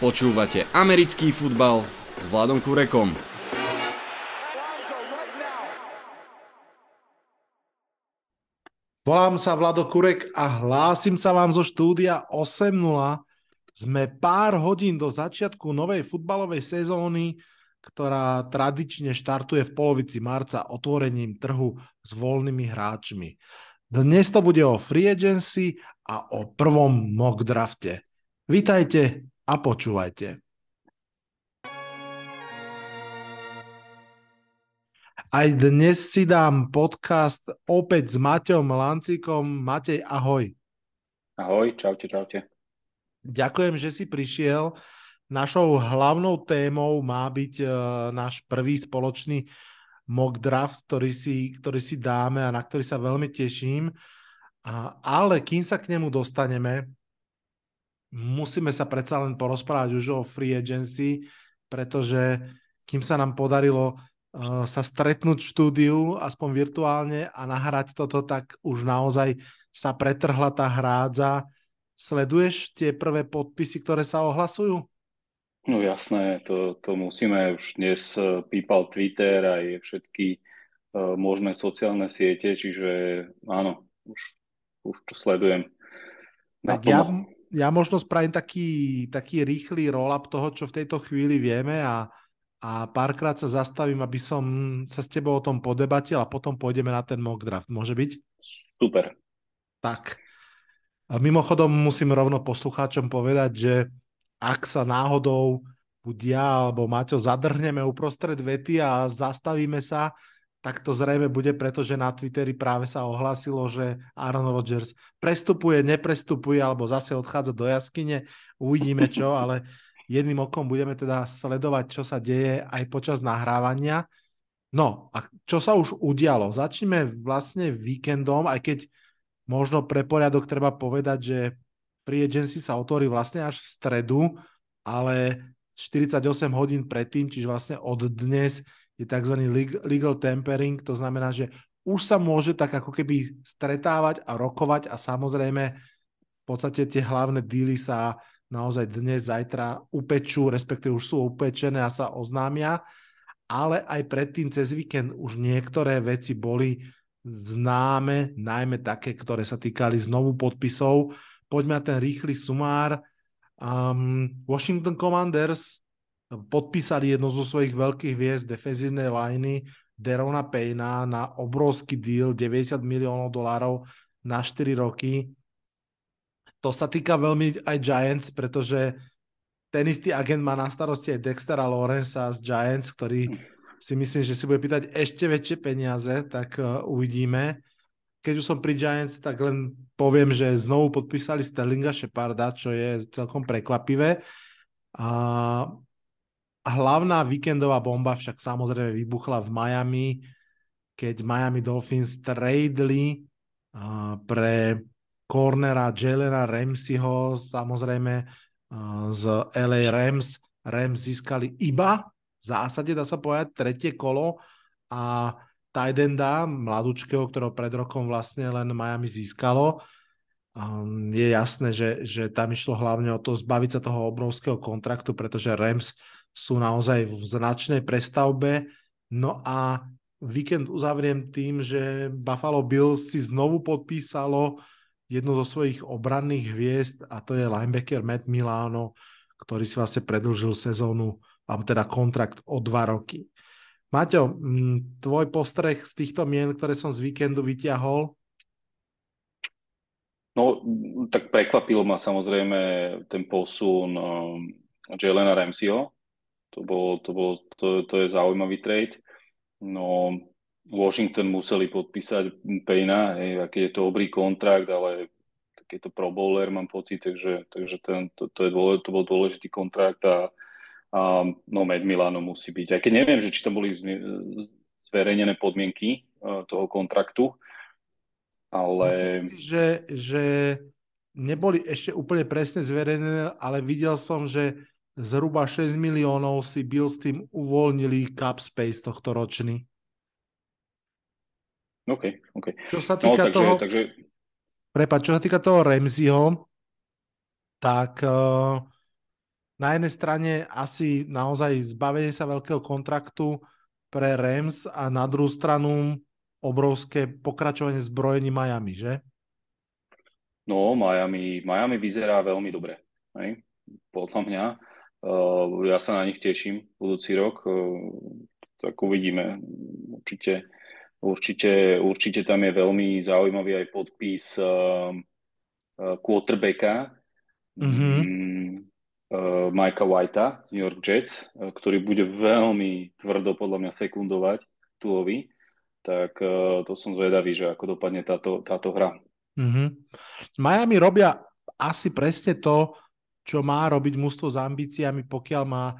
Počúvate americký futbal s Vladom Kurekom. Volám sa Vlado Kurek a hlásim sa vám zo štúdia 8.0. Sme pár hodín do začiatku novej futbalovej sezóny, ktorá tradične štartuje v polovici marca otvorením trhu s voľnými hráčmi. Dnes to bude o free agency a o prvom mock drafte. Vítajte a počúvajte. Aj dnes si dám podcast opäť s Maťom Lancikom. Matej, ahoj. Ahoj, čaute, čaute. Ďakujem, že si prišiel. Našou hlavnou témou má byť uh, náš prvý spoločný mock draft, ktorý si, ktorý si dáme a na ktorý sa veľmi teším. A, ale kým sa k nemu dostaneme, musíme sa predsa len porozprávať už o free agency, pretože kým sa nám podarilo uh, sa stretnúť v štúdiu, aspoň virtuálne a nahrať toto, tak už naozaj sa pretrhla tá hrádza. Sleduješ tie prvé podpisy, ktoré sa ohlasujú? No jasné, to, to musíme už dnes e, pípal Twitter aj všetky uh, možné sociálne siete, čiže áno, už, už to sledujem. Tak ja, ja možno spravím taký, taký rýchly roll-up toho, čo v tejto chvíli vieme a, a párkrát sa zastavím, aby som sa s tebou o tom podebatil a potom pôjdeme na ten mock draft. Môže byť? Super. Tak. A mimochodom musím rovno poslucháčom povedať, že ak sa náhodou buď ja alebo Maťo zadrhneme uprostred vety a zastavíme sa, tak to zrejme bude, pretože na Twitteri práve sa ohlásilo, že Aaron Rodgers prestupuje, neprestupuje alebo zase odchádza do jaskyne. Uvidíme čo, ale jedným okom budeme teda sledovať, čo sa deje aj počas nahrávania. No a čo sa už udialo? Začneme vlastne víkendom, aj keď možno pre poriadok treba povedať, že free agency sa otvorí vlastne až v stredu, ale 48 hodín predtým, čiže vlastne od dnes je tzv. legal tampering, to znamená, že už sa môže tak ako keby stretávať a rokovať a samozrejme v podstate tie hlavné díly sa naozaj dnes, zajtra upečú, respektíve už sú upečené a sa oznámia, ale aj predtým cez víkend už niektoré veci boli známe, najmä také, ktoré sa týkali znovu podpisov poďme na ten rýchly sumár. Um, Washington Commanders podpísali jedno zo svojich veľkých hviezd defenzívnej liney Derona Payna na obrovský deal 90 miliónov dolárov na 4 roky. To sa týka veľmi aj Giants, pretože ten istý agent má na starosti aj Dextera Lawrencea z Giants, ktorý si myslím, že si bude pýtať ešte väčšie peniaze, tak uh, uvidíme keď už som pri Giants, tak len poviem, že znovu podpísali Sterlinga Sheparda, čo je celkom prekvapivé. A hlavná víkendová bomba však samozrejme vybuchla v Miami, keď Miami Dolphins tradeli pre cornera Jelena Ramseyho, samozrejme z LA Rams. Rams získali iba v zásade, dá sa povedať, tretie kolo a Tidenda, mladúčkeho, ktorého pred rokom vlastne len Miami získalo. Je jasné, že, že tam išlo hlavne o to zbaviť sa toho obrovského kontraktu, pretože Rams sú naozaj v značnej prestavbe. No a víkend uzavriem tým, že Buffalo Bills si znovu podpísalo jednu zo svojich obranných hviezd a to je linebacker Matt Milano, ktorý si vlastne predlžil sezónu, alebo teda kontrakt o dva roky. Maťo, mm, tvoj postreh z týchto mien, ktoré som z víkendu vyťahol? No, tak prekvapil ma samozrejme ten posun um, Jelena Ramseyho. To, bol, to, bol, to, to je zaujímavý trade. No, Washington museli podpísať Payna, hej, aký je to obrý kontrakt, ale takýto pro bowler mám pocit, takže, takže ten, to, to, je dôležitý, to bol dôležitý kontrakt a Um, no Med Milano musí byť. Aj keď neviem, že či tam boli zverejnené podmienky uh, toho kontraktu, ale... Myslím si, že, že neboli ešte úplne presne zverejnené, ale videl som, že zhruba 6 miliónov si Bill s tým uvoľnili cap space tohto ročný. OK, OK. Čo sa no, týka no, takže, toho... Takže... Prepač, čo sa týka toho Remziho, tak uh, na jednej strane asi naozaj zbavenie sa veľkého kontraktu pre Rams a na druhú stranu obrovské pokračovanie zbrojení Miami, že? No, Miami, Miami vyzerá veľmi dobre. Hej? Podľa mňa. Uh, ja sa na nich teším budúci rok. Uh, tak uvidíme. Určite, určite, určite tam je veľmi zaujímavý aj podpis uh, quarterbacka mm-hmm. uh, Mikea Whitea z New York Jets, ktorý bude veľmi tvrdo podľa mňa sekundovať Tuovi. Tak to som zvedavý, že ako dopadne táto, táto hra. Mm-hmm. Miami robia asi presne to, čo má robiť mústvo s ambíciami, pokiaľ má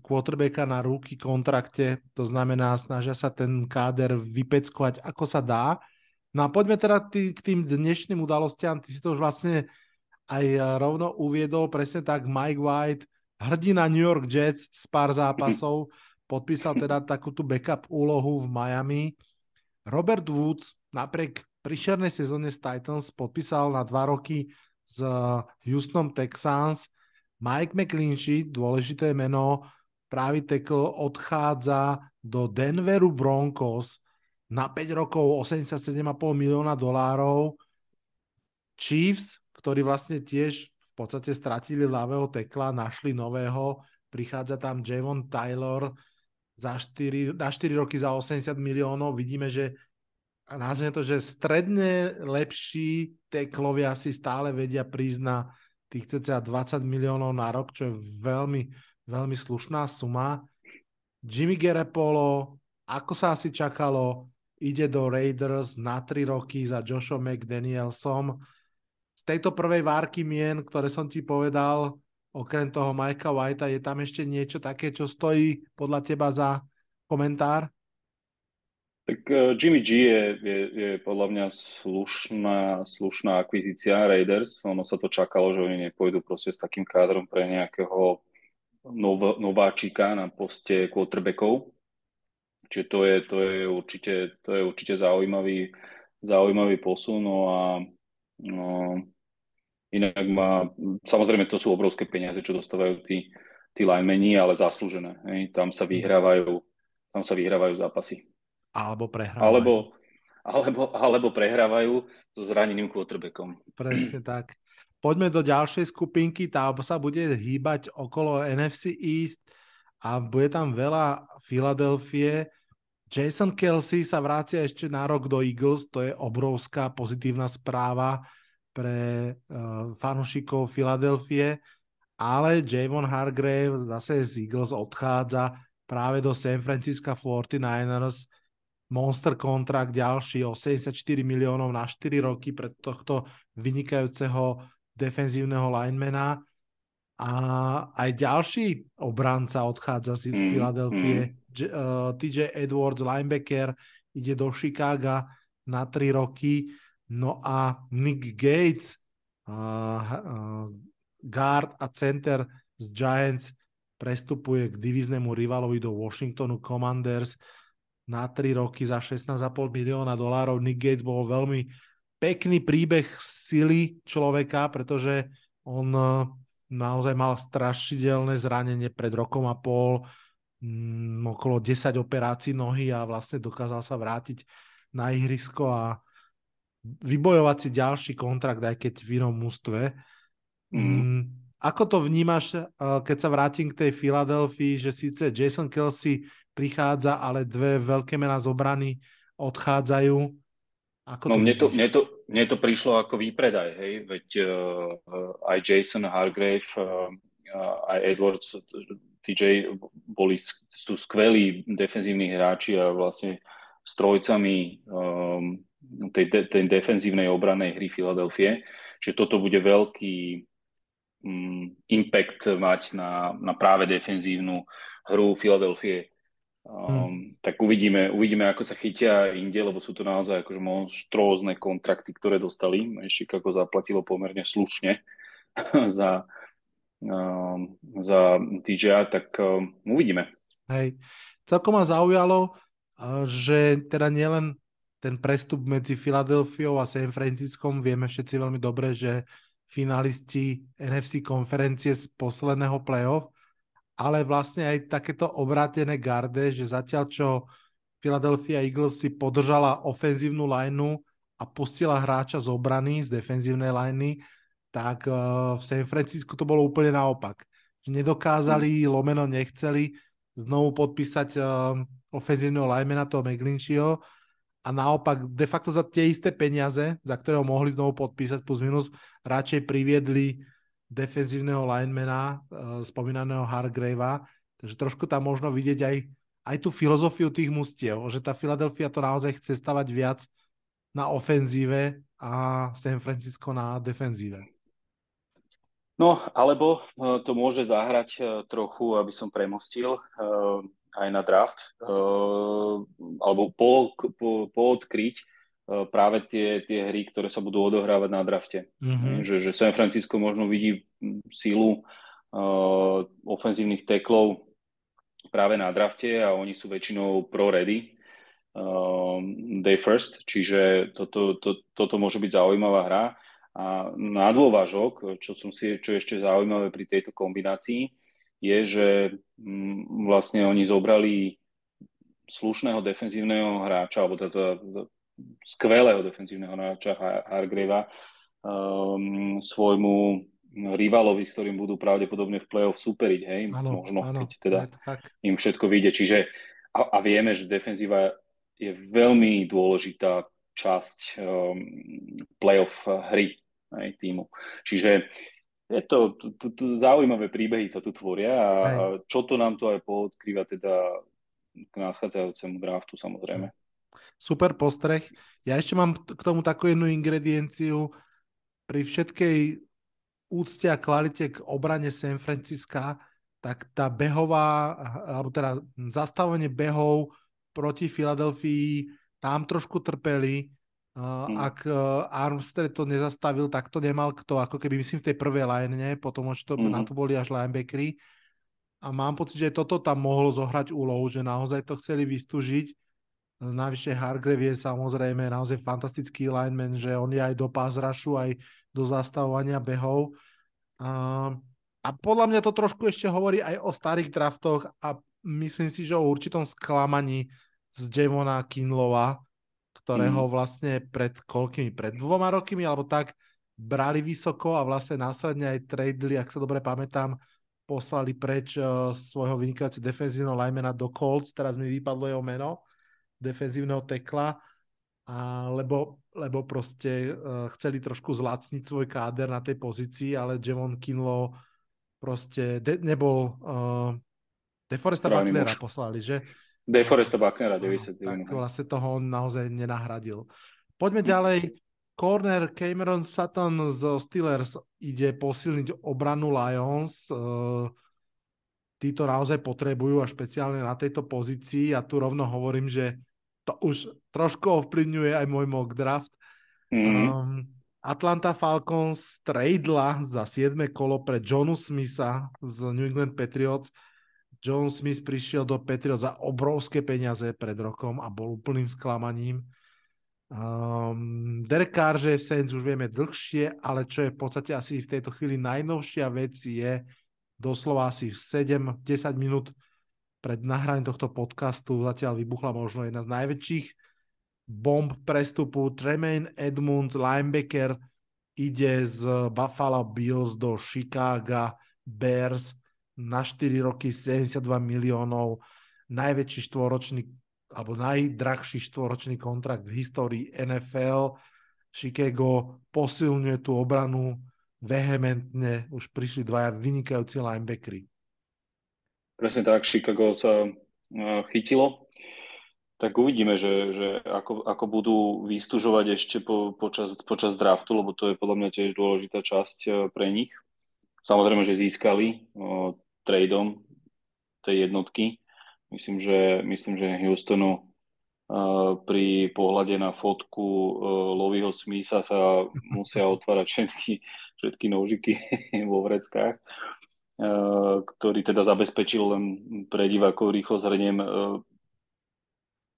quarterbacka na ruky kontrakte, to znamená, snažia sa ten káder vypeckovať, ako sa dá. No a poďme teda tý, k tým dnešným udalostiam. Ty si to už vlastne aj rovno uviedol, presne tak Mike White, hrdina New York Jets z pár zápasov, podpísal teda takú tú backup úlohu v Miami. Robert Woods napriek príšernej sezóne s Titans podpísal na dva roky s Houston Texans. Mike McClinchy, dôležité meno, právý tackle odchádza do Denveru Broncos na 5 rokov 87,5 milióna dolárov. Chiefs, ktorí vlastne tiež v podstate stratili ľavého tekla, našli nového, prichádza tam Javon Taylor za 4, na 4 roky za 80 miliónov. Vidíme, že a nazvime to, že stredne lepší teklovia si stále vedia prísť na tých cca 20 miliónov na rok, čo je veľmi, veľmi slušná suma. Jimmy Garoppolo, ako sa asi čakalo, ide do Raiders na 3 roky za Joshom McDanielsom. Z tejto prvej várky mien, ktoré som ti povedal, okrem toho Mikea Whitea, je tam ešte niečo také, čo stojí podľa teba za komentár? Tak uh, Jimmy G je, je, je podľa mňa slušná, slušná akvizícia Raiders. Ono sa to čakalo, že oni nepôjdu proste s takým kádrom pre nejakého nov, nováčika na poste quarterbackov. Čiže to je, to je určite, to je určite zaujímavý, zaujímavý posun. No a no, inak má, samozrejme to sú obrovské peniaze, čo dostávajú tí, tí linemeni, ale zaslúžené. Hej. Tam sa vyhrávajú, tam sa vyhrávajú zápasy. Alebo prehrávajú. Alebo, alebo, alebo prehrávajú so zraneným quarterbackom. Presne tak. Poďme do ďalšej skupinky, tá sa bude hýbať okolo NFC East a bude tam veľa Filadelfie. Jason Kelsey sa vrácia ešte na rok do Eagles, to je obrovská pozitívna správa pre uh, fanúšikov Filadelfie, ale Javon Hargrave zase z Eagles odchádza práve do San Francisco 49ers monster kontrakt ďalší 84 miliónov na 4 roky pre tohto vynikajúceho defenzívneho linemana a aj ďalší obranca odchádza z mm, Filadelfie. Mm. Uh, TJ Edwards, linebacker, ide do Chicaga na 3 roky. No a Nick Gates, uh, uh, guard a center z Giants, prestupuje k diviznému rivalovi do Washingtonu Commanders na 3 roky za 16,5 milióna dolárov. Nick Gates bol veľmi pekný príbeh sily človeka, pretože on eh, naozaj mal strašidelné zranenie pred rokom a pol, mm, okolo 10 operácií nohy a vlastne dokázal sa vrátiť na ihrisko a vybojovať si ďalší kontrakt, aj keď v inom mústve. Mm. Mm, ako to vnímaš, eh, keď sa vrátim k tej Filadelfii, že síce Jason Kelsey prichádza, ale dve veľké mená z obrany odchádzajú. Ako no to mne, to, mne, to, mne to prišlo ako výpredaj, hej, veď uh, aj Jason Hargrave, uh, aj Edwards, TJ boli, sú skvelí defenzívni hráči a vlastne strojcami um, tej, de, tej defenzívnej obranej hry Filadelfie, že toto bude veľký um, impact mať na, na práve defenzívnu hru Filadelfie. Um. Tak uvidíme, uvidíme, ako sa chytia inde, lebo sú to naozaj akože monštrózne kontrakty, ktoré dostali. Chicago zaplatilo pomerne slušne za, um, za DJ, tak um, uvidíme. Hej. Celkom ma zaujalo, že teda nielen ten prestup medzi Filadelfiou a San Franciscom, vieme všetci veľmi dobre, že finalisti NFC konferencie z posledného playoff, ale vlastne aj takéto obrátené garde, že zatiaľ čo Philadelphia Eagles si podržala ofenzívnu lineu a pustila hráča z obrany, z defenzívnej liney, tak uh, v San Francisco to bolo úplne naopak. Nedokázali, mm. lomeno nechceli znovu podpísať uh, ofenzívneho linemana toho McGlincheyho a naopak de facto za tie isté peniaze, za ktoré ho mohli znovu podpísať plus minus, radšej priviedli defenzívneho linemana, uh, spomínaného Hargravea, takže trošku tam možno vidieť aj, aj tú filozofiu tých mustiev, že tá Philadelphia to naozaj chce stavať viac na ofenzíve a San Francisco na defenzíve. No, alebo uh, to môže zahrať uh, trochu, aby som premostil aj na draft, alebo po, po, poodkryť práve tie, tie hry, ktoré sa budú odohrávať na drafte. Mm-hmm. Že, že San Francisco možno vidí sílu ofenzívnych teklov práve na drafte a oni sú väčšinou pro-ready, um, day first, čiže toto, to, toto môže byť zaujímavá hra. A na dôvažok, čo, som si, čo je ešte zaujímavé pri tejto kombinácii, je, že mm, vlastne oni zobrali slušného defenzívneho hráča, alebo teda skvelého defenzívneho hráča Hargreva um, svojmu rivalovi, s ktorým budú pravdepodobne v play-off superiť, hej, ano, možno ano, keď teda im všetko vyjde. Čiže a, a vieme, že defenzíva je veľmi dôležitá časť um, playoff hry aj týmu. Čiže je to, to, to, to zaujímavé príbehy sa tu tvoria a, a čo to nám to aj poodkrýva teda k nadchádzajúcemu draftu samozrejme. Super postreh. Ja ešte mám k tomu takú jednu ingredienciu. Pri všetkej úcte a kvalite k obrane San Francisca, tak tá behová, alebo teda zastavenie behov proti Filadelfii tam trošku trpeli. Hmm. Ak uh, Armstead to nezastavil, tak to nemal kto, ako keby myslím v tej prvej line, potom už to, hmm. na to boli až linebackery. A mám pocit, že toto tam mohlo zohrať úlohu, že naozaj to chceli vystúžiť. Navyše Hargrave je samozrejme naozaj fantastický lineman, že on je aj do rushu, aj do zastavovania behov. Uh, a podľa mňa to trošku ešte hovorí aj o starých draftoch a myslím si, že o určitom sklamaní z Javona Kinlova, ktorého mm. vlastne pred koľkými, pred dvoma rokmi alebo tak brali vysoko a vlastne následne aj tradeli, ak sa dobre pamätám, poslali preč uh, svojho vynikajúceho defenzívneho linemana do Colts, teraz mi vypadlo jeho meno, defenzívneho tekla, a lebo, lebo proste uh, chceli trošku zlacniť svoj káder na tej pozícii, ale Javon Kinlo proste de- nebol uh, Deforesta Butlera poslali, že? Deforesta Bucknera 90. Tak vlastne toho on naozaj nenahradil. Poďme ďalej. Corner Cameron Sutton z Steelers ide posilniť obranu Lions. Uh, títo naozaj potrebujú a špeciálne na tejto pozícii. A tu rovno hovorím, že to už trošku ovplyvňuje aj môj mock draft. Mm-hmm. Um, Atlanta Falcons tradela za 7. kolo pre Jonu Smitha z New England Patriots John Smith prišiel do Patriots za obrovské peniaze pred rokom a bol úplným sklamaním. Um, Derek Carr, že v Saints už vieme dlhšie, ale čo je v podstate asi v tejto chvíli najnovšia vec je doslova asi 7-10 minút pred nahraním tohto podcastu zatiaľ vybuchla možno jedna z najväčších bomb prestupu. Tremaine Edmunds, linebacker, ide z Buffalo Bills do Chicago Bears na 4 roky 72 miliónov, najväčší štvoročný alebo najdrahší štvoročný kontrakt v histórii NFL. Chicago posilňuje tú obranu vehementne, už prišli dvaja vynikajúci linebackery. Presne tak, Chicago sa chytilo. Tak uvidíme, že, že ako, ako budú vystúžovať ešte po, počas, počas draftu, lebo to je podľa mňa tiež dôležitá časť e, pre nich. Samozrejme, že získali tradeom tej jednotky. Myslím, že, myslím, že Houstonu uh, pri pohľade na fotku uh, Lovyho Smitha sa musia otvárať všetky, všetky nožiky vo vreckách, uh, ktorý teda zabezpečil len pre divákov rýchlo zhrniem uh,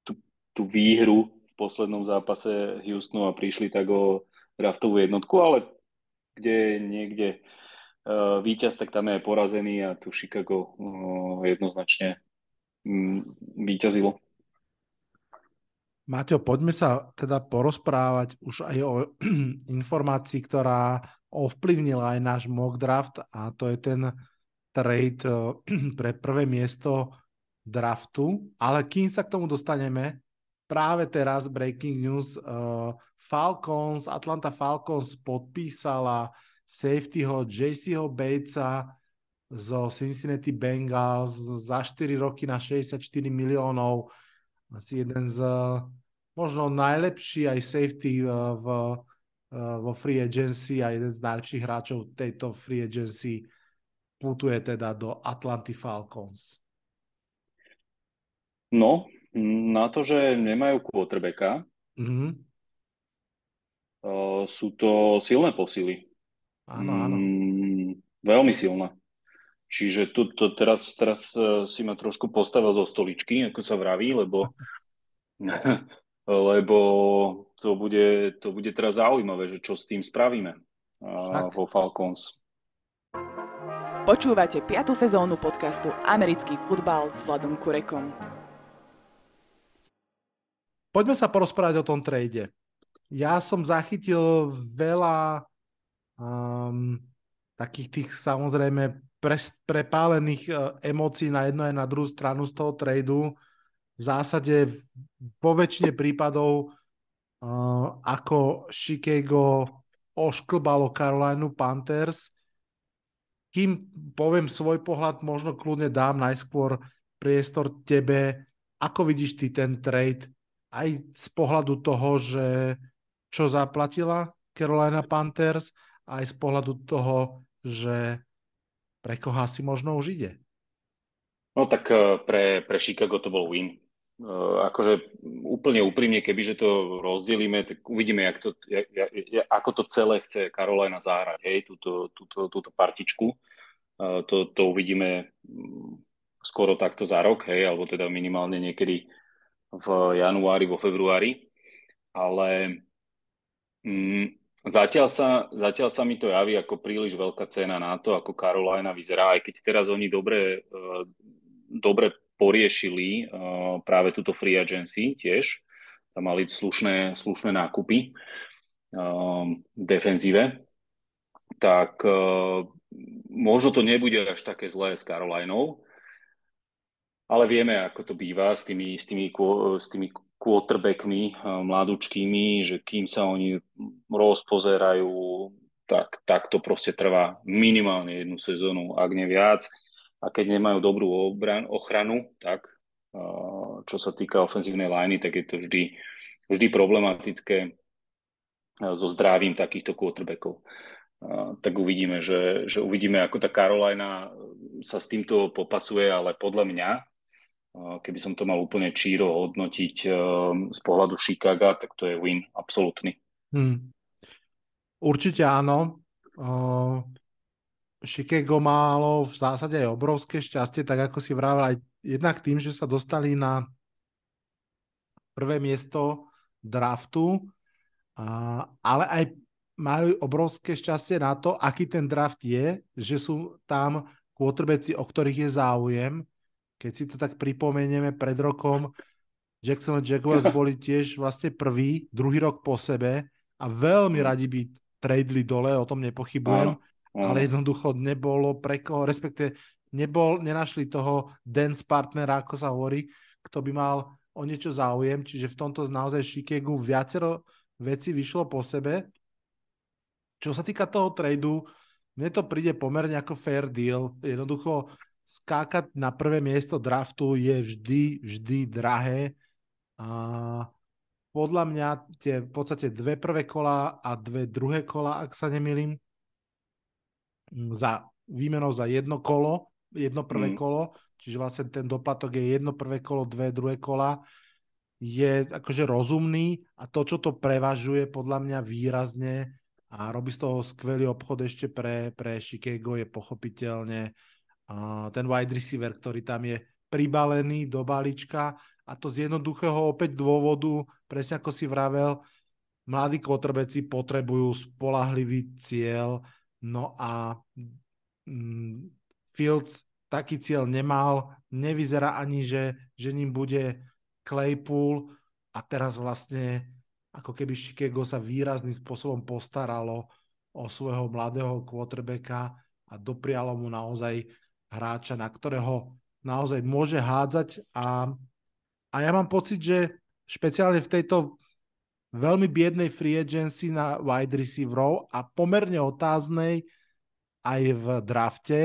tú, tú výhru v poslednom zápase Houstonu a prišli tak o draftovú jednotku, ale kde niekde uh, víťaz, tak tam je porazený a tu Chicago jednoznačne víťazilo. Maťo, poďme sa teda porozprávať už aj o informácii, ktorá ovplyvnila aj náš mock draft a to je ten trade pre prvé miesto draftu. Ale kým sa k tomu dostaneme, práve teraz breaking news, uh, Falcons, Atlanta Falcons podpísala safetyho JCho Batesa zo Cincinnati Bengals za 4 roky na 64 miliónov. Asi jeden z možno najlepší aj safety v, vo free agency a jeden z najlepších hráčov tejto free agency putuje teda do Atlanty Falcons. No, na to, že nemajú quarterbacka, mm-hmm. sú to silné posily. Áno, áno. Mm, veľmi silné. Čiže tu, to teraz, teraz uh, si ma trošku postavil zo stoličky, ako sa vraví, lebo, lebo to, bude, to bude teraz zaujímavé, že čo s tým spravíme uh, vo Falcons. Počúvate 5. sezónu podcastu Americký futbal s Vladom Kurekom. Poďme sa porozprávať o tom trade. Ja som zachytil veľa um, takých tých samozrejme pre, prepálených uh, emócií na jednu aj na druhú stranu z toho tradu. V zásade vo väčšine prípadov uh, ako Chicago ošklbalo Carolina Panthers. Kým poviem svoj pohľad, možno kľudne dám najskôr priestor tebe. Ako vidíš ty ten trade? aj z pohľadu toho, že čo zaplatila Carolina Panthers, aj z pohľadu toho, že pre koho asi možno už ide. No tak eh, pre, pre Chicago to bol win. Uh, akože úplne úprimne, kebyže to rozdelíme, tak uvidíme, jak to, jak, jak, ako to celé chce Carolina zahrať, hej, túto, túto, túto partičku. Uh, to, to uvidíme mm, skoro takto za rok, hej, alebo teda minimálne niekedy v januári, vo februári, ale mm, zatiaľ, sa, zatiaľ sa mi to javí ako príliš veľká cena na to, ako Carolina vyzerá, aj keď teraz oni dobre, uh, dobre poriešili uh, práve túto free agency tiež, tam mali slušné, slušné nákupy v defenzíve, tak uh, možno to nebude až také zlé s Carolinou, ale vieme, ako to býva s tými, s tými, s tými quarterbackmi eh, mladúčkými, že kým sa oni rozpozerajú, tak, tak to proste trvá minimálne jednu sezónu, ak nie viac. A keď nemajú dobrú obran, ochranu, tak čo sa týka ofenzívnej liney, tak je to vždy, vždy problematické so zdravím takýchto quarterbackov. Tak uvidíme, že, že uvidíme, ako tá Carolina sa s týmto popasuje, ale podľa mňa keby som to mal úplne číro hodnotiť z pohľadu Chicago, tak to je win absolútny. Hmm. Určite áno. Uh, Chicago malo v zásade aj obrovské šťastie, tak ako si vravel, aj jednak tým, že sa dostali na prvé miesto draftu, uh, ale aj majú obrovské šťastie na to, aký ten draft je, že sú tam quarterbacki, o ktorých je záujem. Keď si to tak pripomenieme pred rokom, Jackson Jaguars boli tiež vlastne prvý, druhý rok po sebe a veľmi radi by tradeli dole, o tom nepochybujem, ale jednoducho nebolo pre koho, respektive nebol, nenašli toho dance partnera, ako sa hovorí, kto by mal o niečo záujem, čiže v tomto naozaj Chicago viacero veci vyšlo po sebe. Čo sa týka toho tradu, mne to príde pomerne ako fair deal. Jednoducho skákať na prvé miesto draftu je vždy, vždy drahé. A podľa mňa tie v podstate dve prvé kola a dve druhé kola, ak sa nemýlim, za výmenou za jedno kolo, jedno prvé mm. kolo, čiže vlastne ten doplatok je jedno prvé kolo, dve druhé kola, je akože rozumný a to, čo to prevažuje podľa mňa výrazne a robí z toho skvelý obchod ešte pre, pre Chicago je pochopiteľne ten wide receiver, ktorý tam je pribalený do balíčka a to z jednoduchého opäť dôvodu, presne ako si vravel, mladí kotrbeci potrebujú spolahlivý cieľ, no a mm, Fields taký cieľ nemal, nevyzerá ani, že, že ním bude Claypool. A teraz vlastne ako keby Chicago sa výrazným spôsobom postaralo o svojho mladého quarterbacka a doprialo mu naozaj hráča, na ktorého naozaj môže hádzať. A, a ja mám pocit, že špeciálne v tejto veľmi biednej free agency na wide receiverov a pomerne otáznej aj v drafte.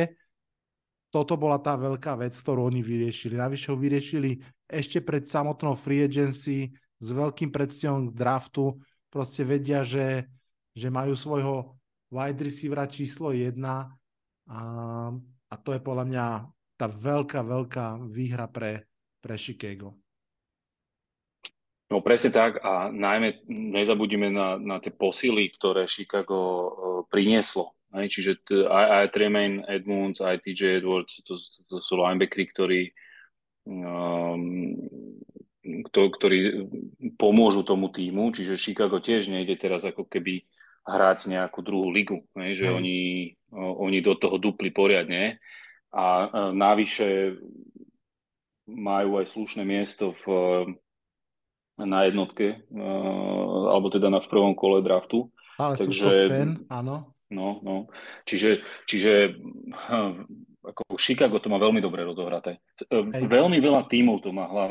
Toto bola tá veľká vec, ktorú oni vyriešili. Navyše ho vyriešili ešte pred samotnou free agency s veľkým predstihom k draftu. Proste vedia, že, že majú svojho wide receivera číslo 1 a, a to je podľa mňa tá veľká, veľká výhra pre, pre Chicago. No presne tak a najmä nezabudíme na, na tie posily, ktoré Chicago uh, prinieslo. Hej, čiže t- aj, aj Tremaine Edmunds, aj TJ Edwards, to, to, to sú linebackery, ktorí, um, to, ktorí pomôžu tomu týmu, čiže Chicago tiež nejde teraz ako keby hrať nejakú druhú ligu, hej, že oni, uh, oni do toho dupli poriadne a uh, navyše majú aj slušné miesto v na jednotke, uh, alebo teda na v prvom kole draftu. Ale Takže, ten, áno. No, no. Čiže, čiže hm, ako Chicago to má veľmi dobre rozohraté. E, Hej. Veľmi veľa tímov to má hla,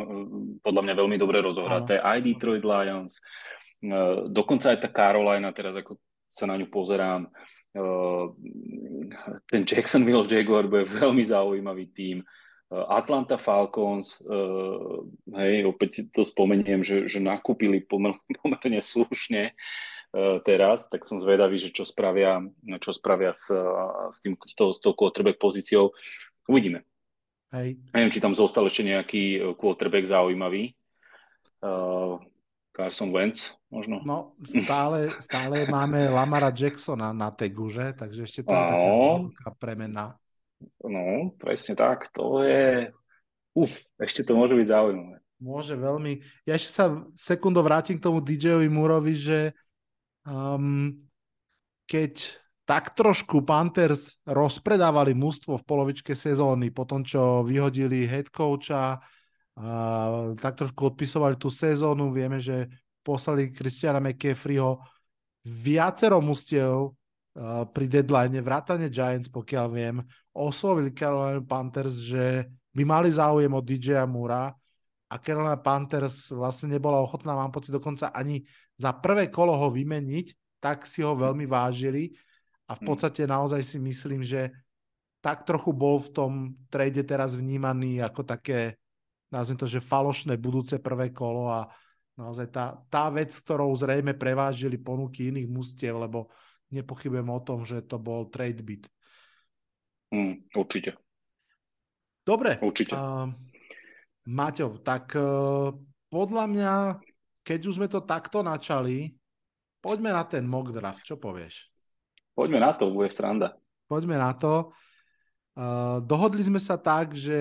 podľa mňa veľmi dobre rozohraté. Áno. Aj Detroit Lions, uh, dokonca aj tá Carolina, teraz ako sa na ňu pozerám, uh, ten Jacksonville Jaguar bude veľmi zaujímavý tím. Eh, Atlanta Falcons, uh, hej, opäť to spomeniem, že, že nakúpili pomer, pomerne slušne uh, teraz, tak som zvedavý, že čo spravia, čo spravia s, s, tým, s tou, s tou quarterback pozíciou. Uvidíme. Hej. Neviem, či tam zostal ešte nejaký quarterback zaujímavý. Uh, Carson Wentz možno. No, stále, stále máme Lamara Jacksona na tegu, že? Takže ešte to je taká premena. No, presne tak. To je... Uf, ešte to môže byť zaujímavé. Môže veľmi. Ja ešte sa sekundu vrátim k tomu DJ-ovi Murovi, že um, keď tak trošku Panthers rozpredávali mužstvo v polovičke sezóny, po tom, čo vyhodili head coacha, a tak trošku odpisovali tú sezónu. Vieme, že poslali Christiana McCaffreyho viacero mustiev pri deadline, vrátane Giants, pokiaľ viem, oslovili Carolina Panthers, že by mali záujem od DJ Mura a Carolina Panthers vlastne nebola ochotná, mám pocit dokonca ani za prvé kolo ho vymeniť, tak si ho veľmi vážili a v hmm. podstate naozaj si myslím, že tak trochu bol v tom trade teraz vnímaný ako také, nazviem to, že falošné budúce prvé kolo a naozaj tá, tá vec, ktorou zrejme prevážili ponuky iných mustiev, lebo nepochybujem o tom, že to bol trade bit. Mm, určite. Dobre. Určite. Uh, Maťo, tak uh, podľa mňa, keď už sme to takto načali, poďme na ten mock draft. Čo povieš? Poďme na to, bude sranda. Poďme na to. Uh, dohodli sme sa tak, že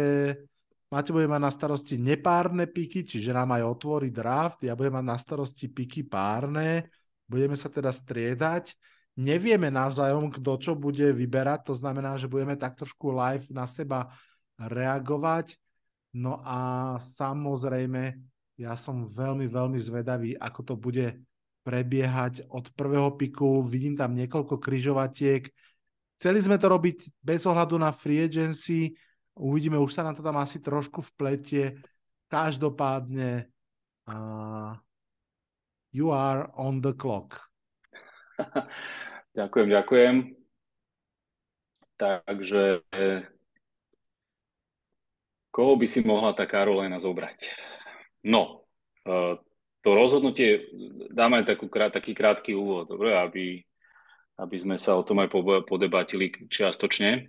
Maťo bude mať na starosti nepárne piky, čiže nám aj otvorí draft. Ja budem mať na starosti piky párne. Budeme sa teda striedať nevieme navzájom, kto čo bude vyberať, to znamená, že budeme tak trošku live na seba reagovať. No a samozrejme, ja som veľmi, veľmi zvedavý, ako to bude prebiehať od prvého piku. Vidím tam niekoľko kryžovatiek. Chceli sme to robiť bez ohľadu na free agency. Uvidíme, už sa nám to tam asi trošku vpletie. Každopádne uh, you are on the clock. ďakujem, ďakujem. Takže koho by si mohla tá Karolina zobrať? No, e, to rozhodnutie, dáme takú, taký krátky úvod, dobre, aby, aby sme sa o tom aj podebatili čiastočne. E,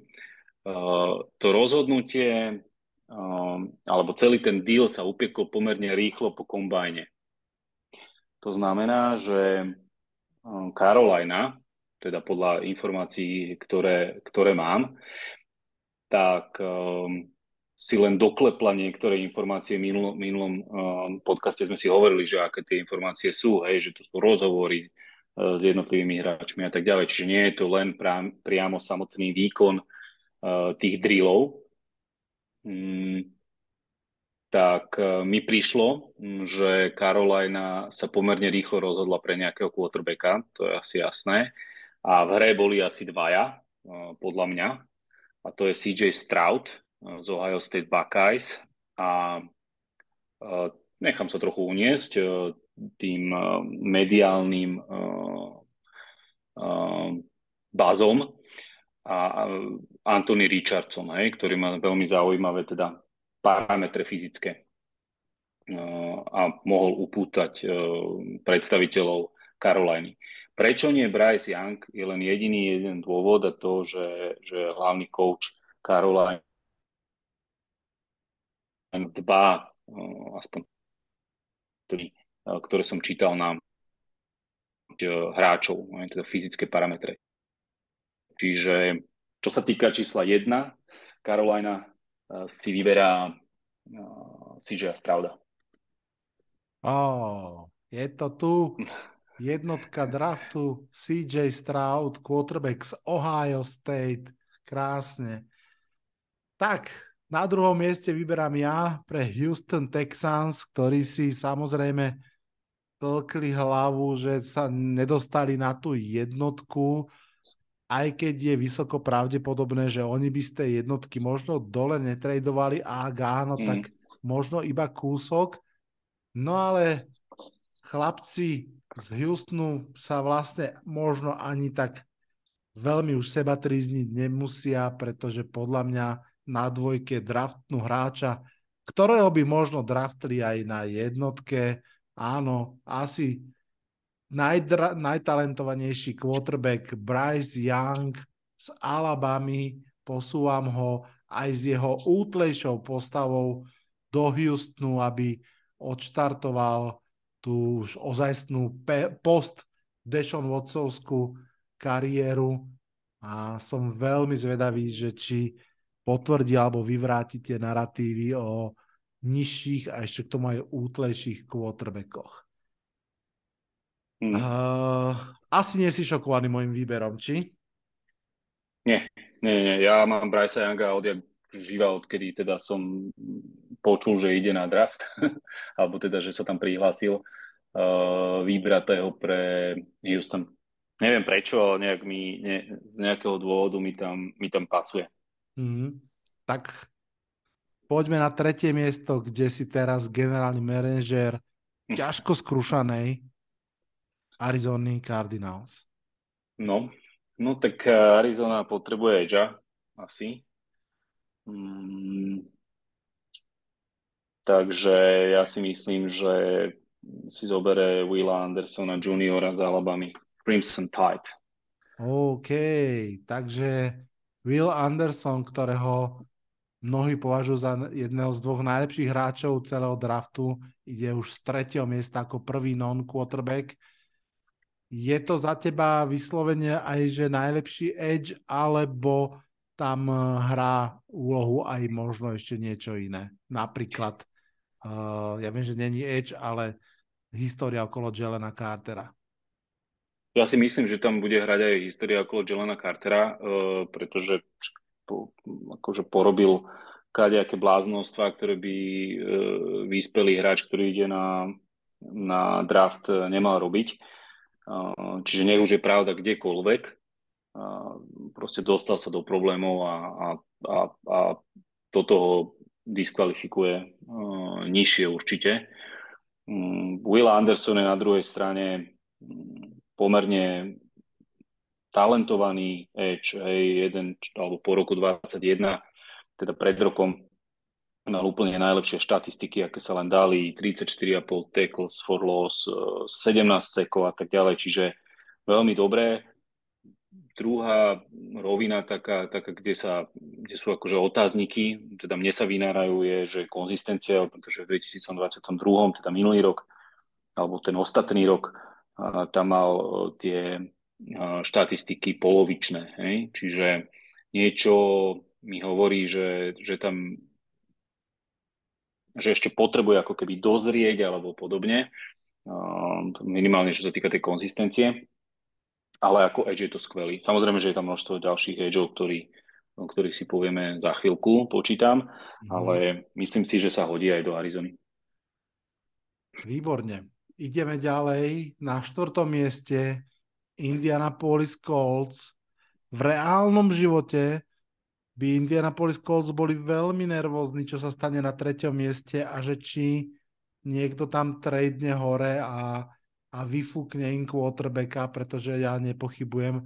to rozhodnutie, e, alebo celý ten deal sa upiekol pomerne rýchlo po kombajne. To znamená, že Carolina, teda podľa informácií, ktoré, ktoré mám, tak um, si len doklepla niektoré informácie. V minulom, minulom uh, podcaste sme si hovorili, že aké tie informácie sú, hej, že to sú rozhovory uh, s jednotlivými hráčmi a tak ďalej. Čiže nie je to len pra, priamo samotný výkon uh, tých drillov. Mm, tak uh, mi prišlo, že Carolina sa pomerne rýchlo rozhodla pre nejakého quarterbacka, to je asi jasné. A v hre boli asi dvaja, uh, podľa mňa. A to je CJ Stroud, z Ohio State Buckeyes a nechám sa trochu uniesť e, tým e, mediálnym e, bazom a Anthony Richardson, hej, ktorý má veľmi zaujímavé teda parametre fyzické a mohol upútať predstaviteľov Caroliny. Prečo nie Bryce Young je len jediný jeden dôvod a to, že, že hlavný coach Caroliny dva, aspoň tri, ktoré som čítal na hráčov, teda fyzické parametre. Čiže čo sa týka čísla 1, Carolina si vyberá CJ Strauda. Oh, je to tu jednotka draftu CJ Stroud, quarterback z Ohio State. Krásne. Tak, na druhom mieste vyberám ja pre Houston Texans, ktorí si samozrejme tlkli hlavu, že sa nedostali na tú jednotku, aj keď je vysoko pravdepodobné, že oni by z tej jednotky možno dole netradovali a ak áno, mm. tak možno iba kúsok. No ale chlapci z Houstonu sa vlastne možno ani tak veľmi už seba trízniť nemusia, pretože podľa mňa na dvojke draftnú hráča, ktorého by možno draftli aj na jednotke. Áno, asi najdra- najtalentovanejší quarterback Bryce Young z Alabamy. Posúvam ho aj s jeho útlejšou postavou do Houstonu, aby odštartoval tú už ozajstnú pe- post Dešon Watsovskú kariéru a som veľmi zvedavý, že či potvrdí alebo vyvráti tie narratívy o nižších a ešte k tomu aj útlejších quarterbackoch. Hmm. Uh, asi nie si šokovaný môjim výberom, či? Nie, nie, nie. Ja mám Bryce Younga odjak živa, odkedy teda som počul, že ide na draft, alebo teda, že sa tam prihlásil uh, vybratého pre Houston. Neviem prečo, ale nejak mi, ne, z nejakého dôvodu mi tam, mi tam pasuje. Mm, tak poďme na tretie miesto, kde si teraz generálny manažér ťažko skrušanej Arizony Cardinals. No, no tak eh, Arizona potrebuje Edge asi. Mm, takže ja si myslím, že si zobere Willa Andersona juniora z Alabama. Crimson Tide. OK, takže Will Anderson, ktorého mnohí považujú za jedného z dvoch najlepších hráčov celého draftu, ide už z tretieho miesta ako prvý non-quarterback. Je to za teba vyslovene aj, že najlepší edge, alebo tam eh, hrá úlohu aj možno ešte niečo iné? Napríklad, uh, ja viem, že není edge, ale história okolo Jelena Cartera. Ja si myslím, že tam bude hrať aj história okolo Jelena Cartera, uh, pretože po, akože porobil kadejaké bláznostva, ktoré by uh, vyspelý hráč, ktorý ide na, na draft, nemal robiť. Čiže nech už je pravda kdekoľvek, proste dostal sa do problémov a, a, a, a toto ho diskvalifikuje nižšie určite. Um, Will Anderson je na druhej strane um, pomerne talentovaný edge, hej, jeden, alebo po roku 21, teda pred rokom mal úplne najlepšie štatistiky, aké sa len dali, 34,5 tackles for loss, 17 e, sekov a tak ďalej, čiže veľmi dobré. Druhá rovina taká, taká kde, sa, kde sú akože otázniky, teda mne sa vynárajú, je, že konzistencia, pretože v 2022, teda minulý rok, alebo ten ostatný rok, tam mal e, tie e, štatistiky polovičné. Hej? Čiže niečo mi hovorí, že, že tam že ešte potrebuje ako keby dozrieť alebo podobne, minimálne čo sa týka tej konzistencie, ale ako edge je to skvelý. Samozrejme, že je tam množstvo ďalších edgeov, ktorí, o ktorých si povieme za chvíľku, počítam, mm. ale myslím si, že sa hodí aj do Arizony. Výborne. Ideme ďalej. Na štvrtom mieste Indianapolis Colts. V reálnom živote by Indianapolis Colts boli veľmi nervózni, čo sa stane na treťom mieste a že či niekto tam tradne hore a, a vyfúkne im quarterbacka, pretože ja nepochybujem,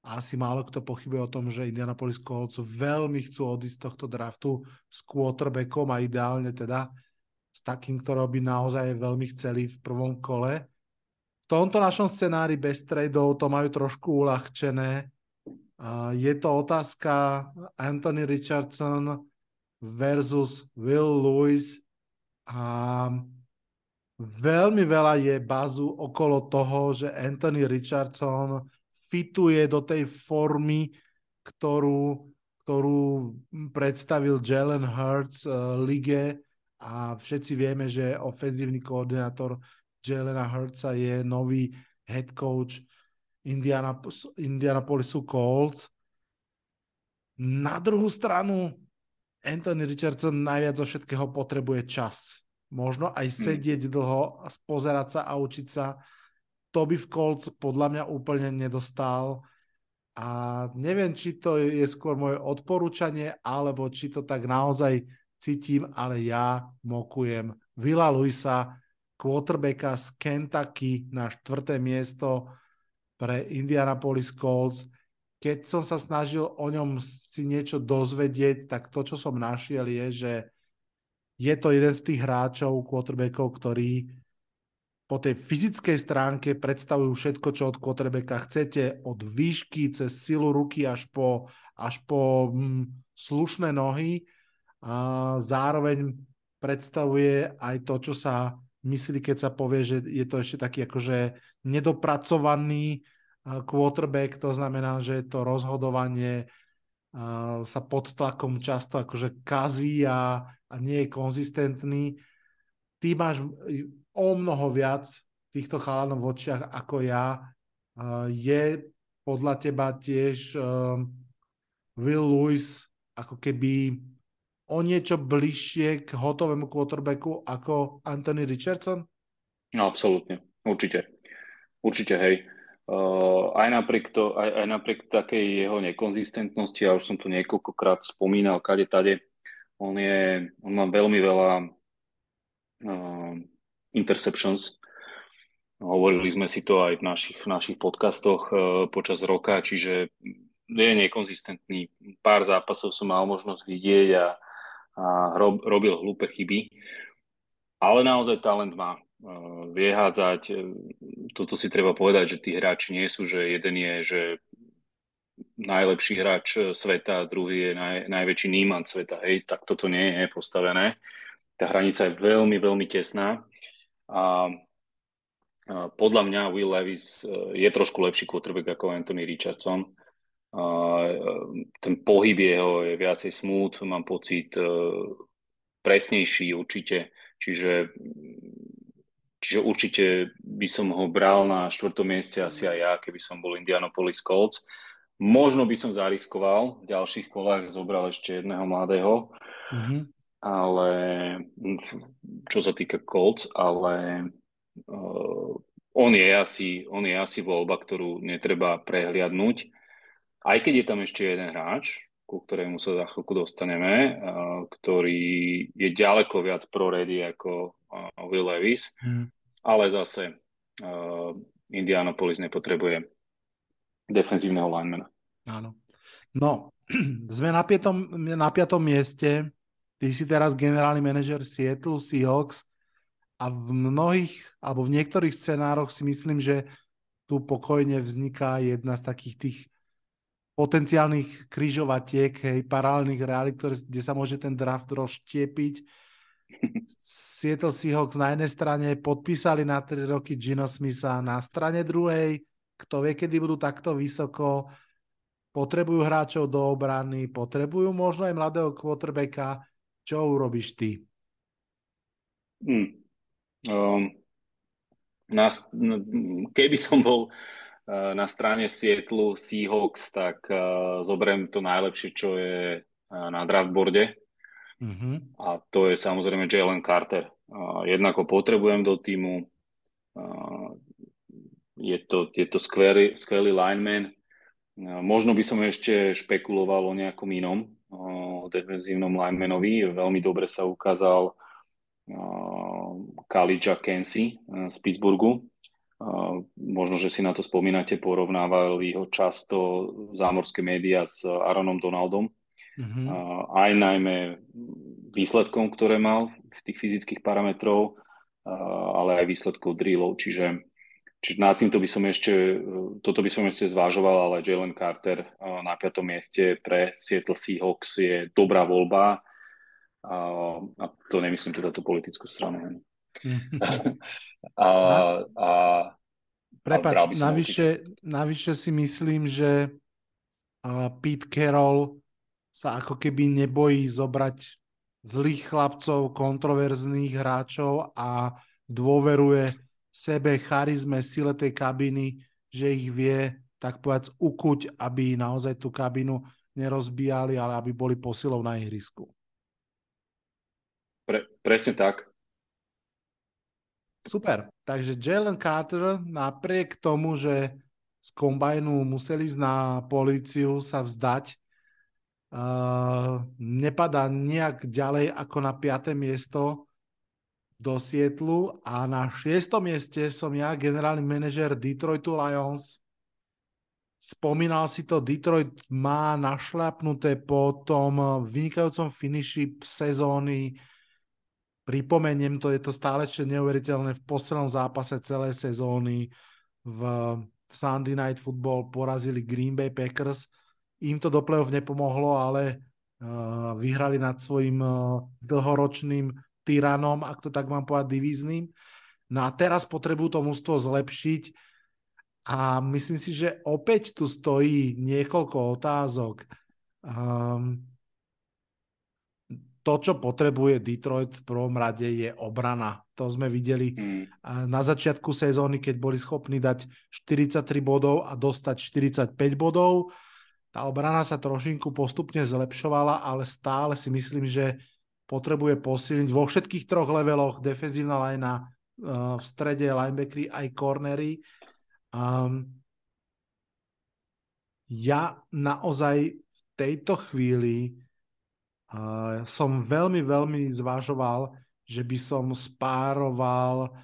asi málo kto pochybuje o tom, že Indianapolis Colts veľmi chcú odísť z tohto draftu s quarterbackom a ideálne teda s takým, ktorého by naozaj veľmi chceli v prvom kole. V tomto našom scenári bez tradeov to majú trošku uľahčené, je to otázka Anthony Richardson versus Will Lewis. A veľmi veľa je bazu okolo toho, že Anthony Richardson fituje do tej formy, ktorú, ktorú predstavil Jalen Hurts uh, lige. A všetci vieme, že ofenzívny koordinátor Jalena Hurtsa je nový head coach Indianapol- Indianapolisu Colts. Na druhú stranu Anthony Richardson najviac zo všetkého potrebuje čas. Možno aj hmm. sedieť hmm. dlho, pozerať sa a učiť sa. To by v Colts podľa mňa úplne nedostal. A neviem, či to je skôr moje odporúčanie, alebo či to tak naozaj cítim, ale ja mokujem Vila Luisa, quarterbacka z Kentucky na štvrté miesto pre Indianapolis Colts. Keď som sa snažil o ňom si niečo dozvedieť, tak to, čo som našiel, je, že je to jeden z tých hráčov, quarterbackov, ktorí po tej fyzickej stránke predstavujú všetko, čo od quarterbacka chcete, od výšky cez silu ruky až po, až po mm, slušné nohy. A zároveň predstavuje aj to, čo sa myslí, keď sa povie, že je to ešte taký akože nedopracovaný quarterback, to znamená, že to rozhodovanie sa pod tlakom často akože kazí a, a nie je konzistentný. Ty máš o mnoho viac týchto chalanov v očiach ako ja. Je podľa teba tiež Will Lewis ako keby o niečo bližšie k hotovému quarterbacku ako Anthony Richardson? No, absolútne, určite. Určite, hej. Uh, aj, napriek to, aj, aj napriek takej jeho nekonzistentnosti, ja už som to niekoľkokrát spomínal, kade tade, on, je, on má veľmi veľa uh, interceptions. Hovorili sme si to aj v našich, našich podcastoch uh, počas roka, čiže je nekonzistentný. Pár zápasov som mal možnosť vidieť a a robil hlúpe chyby. Ale naozaj talent má. E, vie hádzať, e, toto si treba povedať, že tí hráči nie sú, že jeden je, že najlepší hráč sveta, druhý je naj, najväčší nímant sveta. Hej, tak toto nie je postavené. Tá hranica je veľmi, veľmi tesná. A, podľa mňa Will Levis e, je trošku lepší quarterback ako Anthony Richardson ten pohyb jeho je viacej smooth, mám pocit e, presnejší určite, čiže, čiže určite by som ho bral na štvrtom mieste asi aj ja, keby som bol Indianapolis Colts. Možno by som zariskoval, v ďalších kolách zobral ešte jedného mladého, mm-hmm. ale čo sa týka Colts, ale uh, on je asi, on je asi voľba, ktorú netreba prehliadnúť aj keď je tam ešte jeden hráč, ku ktorému sa za chvíľku dostaneme, ktorý je ďaleko viac pro-ready ako Will Levis, hmm. ale zase Indianapolis nepotrebuje defenzívneho linemana. Áno. No, sme na piatom, na piatom mieste. Ty si teraz generálny manažer Seattle Seahawks a v mnohých, alebo v niektorých scenároch si myslím, že tu pokojne vzniká jedna z takých tých potenciálnych križovatiek, hej, paralelných realit, kde sa môže ten draft rozštiepiť. Seattle Seahawks na jednej strane podpísali na 3 roky Gino Smitha, na strane druhej, kto vie, kedy budú takto vysoko, potrebujú hráčov do obrany, potrebujú možno aj mladého quarterbacka. Čo urobíš ty? Hmm. Um, na, keby som bol na strane Sietlu Seahawks, tak uh, zoberiem to najlepšie, čo je uh, na draftboarde. Mm-hmm. A to je samozrejme Jalen Carter. Uh, jednako potrebujem do týmu. Uh, je to, je to skvelý, skvelý lineman. Možno by som ešte špekuloval o nejakom inom uh, defenzívnom linemanovi. Veľmi dobre sa ukázal Kalidža Kensi z Pittsburghu. Možno, že si na to spomínate, porovnávali ho často zámorské médiá s Aaronom Donaldom. Mm-hmm. Aj najmä výsledkom, ktoré mal v tých fyzických parametrov, ale aj výsledkov drillov. Čiže, čiže nad týmto by som ešte, toto by som ešte zvážoval, ale Jalen Carter na piatom mieste pre Seattle Seahawks je dobrá voľba a, a to nemyslím teda tú politickú stranu. a, a, Prepač, navyše, navyše si myslím, že Pete Carroll sa ako keby nebojí zobrať zlých chlapcov, kontroverzných hráčov a dôveruje sebe, charizme, sile tej kabiny, že ich vie tak povedať ukuť, aby naozaj tú kabinu nerozbíjali, ale aby boli posilou na ihrisku. Pre, presne tak. Super. Takže Jalen Carter napriek tomu, že z kombajnu museli ísť na políciu sa vzdať, uh, nepadá nejak ďalej ako na 5. miesto do Sietlu a na 6. mieste som ja, generálny manažer Detroitu Lions. Spomínal si to, Detroit má našľapnuté po tom vynikajúcom finiši sezóny Pripomeniem to, je to stále ešte neuveriteľné. V poslednom zápase celej sezóny v Sunday Night Football porazili Green Bay Packers. Im to do play-off nepomohlo, ale uh, vyhrali nad svojim uh, dlhoročným tyranom, ak to tak mám povedať, divízným. No a teraz potrebujú to mústvo zlepšiť a myslím si, že opäť tu stojí niekoľko otázok. Um, to, čo potrebuje Detroit v prvom rade je obrana. To sme videli mm. na začiatku sezóny, keď boli schopní dať 43 bodov a dostať 45 bodov. Tá obrana sa trošinku postupne zlepšovala, ale stále si myslím, že potrebuje posilniť vo všetkých troch leveloch defenzívna lajna uh, v strede linebackery aj cornery. Um, ja naozaj v tejto chvíli Som veľmi, veľmi zvažoval, že by som spároval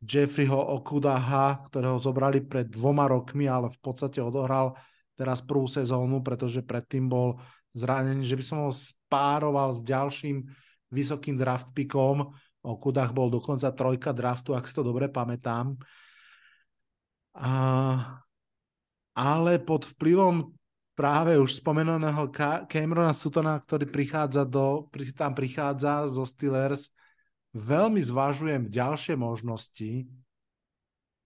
Jeffreyho Okudaha, ktorého zobrali pred dvoma rokmi, ale v podstate odohral teraz prvú sezónu, pretože predtým bol zranený, že by som ho spároval s ďalším vysokým draft pickom. Okudach bol dokonca trojka draftu, ak si to dobre pamätám. A, ale pod vplyvom práve už spomenutého Camerona Sutona, ktorý prichádza do, tam prichádza zo Steelers, veľmi zvažujem ďalšie možnosti.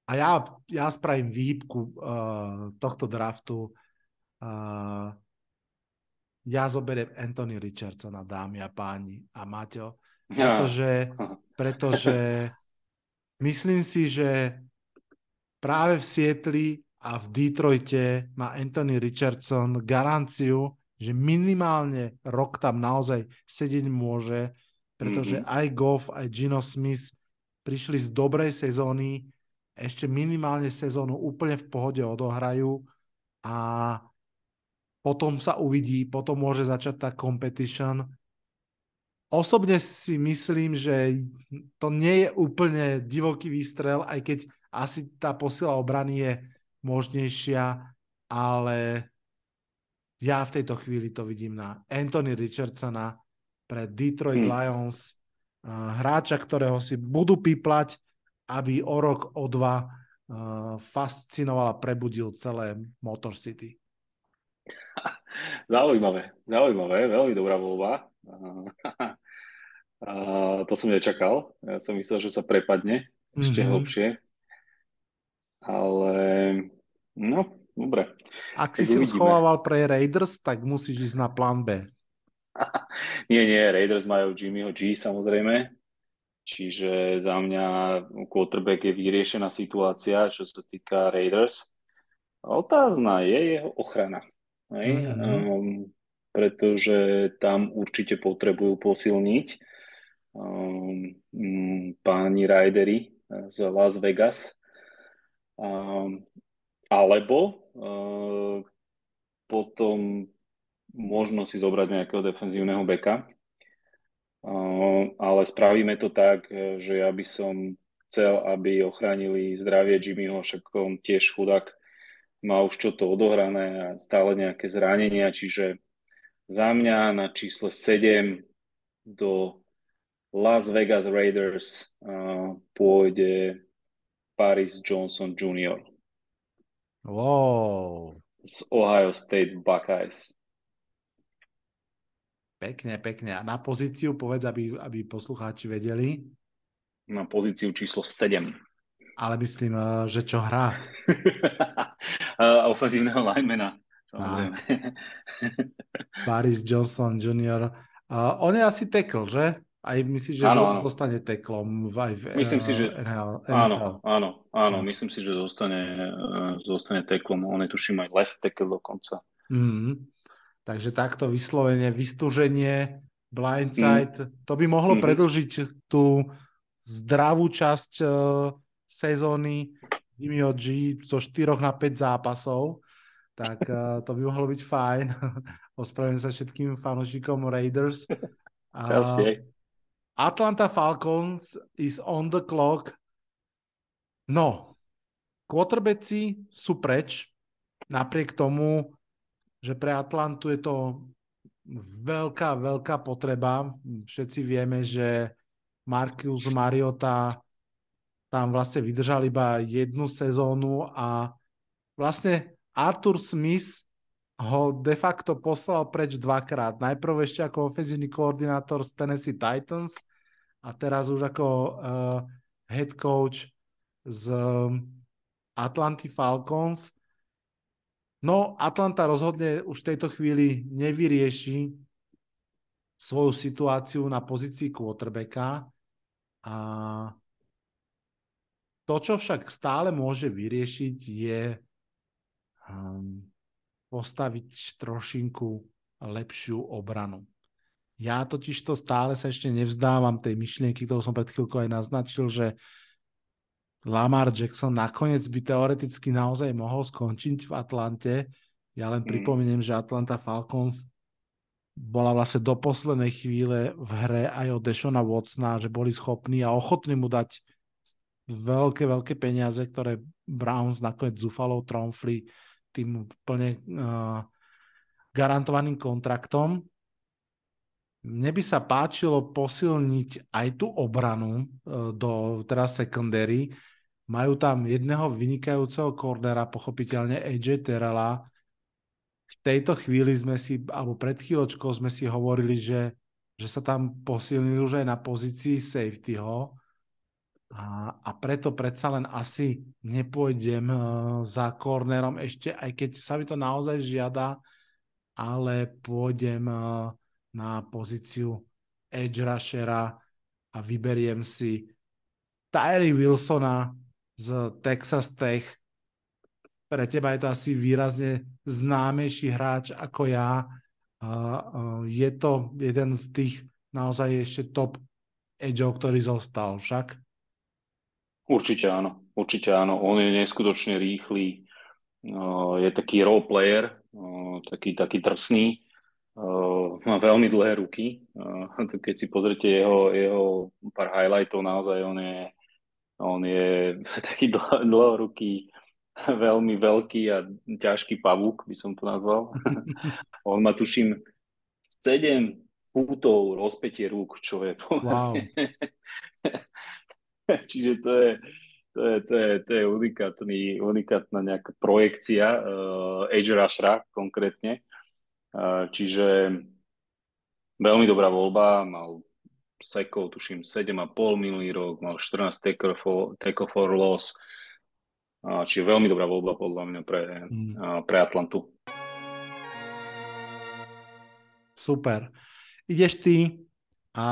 A ja, ja spravím výhybku uh, tohto draftu. Uh, ja zoberiem Anthony Richardsona, dámy a páni. A Maťo, pretože, pretože myslím si, že práve v Sietli a v Detroite má Anthony Richardson garanciu, že minimálne rok tam naozaj sedieť môže, pretože mm-hmm. aj Goff, aj Gino Smith prišli z dobrej sezóny, ešte minimálne sezónu úplne v pohode odohrajú a potom sa uvidí, potom môže začať tá competition. Osobne si myslím, že to nie je úplne divoký výstrel, aj keď asi tá posila obrany je možnejšia, ale ja v tejto chvíli to vidím na Anthony Richardsona pre Detroit hmm. Lions, hráča, ktorého si budú píplať, aby o rok, o dva fascinoval a prebudil celé Motor City. Zaujímavé, zaujímavé, veľmi dobrá voľba. to som nečakal. Ja som myslel, že sa prepadne ešte mm-hmm. hlbšie. Ale no, dobre. Ak si si schovával pre Raiders, tak musíš ísť na plán B. nie, nie, Raiders majú Jimmyho G samozrejme. Čiže za mňa quarterback je vyriešená situácia, čo sa týka Raiders. Otázna je jeho ochrana. Hej? Mm-hmm. Um, pretože tam určite potrebujú posilniť um, páni Ridery z Las Vegas. Um, alebo uh, potom možno si zobrať nejakého defenzívneho beka. Ale spravíme to tak, že ja by som chcel, aby ochránili zdravie Jimmyho, však on tiež chudák má už čo to odohrané a stále nejaké zranenia, čiže za mňa na čísle 7 do Las Vegas Raiders uh, pôjde Paris Johnson Jr. Wow. Z Ohio State Buckeyes. Pekne, pekne. A na pozíciu povedz, aby, aby poslucháči vedeli. Na pozíciu číslo 7. Ale myslím, eh, že čo hrá? Ofenzívneho linemana. Paris Johnson Jr. Uh, on je asi tackle, že? Aj myslíš, že áno, zostane teklom aj v myslím si, že, NHL? Áno, áno, áno, myslím si, že zostane, uh, zostane teklom. On je tuším aj left tackle dokonca. Mm. Takže takto vyslovene vystúženie, blindside, mm. to by mohlo mm-hmm. predlžiť tú zdravú časť uh, sezóny Jimmyho G zo 4 na 5 zápasov, tak uh, to by mohlo byť fajn. Ospravedlňujem sa všetkým fanúšikom Raiders. Uh, Atlanta Falcons is on the clock. No, quarterbacki sú preč, napriek tomu, že pre Atlantu je to veľká, veľká potreba. Všetci vieme, že Marcus Mariota tam vlastne vydržal iba jednu sezónu a vlastne Arthur Smith ho de facto poslal preč dvakrát. Najprv ešte ako ofenzívny koordinátor z Tennessee Titans a teraz už ako uh, head coach z Atlanty Falcons. No, Atlanta rozhodne už v tejto chvíli nevyrieši svoju situáciu na pozícii quarterbacka a to, čo však stále môže vyriešiť, je um, postaviť trošinku lepšiu obranu. Ja totiž to stále sa ešte nevzdávam tej myšlienky, ktorú som pred chvíľkou aj naznačil, že Lamar Jackson nakoniec by teoreticky naozaj mohol skončiť v Atlante. Ja len mm. pripomeniem, že Atlanta Falcons bola vlastne do poslednej chvíle v hre aj od Deshona Watsona, že boli schopní a ochotní mu dať veľké, veľké peniaze, ktoré Browns nakoniec zúfalo tromfli tým plne uh, garantovaným kontraktom. Mne by sa páčilo posilniť aj tú obranu uh, do teraz secondary, majú tam jedného vynikajúceho kornera, pochopiteľne AJ Terrella. V tejto chvíli sme si, alebo pred chvíľočkou sme si hovorili, že, že sa tam posilnili už aj na pozícii safetyho. A, a preto predsa len asi nepôjdem uh, za kornerom ešte, aj keď sa mi to naozaj žiada, ale pôjdem uh, na pozíciu edge rushera a vyberiem si Tyree Wilsona, z Texas Tech. Pre teba je to asi výrazne známejší hráč ako ja. Je to jeden z tých naozaj ešte top edgeov, ktorý zostal však? Určite áno, určite áno. On je neskutočne rýchly, je taký role player, taký, taký drsný, má veľmi dlhé ruky. Keď si pozrite jeho, jeho pár highlightov, naozaj on je on je taký dlho, dlhoruký, veľmi veľký a ťažký pavúk, by som to nazval. On má, tuším, 7 fútov rozpetie rúk, čo je wow. Čiže to je, to je, to je, to je unikátny, unikátna nejaká projekcia uh, Age Rushera konkrétne. Uh, čiže veľmi dobrá voľba, mal sekov, tuším 7,5 minulý rok, mal 14 tackle for, tackle for loss, čiže veľmi dobrá voľba podľa mňa pre, mm. pre Atlantu. Super. Ideš ty a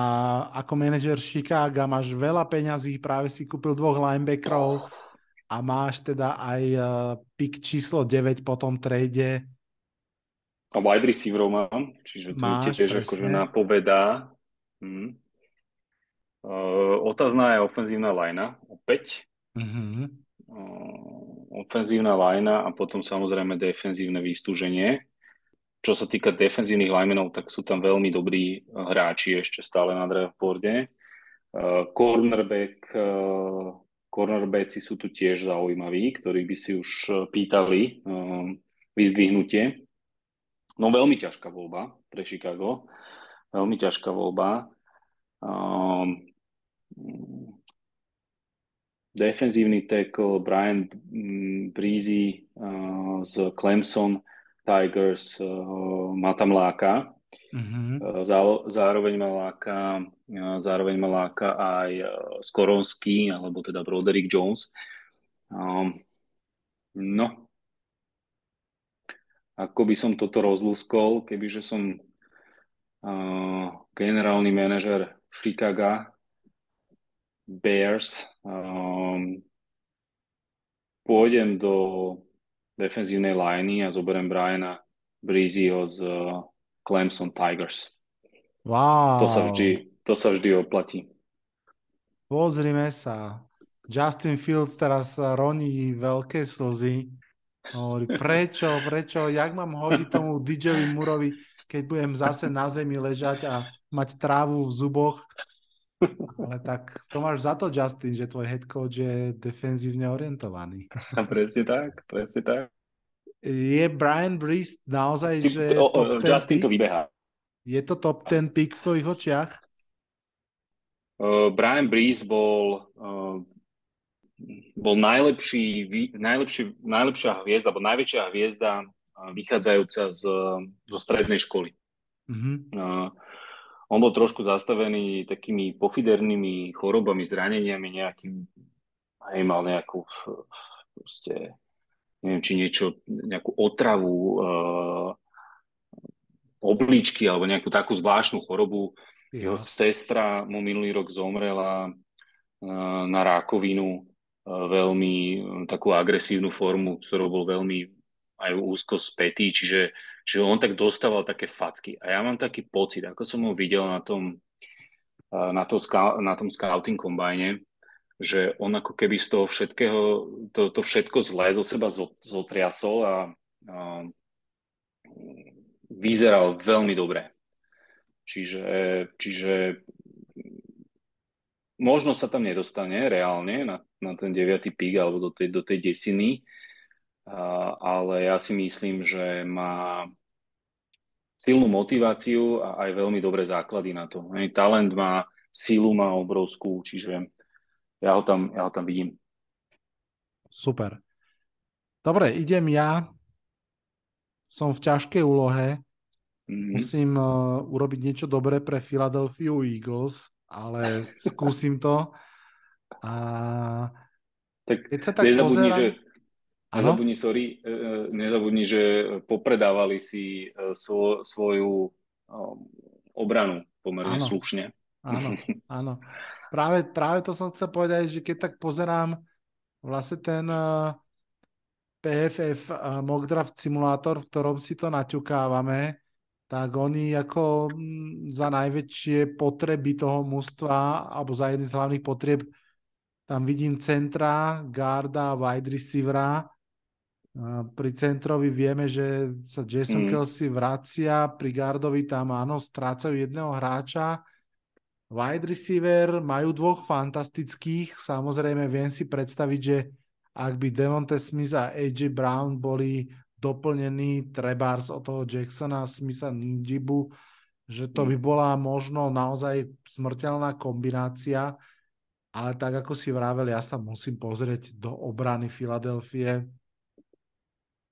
ako manažer Chicago máš veľa peňazí, práve si kúpil dvoch linebackerov a máš teda aj uh, pick číslo 9 po tom trade. A wide receiverov mám, čiže to máš, tiež akože napovedá. Hm. Uh, otázna je ofenzívna lajna, opäť. Uh-huh. Uh, ofenzívna lajna a potom samozrejme defenzívne vystúženie. Čo sa týka defenzívnych linemenov, tak sú tam veľmi dobrí hráči ešte stále na draftboarde. Uh, cornerback, uh, cornerbacki sú tu tiež zaujímaví, ktorí by si už pýtali uh, vyzdvihnutie. No veľmi ťažká voľba pre Chicago. Veľmi ťažká voľba. Um, defenzívny tackle Brian Breezy uh, z Clemson Tigers uh, ma tam láka. Mm-hmm. Uh, zároveň ma láka, uh, zároveň ma láka aj Skoronský, alebo teda Broderick Jones. Um, no, ako by som toto rozlúskol, kebyže som uh, generálny manažer Chicago Bears. Um, pôjdem do defenzívnej liney a zoberiem Briana Breezyho z uh, Clemson Tigers. Wow. To sa vždy, to sa vždy oplatí. Pozrime sa. Justin Fields teraz roní veľké slzy. Hovorí, prečo, prečo, jak mám hodiť tomu DJovi Murovi, keď budem zase na zemi ležať a mať trávu v zuboch ale tak to máš za to, Justin, že tvoj head coach je defenzívne orientovaný. A presne tak, presne tak. Je Brian Brees naozaj, že o, o, Justin pick? to vybehá. Je to top ten pick v tvojich očiach? Uh, Brian Brees bol uh, bol najlepší, najlepší, najlepšia hviezda, alebo najväčšia hviezda uh, vychádzajúca z, zo strednej školy. Mm-hmm. Uh, on bol trošku zastavený takými pofidernými chorobami, zraneniami, nejakým, aj mal nejakú proste, neviem, či niečo, nejakú otravu, uh, obličky alebo nejakú takú zvláštnu chorobu. Ja. Jeho sestra mu minulý rok zomrela uh, na rákovinu, uh, veľmi takú agresívnu formu, ktorou bol veľmi aj úzko spätý, čiže že on tak dostával také facky. A ja mám taký pocit, ako som ho videl na tom, na, to, na tom scouting kombajne, že on ako keby z toho všetkého, to, to všetko zlé zo seba zotriasol a, a vyzeral veľmi dobre. Čiže, čiže možno sa tam nedostane reálne na, na ten deviatý pík alebo do tej, do tej desiny, ale ja si myslím, že má silnú motiváciu a aj veľmi dobré základy na to. Talent má, silu má obrovskú, čiže ja ho tam, ja ho tam vidím. Super. Dobre, idem ja. Som v ťažkej úlohe. Mm-hmm. Musím uh, urobiť niečo dobré pre Philadelphia Eagles, ale skúsim to. A tak keď sa tak nezabudni, pozerám... že Nezabudni, sorry, e, e, nezabudni, že popredávali si e, svo, svoju obranu pomerne áno. slušne. Áno, áno. Práve, práve to som chcel povedať, že keď tak pozerám vlastne ten PFF mock draft simulátor, v ktorom si to naťukávame, tak oni ako za najväčšie potreby toho mužstva, alebo za jedný z hlavných potrieb, tam vidím centra, garda, wide receivera, pri centrovi vieme, že sa Jason mm. Kelsey vracia, pri Gardovi tam áno, strácajú jedného hráča. Wide receiver majú dvoch fantastických, samozrejme viem si predstaviť, že ak by Devonte Smith a AJ Brown boli doplnení trebárs od toho Jacksona, Smitha Ninjibu, že to by mm. bola možno naozaj smrteľná kombinácia, ale tak ako si vravel, ja sa musím pozrieť do obrany Filadelfie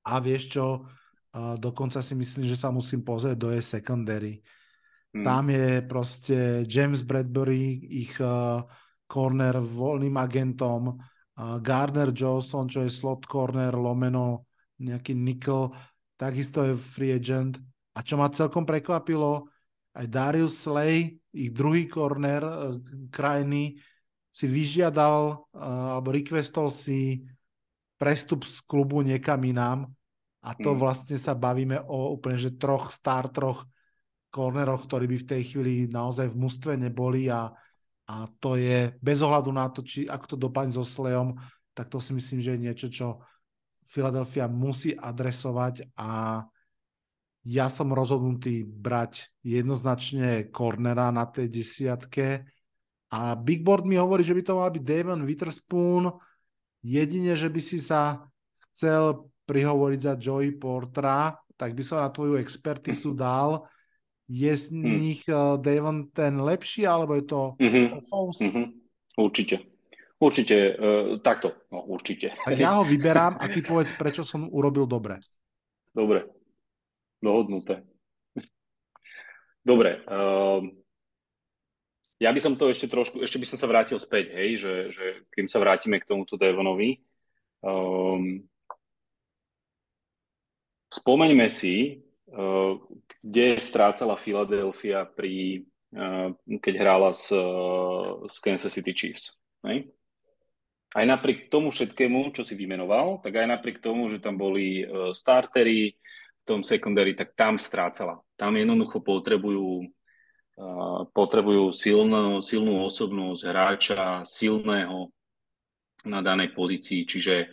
a vieš čo, uh, dokonca si myslím, že sa musím pozrieť do jej secondary. Hmm. Tam je proste James Bradbury, ich uh, corner voľným agentom, uh, Gardner Johnson, čo je slot corner, lomeno, nejaký nickel, takisto je free agent. A čo ma celkom prekvapilo, aj Darius Slay, ich druhý korner uh, krajiny, si vyžiadal uh, alebo requestol si prestup z klubu niekam inám a to mm. vlastne sa bavíme o úplne, že troch star, troch korneroch, ktorí by v tej chvíli naozaj v mústve neboli a, a to je bez ohľadu na to, či ako to dopadne so Slejom, tak to si myslím, že je niečo, čo Philadelphia musí adresovať a ja som rozhodnutý brať jednoznačne kornera na tej desiatke a Big Board mi hovorí, že by to mal byť Damon Witherspoon, jedine, že by si sa chcel prihovoriť za Joey Portra, tak by som na tvoju expertizu dal. Je z hmm. nich uh, Davon ten lepší, alebo je to mm-hmm. Mm-hmm. Určite. Určite, uh, takto, no určite. Tak ja ho vyberám a ty povedz, prečo som urobil dobre. Dobre, dohodnuté. Dobre, uh, ja by som to ešte trošku, ešte by som sa vrátil späť, hej, že, že kým sa vrátime k tomuto Devonovi, um, Spomeňme si, eh, kde strácala Philadelphia pri, eh, keď hrála s, s Kansas City Chiefs. Hej? Aj napriek tomu všetkému, čo si vymenoval, tak aj napriek tomu, že tam boli eh, startery v tom secondary, tak tam strácala. Tam jednoducho potrebujú, potrebujú silnú, silnú osobnosť hráča, silného na danej pozícii. Čiže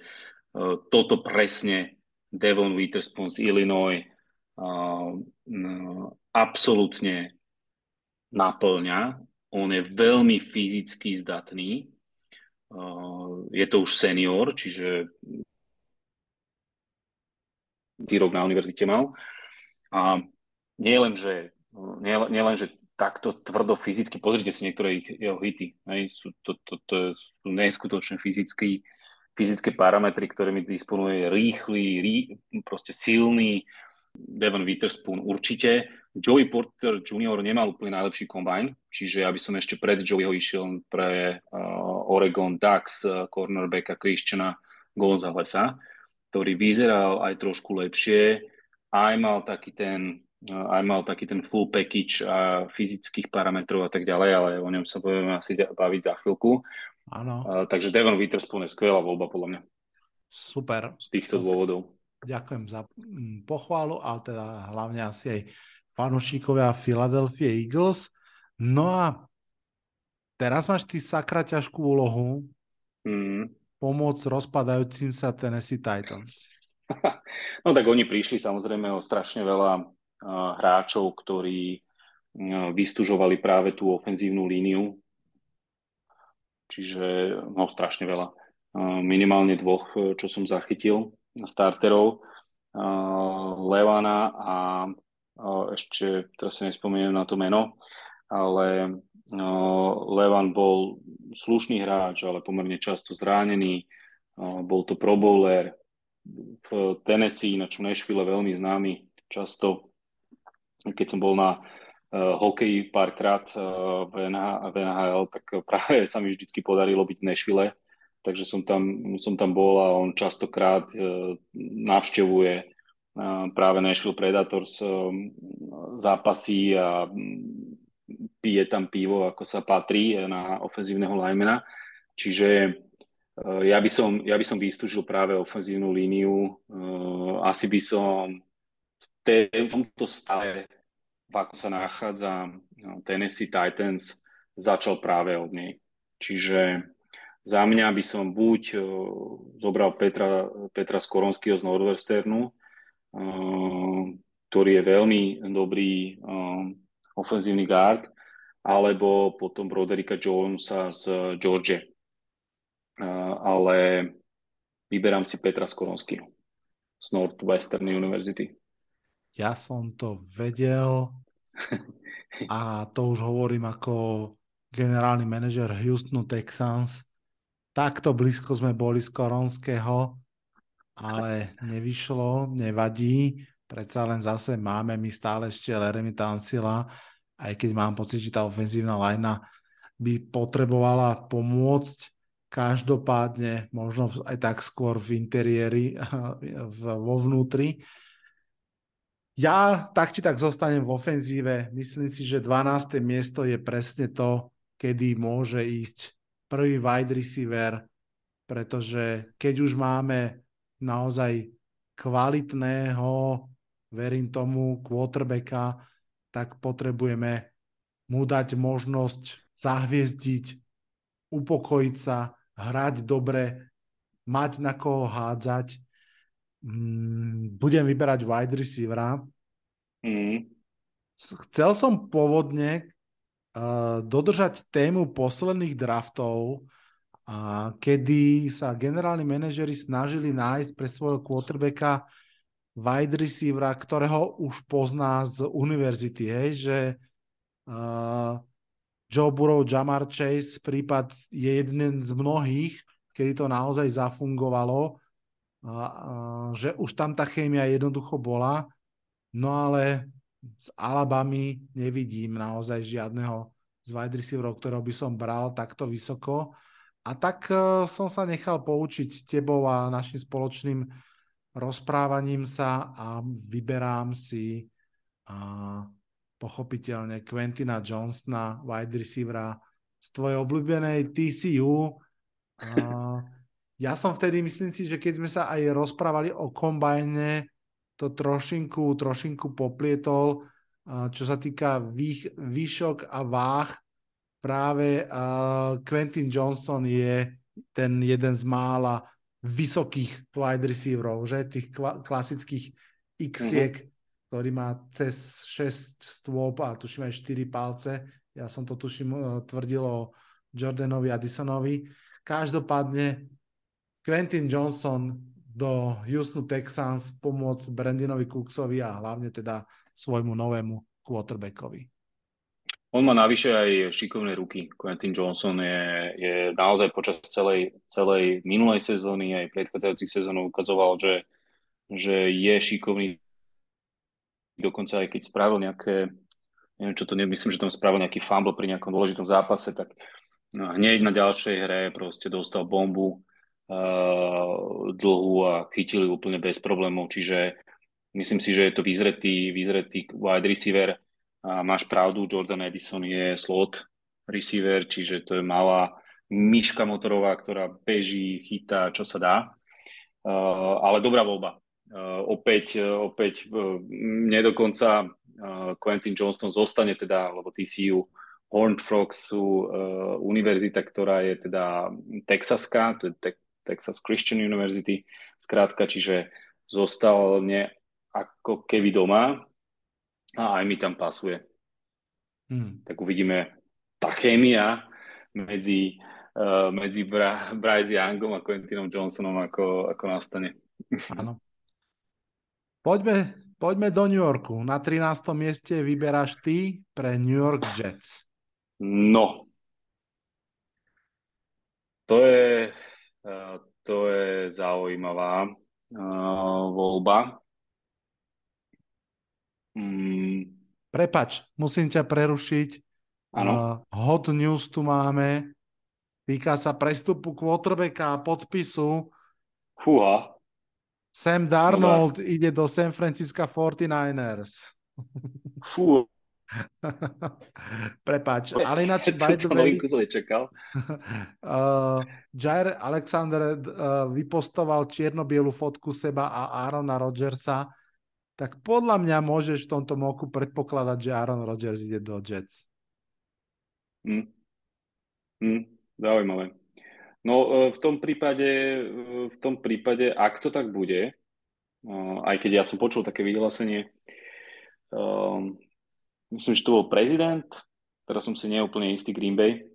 toto presne Devon Witherspoon z Illinois uh, absolútne naplňa. On je veľmi fyzicky zdatný. Uh, je to už senior, čiže rok na univerzite mal. A nie len, že, nie, nie len, že takto tvrdo fyzicky, pozrite si niektoré jeho hity, hej, sú, to, to, to sú neskutočne fyzicky fyzické parametry, ktorými disponuje rýchly, rý, proste silný Devon Witherspoon určite. Joey Porter Jr. nemal úplne najlepší kombajn, čiže ja by som ešte pred Joeyho išiel pre uh, Oregon Ducks uh, cornerbacka Christiana Gonzalesa, ktorý vyzeral aj trošku lepšie, aj mal taký ten aj mal taký ten full package a fyzických parametrov a tak ďalej, ale o ňom sa budeme asi baviť za chvíľku. Áno. Takže Devon Witherspoon je skvelá voľba podľa mňa. Super. Z týchto to dôvodov. Ďakujem za mm, pochválu, ale teda hlavne asi aj fanúšikovia Philadelphia Eagles. No a teraz máš ty sakra ťažkú úlohu mm. pomôcť rozpadajúcim sa Tennessee Titans. no tak oni prišli samozrejme o strašne veľa hráčov, ktorí uh, vystužovali práve tú ofenzívnu líniu čiže no strašne veľa. Minimálne dvoch, čo som zachytil, starterov. Levana a ešte, teraz si nespomeniem na to meno, ale Levan bol slušný hráč, ale pomerne často zranený. Bol to pro bowler v Tennessee, na čo Nashville veľmi známy. Často, keď som bol na uh, hokej párkrát uh, v, NH, v NHL, tak práve sa mi vždycky podarilo byť v Nešvile, takže som tam, som tam bol a on častokrát uh, navštevuje uh, práve Nashville Predators uh, zápasy a pije tam pivo, ako sa patrí na ofenzívneho linemana. Čiže ja by som, ja som vystúžil práve ofenzívnu líniu. Asi by som v tomto stave ako sa nachádza no, Tennessee Titans, začal práve od nej. Čiže za mňa by som buď zobral Petra, Petra Skoronského z Norwesternu, ktorý je veľmi dobrý ofenzívny guard, alebo potom Broderika Jonesa z George. Ale vyberám si Petra Skoronského z Northwestern University. Ja som to vedel a to už hovorím ako generálny manažer Houstonu Texans. Takto blízko sme boli z Koronského, ale nevyšlo, nevadí. Predsa len zase máme my stále ešte Leremy Tansila, aj keď mám pocit, že tá ofenzívna lajna by potrebovala pomôcť. Každopádne možno aj tak skôr v interiéri, vo vnútri Ja tak či tak zostanem v ofenzíve. Myslím si, že 12. miesto je presne to, kedy môže ísť prvý wide receiver, pretože keď už máme naozaj kvalitného, verím tomu, quarterbacka, tak potrebujeme mu dať možnosť zahviezdiť, upokojiť sa, hrať dobre, mať na koho hádzať. Mm, budem vyberať wide receivera. Mm. Chcel som pôvodne uh, dodržať tému posledných draftov, a kedy sa generálni manažeri snažili nájsť pre svojho quarterbacka wide receivera, ktorého už pozná z univerzity, hej, že uh, Joe Burrow, Jamar Chase prípad je jeden z mnohých, kedy to naozaj zafungovalo, že už tam tá chémia jednoducho bola, no ale z Alabamy nevidím naozaj žiadneho z wide receiverov, ktorého by som bral takto vysoko. A tak e, som sa nechal poučiť tebou a našim spoločným rozprávaním sa a vyberám si a pochopiteľne Quentina Johnsona, wide receivera z tvojej obľúbenej TCU. Uh, ja som vtedy, myslím si, že keď sme sa aj rozprávali o kombajne, to trošinku, trošinku poplietol, čo sa týka vých, výšok a váh. Práve Quentin Johnson je ten jeden z mála vysokých wide receiverov, že tých klasických X-iek, mm-hmm ktorý má cez 6 stôp a tuším aj 4 palce. Ja som to tuším e, tvrdil o Jordanovi Addisonovi. Každopádne Quentin Johnson do Houstonu Texans pomôcť Brandinovi Cooksovi a hlavne teda svojmu novému quarterbackovi. On má navyše aj šikovné ruky. Quentin Johnson je, je naozaj počas celej, celej minulej sezóny aj predchádzajúcich sezónov ukazoval, že, že je šikovný dokonca aj keď spravil nejaké, neviem čo to nemyslím, že tam spravil nejaký fumble pri nejakom dôležitom zápase, tak no, hneď na ďalšej hre proste dostal bombu uh, dlhú a chytili úplne bez problémov, čiže myslím si, že je to vyzretý, vyzretý wide receiver a máš pravdu, Jordan Edison je slot receiver, čiže to je malá myška motorová, ktorá beží, chytá, čo sa dá. Uh, ale dobrá voľba. Uh, opäť, uh, opäť uh, mne dokonca uh, Quentin Johnston zostane teda, lebo TCU Horned Frogs sú uh, univerzita, ktorá je teda texaská, to je te- Texas Christian University, skrátka, čiže zostal mne ako keby doma a aj mi tam pasuje. Hmm. Tak uvidíme tá chémia medzi, uh, medzi Bra- Bryce Youngom a Quentinom Johnsonom, ako, ako nastane. Áno. Poďme, poďme do New Yorku. Na 13. mieste vyberáš ty pre New York Jets. No. To je, to je zaujímavá uh, voľba. Mm. Prepač, musím ťa prerušiť. Uh, hot news tu máme. Týka sa prestupu quarterbacka a podpisu. Fúha. Sam Darnold no, ide do San Francisco 49ers. Fú. Prepač, ale ináč, by the way, čakal. uh, Jair Alexander uh, vypostoval čierno-bielu fotku seba a Aarona Rodgersa, tak podľa mňa môžeš v tomto moku predpokladať, že Aaron Rodgers ide do Jets. Mm. Mm, zaujímavé. No e, v tom prípade, e, v tom prípade, ak to tak bude, e, aj keď ja som počul také vyhlásenie, um, myslím, že to bol prezident, teraz som si neúplne istý Green Bay,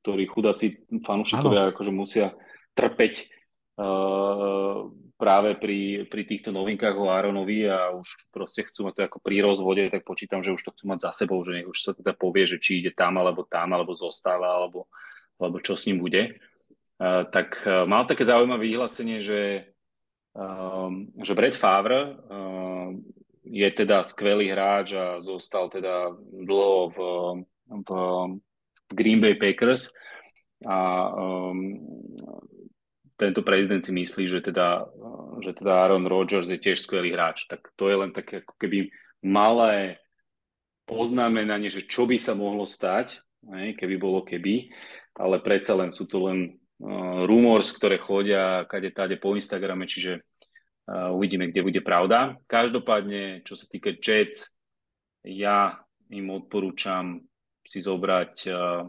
ktorí chudáci fanúšikovia akože musia trpeť uh, práve pri, pri týchto novinkách o Aaronovi a už proste chcú mať to ako pri rozvode, tak počítam, že už to chcú mať za sebou, že nech už sa teda povie, že či ide tam, alebo tam, alebo zostáva, alebo, alebo čo s ním bude. Tak e, mal také zaujímavé vyhlásenie, že, um, že Brett Favre um, je teda skvelý hráč a zostal teda dlho v, v, v Green Bay Packers a um, tento prezident si myslí, že teda, že teda Aaron Rodgers je tiež skvelý hráč. Tak to je len také ako keby malé poznamenanie, že čo by sa mohlo stať, keby bolo keby, ale predsa len sú to len uh, rumors, ktoré chodia kade táde po Instagrame, čiže uvidíme, kde bude pravda. Každopádne, čo sa týka Jets, ja im odporúčam si zobrať uh,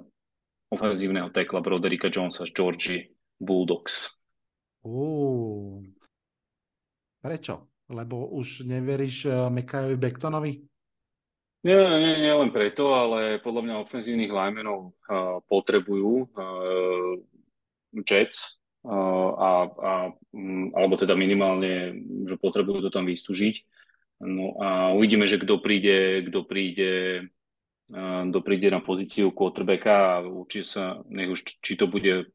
ofenzívneho tekla Broderika Jonesa z Georgie Bulldogs. Uh, prečo? Lebo už neveríš uh, Mekajovi Bektonovi? Nie, nie, nie len preto, ale podľa mňa ofenzívnych linemenov uh, potrebujú uh, Jets, a, a, um, alebo teda minimálne, že potrebujú to tam vystúžiť. No a uvidíme, že kto príde, kto príde, kto príde na pozíciu quarterbacka a určite sa, nech už či to bude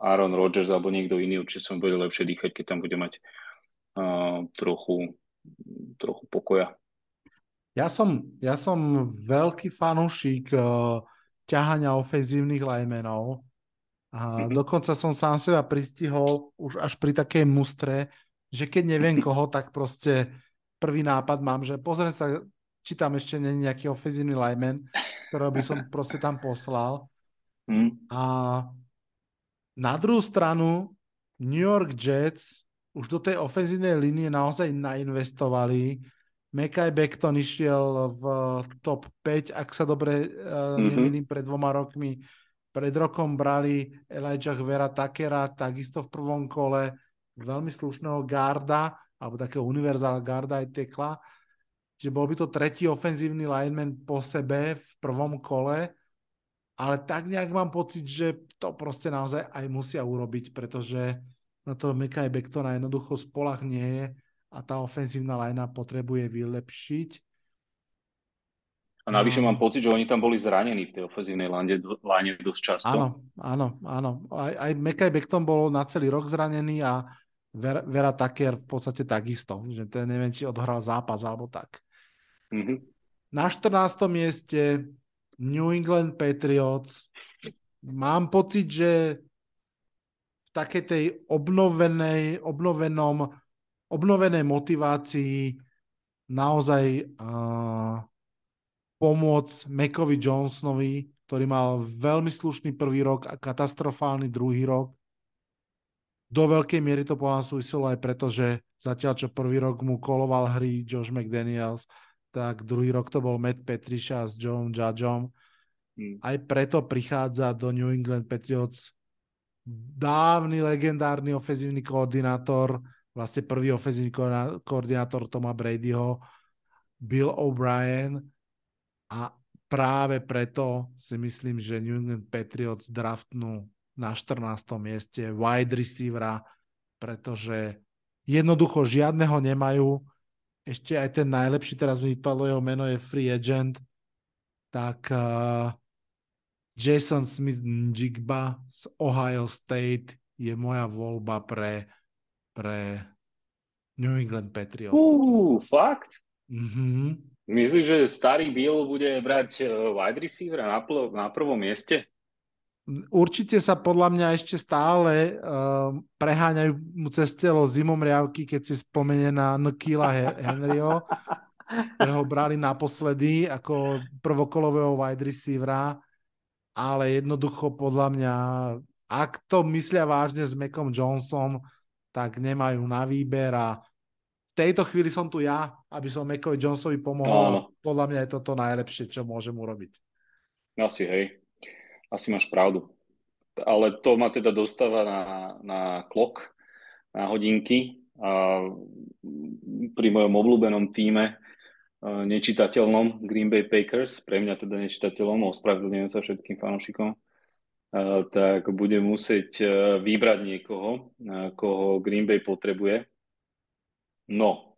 Aaron Rodgers alebo niekto iný, určite sa bude lepšie dýchať, keď tam bude mať uh, trochu, trochu pokoja. Ja som, ja som veľký fanúšik uh, ťahania ofenzívnych linemenov. A dokonca som sám seba pristihol už až pri takej mustre, že keď neviem koho, tak proste prvý nápad mám, že pozriem sa, či tam ešte nie je nejaký ofenzívny lineman, ktorého by som proste tam poslal. Mm. A na druhú stranu New York Jets už do tej ofenzívnej línie naozaj nainvestovali. Mekaj Beckton išiel v top 5, ak sa dobre uh, nemýlim, pred dvoma rokmi. Pred rokom brali Elijah Vera Takera, takisto v prvom kole, veľmi slušného garda, alebo takého univerzál garda aj tekla. Čiže bol by to tretí ofenzívny lineman po sebe v prvom kole ale tak nejak mám pocit, že to proste naozaj aj musia urobiť, pretože na to Mekaj Bektona jednoducho spolach nie je a tá ofenzívna lajna potrebuje vylepšiť. A navyše mám pocit, že oni tam boli zranení v tej ofenzívnej line dosť často. Áno, áno, áno. Aj, aj Mekaj Bekton bol na celý rok zranený a Vera, Vera Tucker v podstate takisto, že ten neviem, či odhral zápas alebo tak. Mm-hmm. Na 14. mieste New England Patriots. Mám pocit, že v takej tej obnovenej, obnovenom, obnovenej motivácii naozaj uh, pomôcť Mekovi Johnsonovi, ktorý mal veľmi slušný prvý rok a katastrofálny druhý rok. Do veľkej miery to po nás súviselo aj preto, že zatiaľ čo prvý rok mu koloval hry Josh McDaniels, tak druhý rok to bol Matt Patricia s John Judgeom. Hmm. Aj preto prichádza do New England Patriots dávny legendárny ofenzívny koordinátor, vlastne prvý ofenzívny koordinátor Toma Bradyho, Bill O'Brien a práve preto si myslím, že New England Patriots draftnú na 14. mieste wide receivera, pretože jednoducho žiadneho nemajú ešte aj ten najlepší, teraz mi vypadlo jeho meno, je free agent, tak uh, Jason Smith Njigba z Ohio State je moja voľba pre, pre New England Patriots. Uh, fakt? Mm-hmm. Myslíš, že starý Bill bude brať uh, wide receiver na, pl- na prvom mieste? Určite sa podľa mňa ešte stále uh, preháňajú mu cez telo zimom riavky, keď si spomenie na Nkila Henryho, ktorého brali naposledy ako prvokolového wide receivera, ale jednoducho podľa mňa, ak to myslia vážne s Mekom Johnson, tak nemajú na výber a tejto chvíli som tu ja, aby som Mekovi Johnsonovi pomohol. Áno. Podľa mňa je to to najlepšie, čo môžem urobiť. Asi, hej. Asi máš pravdu. Ale to ma teda dostáva na, na klok, na hodinky. A pri mojom obľúbenom týme nečitateľnom Green Bay Packers, pre mňa teda nečitateľom, ospravedlňujem sa všetkým fanúšikom, tak budem musieť vybrať niekoho, koho Green Bay potrebuje. No,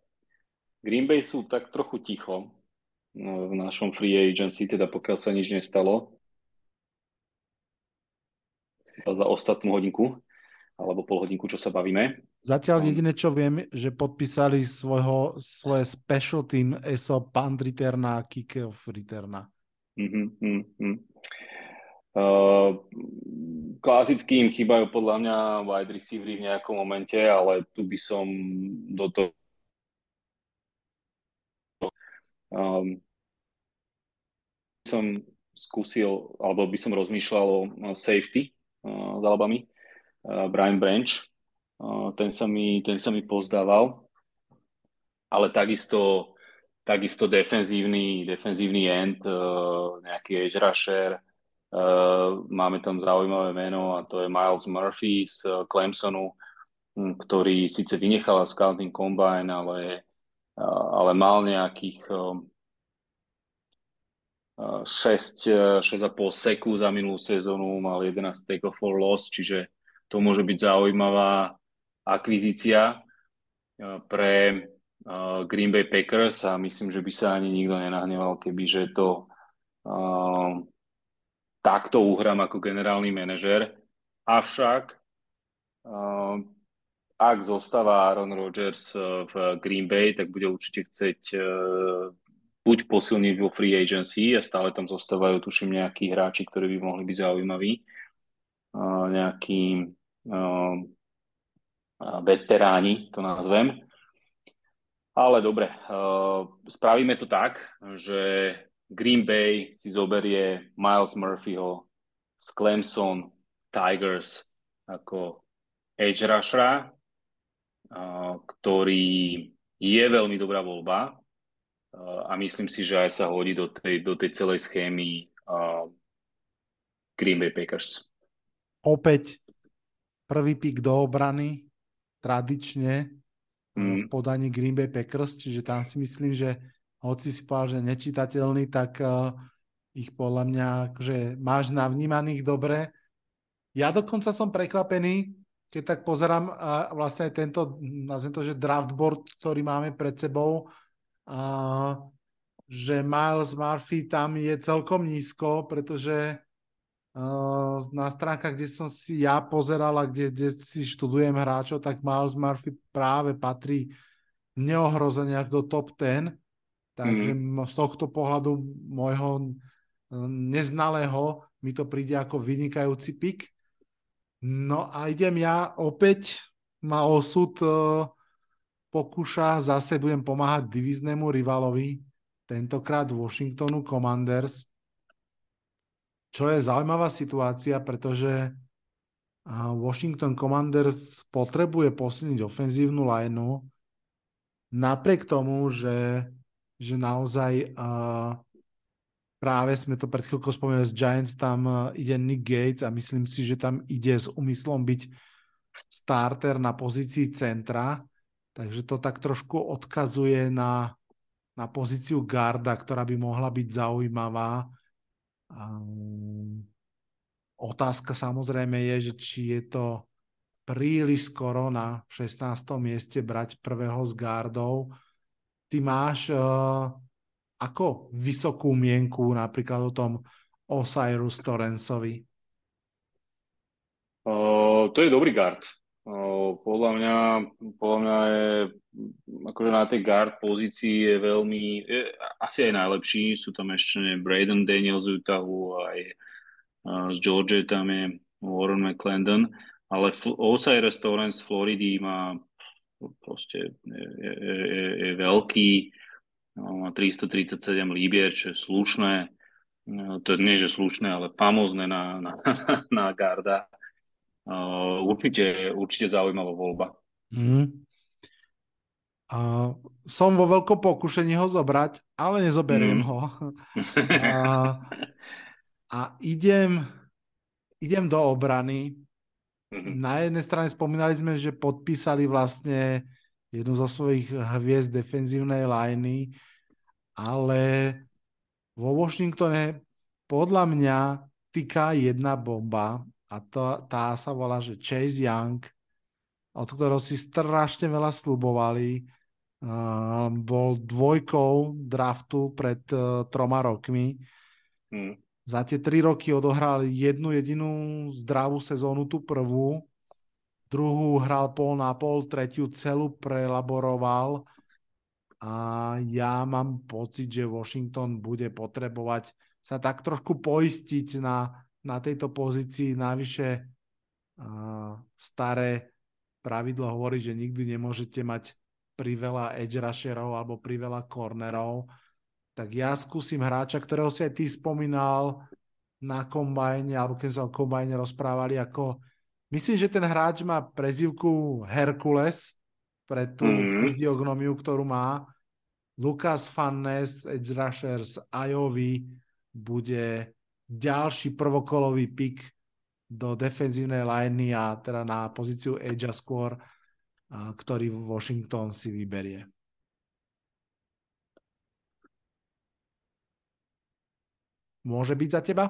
Green Bay sú tak trochu ticho no, v našom free agency, teda pokiaľ sa nič nestalo za ostatnú hodinku alebo pol hodinku, čo sa bavíme. Zatiaľ jediné, čo viem, že podpísali svojho, svoje special team ESO punt returna a kick-off returna. Mm-hmm, mm-hmm. Uh, klasicky im chýbajú podľa mňa wide receivery v nejakom momente, ale tu by som do toho um, som skúsil, alebo by som rozmýšľal o safety uh, s Alabami, uh, Brian Branch, uh, ten, sa mi, ten sa mi pozdával, ale takisto, takisto defenzívny, defenzívny end, uh, nejaký edge rusher, Uh, máme tam zaujímavé meno a to je Miles Murphy z Clemsonu, ktorý síce vynechal scouting combine, ale, ale mal nejakých um, 6, 6,5 seku za minulú sezónu, mal 11 take for loss, čiže to môže byť zaujímavá akvizícia pre Green Bay Packers a myslím, že by sa ani nikto nenahneval, keby že to takto uhrám ako generálny manažer. Avšak ak zostáva Aaron Rodgers uh, v Green Bay, tak bude určite chcieť uh, buď posilniť vo free agency a stále tam zostávajú, tuším, nejakí hráči, ktorí by mohli byť zaujímaví. Uh, nejakí veteráni, to nazvem. Ale dobre, spravíme to tak, že Green Bay si zoberie Miles Murphyho z Clemson Tigers ako edge rushera, ktorý je veľmi dobrá voľba a myslím si, že aj sa hodí do tej, do tej celej schémy Green Bay Packers. Opäť prvý pik do obrany, tradične mm. v podaní Green Bay Packers, čiže tam si myslím, že hoci si povedal, že nečitateľný, tak uh, ich podľa mňa, že máš navnímaných dobre. Ja dokonca som prekvapený, keď tak pozerám vlastne aj tento, nazvem to, že draft board, ktorý máme pred sebou, uh, že Miles Murphy tam je celkom nízko, pretože uh, na stránkach, kde som si ja pozeral a kde, kde si študujem hráčov, tak Miles Murphy práve patrí neohrozene až do top 10 Takže mm. z tohto pohľadu môjho neznalého mi to príde ako vynikajúci pik. No a idem ja opäť, ma osud uh, pokúša, zase budem pomáhať diviznému rivalovi, tentokrát Washingtonu Commanders, čo je zaujímavá situácia, pretože uh, Washington Commanders potrebuje posilniť ofenzívnu lineu, napriek tomu, že že naozaj uh, práve sme to pred chvíľkou spomenuli z Giants, tam uh, ide Nick Gates a myslím si, že tam ide s úmyslom byť starter na pozícii centra, takže to tak trošku odkazuje na, na pozíciu garda, ktorá by mohla byť zaujímavá. Um, otázka samozrejme je, že či je to príliš skoro na 16. mieste brať prvého z gardov, ty máš uh, ako vysokú mienku napríklad o tom Osiris Torrensovi? Uh, to je dobrý guard. Podľa mňa, podľa mňa je akože na tej guard pozícii je veľmi, je, asi aj najlepší. Sú tam ešte Braden Daniels z Utahu, aj uh, z Georgia tam je Warren McClendon, ale Osiris Torrens z Floridy má proste je, je, je, je veľký, 337 líbier, čo je slušné, no, to nie, že slušné, ale famózne na, na, na garda. Uh, určite, určite zaujímavá voľba. Mm. Uh, som vo veľkom pokušení ho zobrať, ale nezoberiem mm. ho. uh, a idem, idem do obrany Mm-hmm. Na jednej strane spomínali sme, že podpísali vlastne jednu zo svojich hviezd defenzívnej liney, ale vo Washingtone podľa mňa týka jedna bomba a to, tá sa volá, že Chase Young, od ktorého si strašne veľa slubovali. Uh, bol dvojkou draftu pred uh, troma rokmi. Mm. Za tie tri roky odohral jednu jedinú zdravú sezónu, tú prvú. Druhú hral pol na pol, tretiu celú prelaboroval. A ja mám pocit, že Washington bude potrebovať sa tak trošku poistiť na na tejto pozícii. Navyše uh, staré pravidlo hovorí, že nikdy nemôžete mať priveľa edge rusherov alebo priveľa cornerov. Tak ja skúsim hráča, ktorého si aj ty spomínal na kombajne, alebo keď sa o kombajne rozprávali, ako myslím, že ten hráč má prezivku Herkules pre tú mm. fyziognomiu, ktorú má. Lukas Fannes, edge rusher z Iowa, bude ďalší prvokolový pik do defenzívnej liney a teda na pozíciu edge skôr, ktorý Washington si vyberie. Môže byť za teba?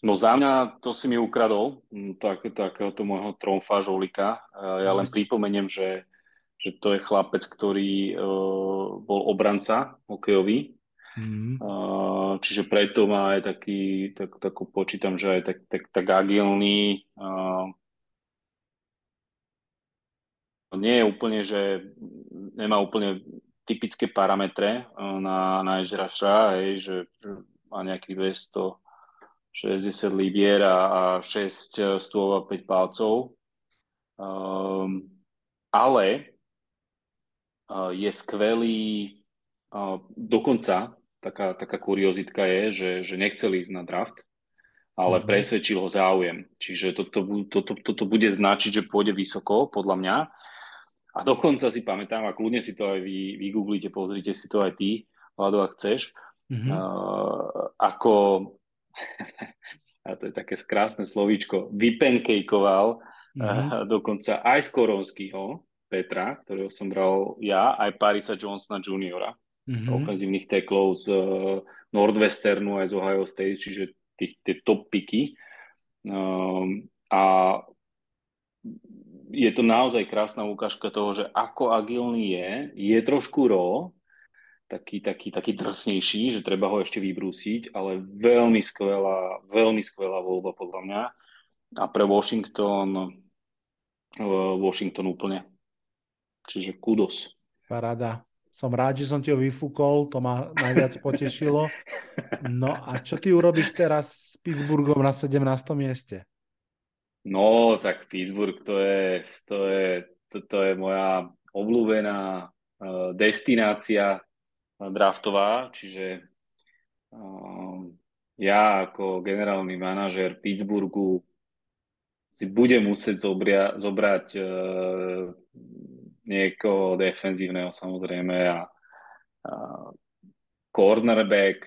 No za mňa to si mi ukradol, tak, takéhoto môjho tromfa žolika. Ja len pripomeniem, že, že to je chlapec, ktorý uh, bol obranca hokejový. Mm. Uh, čiže preto má aj taký, tak, takú počítam, že aj tak, tak, tak agilný. Uh, nie je úplne, že nemá úplne typické parametre na, na Ežraša, že, že má nejakých 200 60 libier a, a 6 stôl a 5 palcov. Um, ale uh, je skvelý, uh, dokonca taká, taká kuriozitka je, že, že nechcel ísť na draft, ale mm-hmm. presvedčil ho záujem. Čiže toto to, to, to, to bude značiť, že pôjde vysoko, podľa mňa. A dokonca si pamätám, a kľudne si to aj vy, vygooglite, pozrite si to aj ty, Vlado, ak chceš, mm-hmm. uh, ako a to je také krásne slovíčko, vypenkejkoval mm-hmm. dokonca aj z Koronského Petra, ktorého som bral ja, aj Parisa Johnsona juniora, mm-hmm. ofenzívnych teklov z uh, Nordwesternu aj z Ohio State, čiže tých, tie top piky. Um, a je to naozaj krásna ukážka toho, že ako agilný je, je trošku ro, taký, taký, taký drsnejší, že treba ho ešte vybrúsiť, ale veľmi skvelá, veľmi skvelá voľba podľa mňa. A pre Washington, uh, Washington úplne. Čiže kudos. Paráda. Som rád, že som ti ho vyfúkol, to ma najviac potešilo. No a čo ty urobíš teraz s Pittsburghom na 17. mieste? No, tak Pittsburgh to je, to je, to, to je moja obľúbená uh, destinácia draftová, čiže um, ja ako generálny manažer Pittsburghu si budem musieť zobria, zobrať uh, niekoho defenzívneho samozrejme a, a cornerback,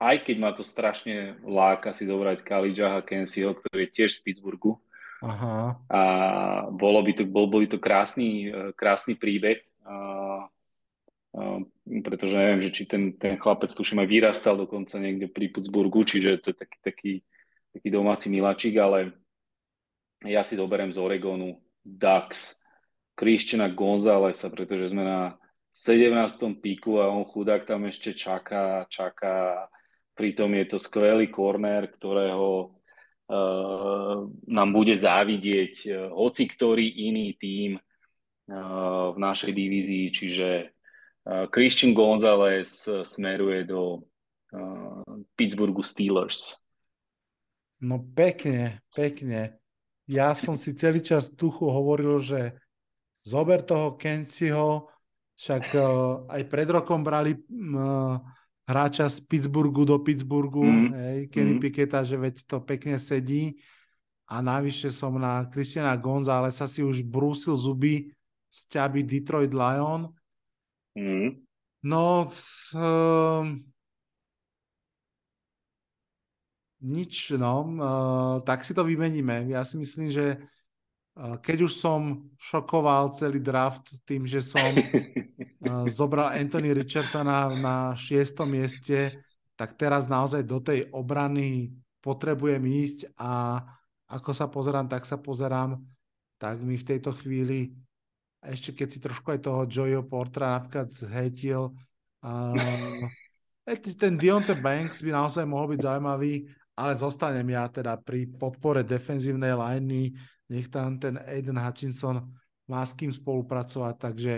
aj keď ma to strašne láka si zobrať Kalidžaha Kensiho, ktorý je tiež z Pittsburghu. Aha. A bolo by to, bol, bol by to krásny, krásny príbeh. A Pretože neviem, že či ten, ten chlapec tuším aj vyrastal dokonca niekde pri Pittsburghu, čiže to je taký, taký, taký domáci miláčik, ale ja si zoberiem z Oregonu Dax, Christiana Gonzalesa, pretože sme na 17. píku a on chudák tam ešte čaká, čaká. Pritom je to skvelý korner, ktorého uh, nám bude závidieť uh, hoci ktorý iný tím uh, v našej divízii, čiže Christian Gonzalez smeruje do Pittsburghu Steelers. No pekne, pekne. Ja som si celý čas v duchu hovoril, že zober toho Kenciho, však uh, aj pred rokom brali uh, hráča z Pittsburghu do Pittsburghu, mm. hej, Kenny mm. Piketa, že veď to pekne sedí. A navyše som na Christiana Gonzalesa si už brúsil zuby z ťaby Detroit Lion Mm. No, uh, nič, no. Uh, tak si to vymeníme. Ja si myslím, že uh, keď už som šokoval celý draft tým, že som uh, zobral Anthony Richardsona na, na šiestom mieste, tak teraz naozaj do tej obrany potrebujem ísť a ako sa pozerám, tak sa pozerám, tak mi v tejto chvíli a ešte keď si trošku aj toho Joeho Portra napríklad zhetil, uh, ten Deontay Banks by naozaj mohol byť zaujímavý, ale zostanem ja teda pri podpore defenzívnej liney, nech tam ten Aiden Hutchinson má s kým spolupracovať, takže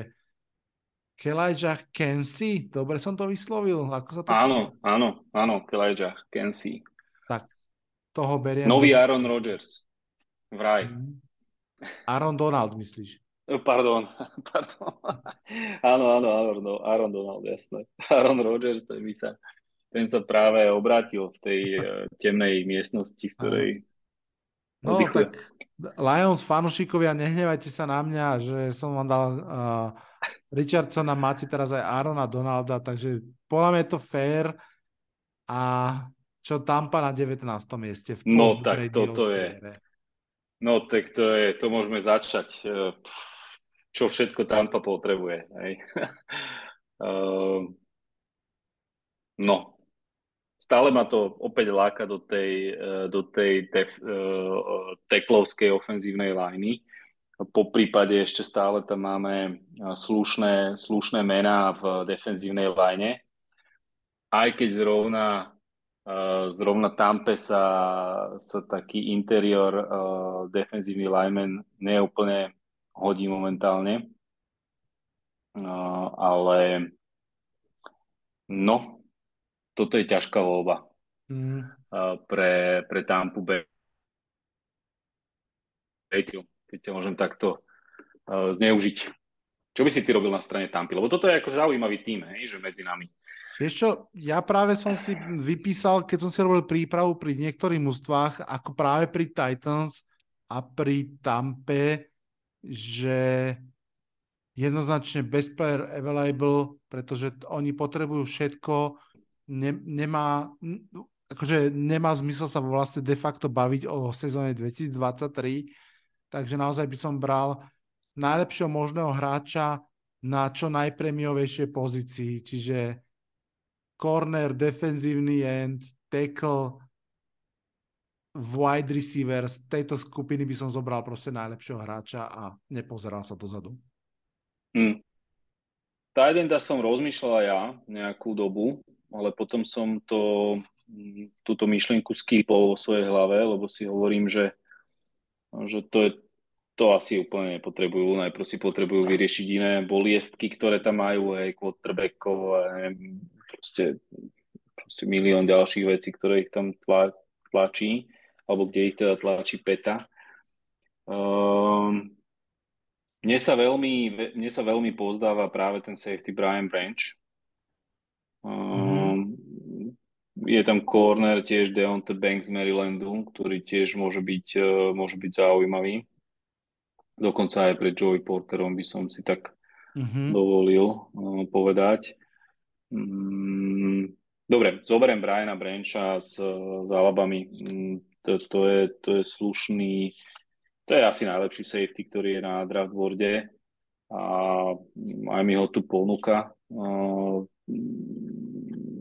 Kelijah Kensi, dobre som to vyslovil? Ako sa to áno, číta? áno, áno, Kelijah Kensi. Tak, toho beriem. Nový. Aaron Rodgers. Vraj. Aaron Donald, myslíš? Pardon, pardon. áno, áno, Aaron, Aaron Donald, jasné. Aaron Rodgers, ten, by sa, ten sa práve obrátil v tej uh, temnej miestnosti, v ktorej No oddychuje. tak Lions fanušikovia, nehnevajte sa na mňa, že som vám dal uh, Richardsona, máte teraz aj Aarona Donalda, takže podľa mňa je to fair a čo Tampa na 19. mieste v No tak toto je. No tak to je, to môžeme začať. eh, Čo všetko Tampa potrebuje. Hej. Eh, no, stále ma to opäť láka do tej, eh, do tej def, uh, teklovskej ofenzívnej liney. Po prípade ešte stále tam máme eh, slušné, slušné mená v defenzívnej line. Aj keď zrovna zrovna Tampe sa, sa taký interior defenzívny lineman neúplne hodí momentálne. Uh, ale no, toto je ťažká voľba Mm. uh, pre, pre Tampu Bay. Keď ťa môžem takto uh, zneužiť. Čo by si ty robil na strane Tampy? Lebo toto je akože zaujímavý tým, hej, že medzi nami. Vieš čo, ja práve som si vypísal, keď som si robil prípravu pri niektorých mústvách, ako práve pri Titans a pri Tampe, že jednoznačne best player available, pretože oni potrebujú všetko, ne, nemá, akože nemá zmysel sa vlastne de facto baviť o sezóne 2023, takže naozaj by som bral najlepšieho možného hráča na čo najpremiovejšej pozícii, čiže corner, defenzívny end, tackle, wide receiver, z tejto skupiny by som zobral proste najlepšieho hráča a nepozeral sa dozadu. Hm. Tidenda som rozmýšľal aj ja nejakú dobu, ale potom som to, túto myšlienku skýpol vo svojej hlave, lebo si hovorím, že, že to, je, to asi úplne nepotrebujú. Najprv si potrebujú vyriešiť iné boliestky, ktoré tam majú, hej, quarterbackov neviem, proste, proste milión ďalších vecí, ktoré ich tam tla, tlačí, alebo kde ich teda tlačí peta. Um, mne sa veľmi, mne sa veľmi pozdáva práve ten safety Brian Branch. Um, je tam corner tiež Deontay Banks Marylandu, ktorý tiež môže byť, uh, môže byť zaujímavý. Dokonca aj pre Joey Porterom by som si tak Mm-hmm. dovolil uh, povedať. Mm, dobre, zoberiem Briana Brancha s, s Alabami. Mm, to, to, je, to je slušný, to je asi najlepší safety, ktorý je na draft boarde. A aj mi ho tu ponúka uh,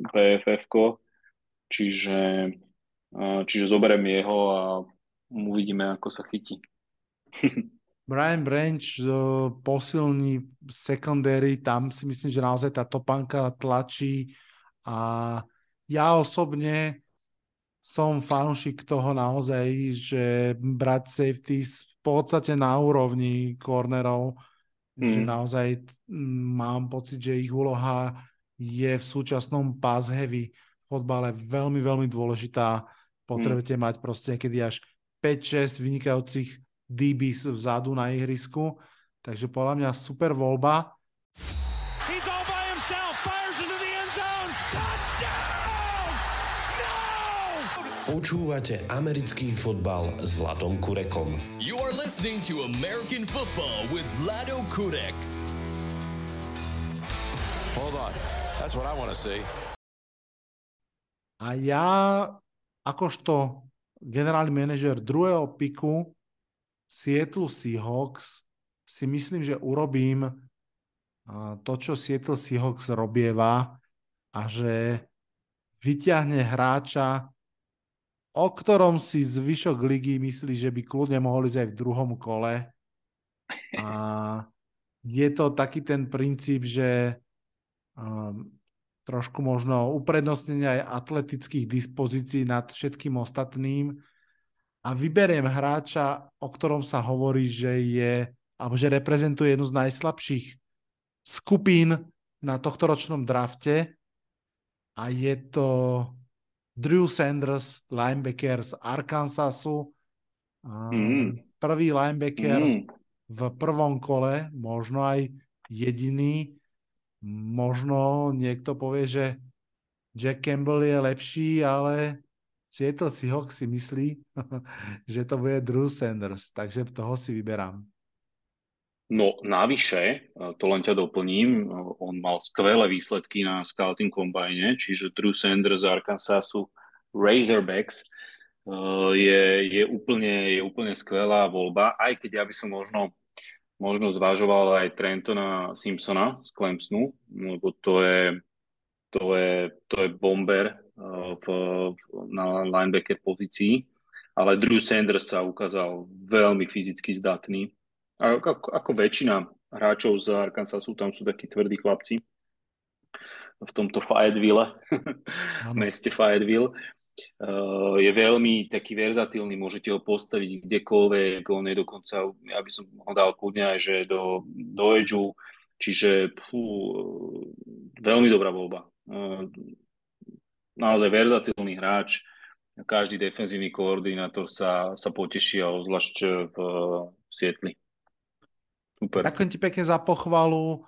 PFF-ko, čiže, uh, čiže zoberiem jeho a uvidíme, ako sa chytí. Brian Branch uh, posilní secondary, tam si myslím, že naozaj tá topanka tlačí. A ja osobne som fanúšik toho naozaj, že brať safety v podstate na úrovni cornerov, mm. že Mm. naozaj mm, mám pocit, že ich úloha je v súčasnom pass heavy fotbale veľmi, veľmi dôležitá. Potrebujete mať proste niekedy až 5-6 vynikajúcich DBs vzadu na ihrisku. Takže podľa mňa super voľba. Počúvate americký fotbal s Vladom Kurekom. You are listening to American Football with Vlado Kurek. Hold on. That's what I want to see. A ja, akožto generálny manažer druhého piku Seattle Seahawks, si myslím, že urobím to, čo Seattle Seahawks robieva a že vyťahne hráča, o ktorom si zvyšok ligy myslí, že by kľudne mohol ísť aj v druhom kole. A je to taký ten princíp, že um, trošku možno uprednostnenie aj atletických dispozícií nad všetkým ostatným a vyberiem hráča, o ktorom sa hovorí, že je, alebo že reprezentuje jednu z najslabších skupín na tohtoročnom drafte a je to Drew Sanders, linebacker z Arkansasu. Mm. Prvý linebacker Mm. v prvom kole, možno aj jediný. Možno niekto povie, že Jack Campbell je lepší, ale Seattle Seahawks si myslí, že to bude Drew Sanders, takže toho si vyberám. No navyše, to len ťa doplním, on mal skvelé výsledky na scouting kombajne, čiže Drew Sanders z Arkansasu Razorbacks eh, je, je, úplne, je úplne skvelá voľba, aj keď ja by som možno, možno zvažoval aj Trentona Simpsona z Clemsonu, lebo to je, to je, to je bomber v, na linebacker pozícii, ale Drew Sanders sa ukázal veľmi fyzicky zdatný, ako, ako väčšina hráčov z Arkansasu, tam sú takí tvrdí chlapci v tomto Fayetteville, meste Fayetteville. Uh, je veľmi taký verzatilný, môžete ho postaviť kdekoľvek, on je dokonca, ja by som ho dal kľudne aj, že do, do edžu, čiže pú, veľmi dobrá voľba. Uh, naozaj verzatilný hráč, každý defenzívny koordinátor sa, sa poteší, zvlášť v, v Sietli. Super. Ďakujem ti pekne za pochvalu.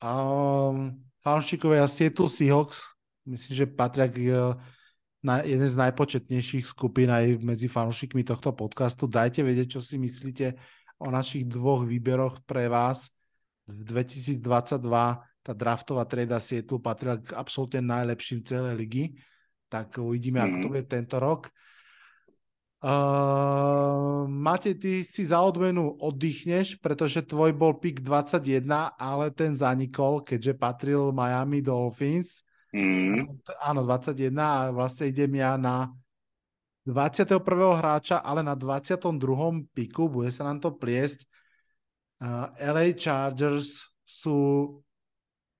Um, fanšikovia Seattle Seahawks, myslím, že patria k na jeden z najpočetnejších skupín aj medzi fanúšikmi tohto podcastu. Dajte vedieť, čo si myslíte o našich dvoch výberoch pre vás. V 2022 tá draftová treda Seattle patrila k absolútne najlepším celej ligy, tak uvidíme, mm. ako to mhm. bude tento rok. Uh, Matej, ty si za odmenu oddychneš, pretože tvoj bol pick 21, ale ten zanikol, keďže patril Miami Dolphins. Mm. Áno, 21 a vlastne idem ja na 21. hráča, ale na 22. piku, bude sa nám to pliesť. Uh, LA Chargers sú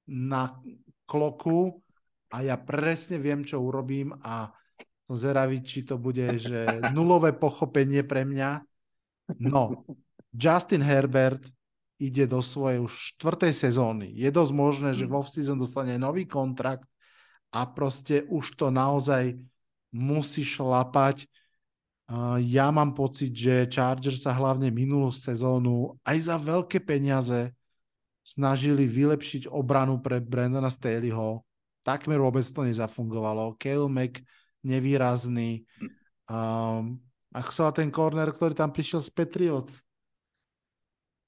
na kloku a ja presne viem, čo urobím a som zveravý, či to bude, že nulové pochopenie pre mňa. No, Justin Herbert ide do svojej už štvrtej sezóny. Je dosť možné, že vo season dostane nový kontrakt a proste už to naozaj musí šlapať. Ja mám pocit, že Chargers sa hlavne minulú sezónu aj za veľké peniaze snažili vylepšiť obranu pre Brandona Staleyho. Takmer vôbec to nezafungovalo. Kale Mack nevýrazný. Um, ako sa ten corner, ktorý tam prišiel z Patriots?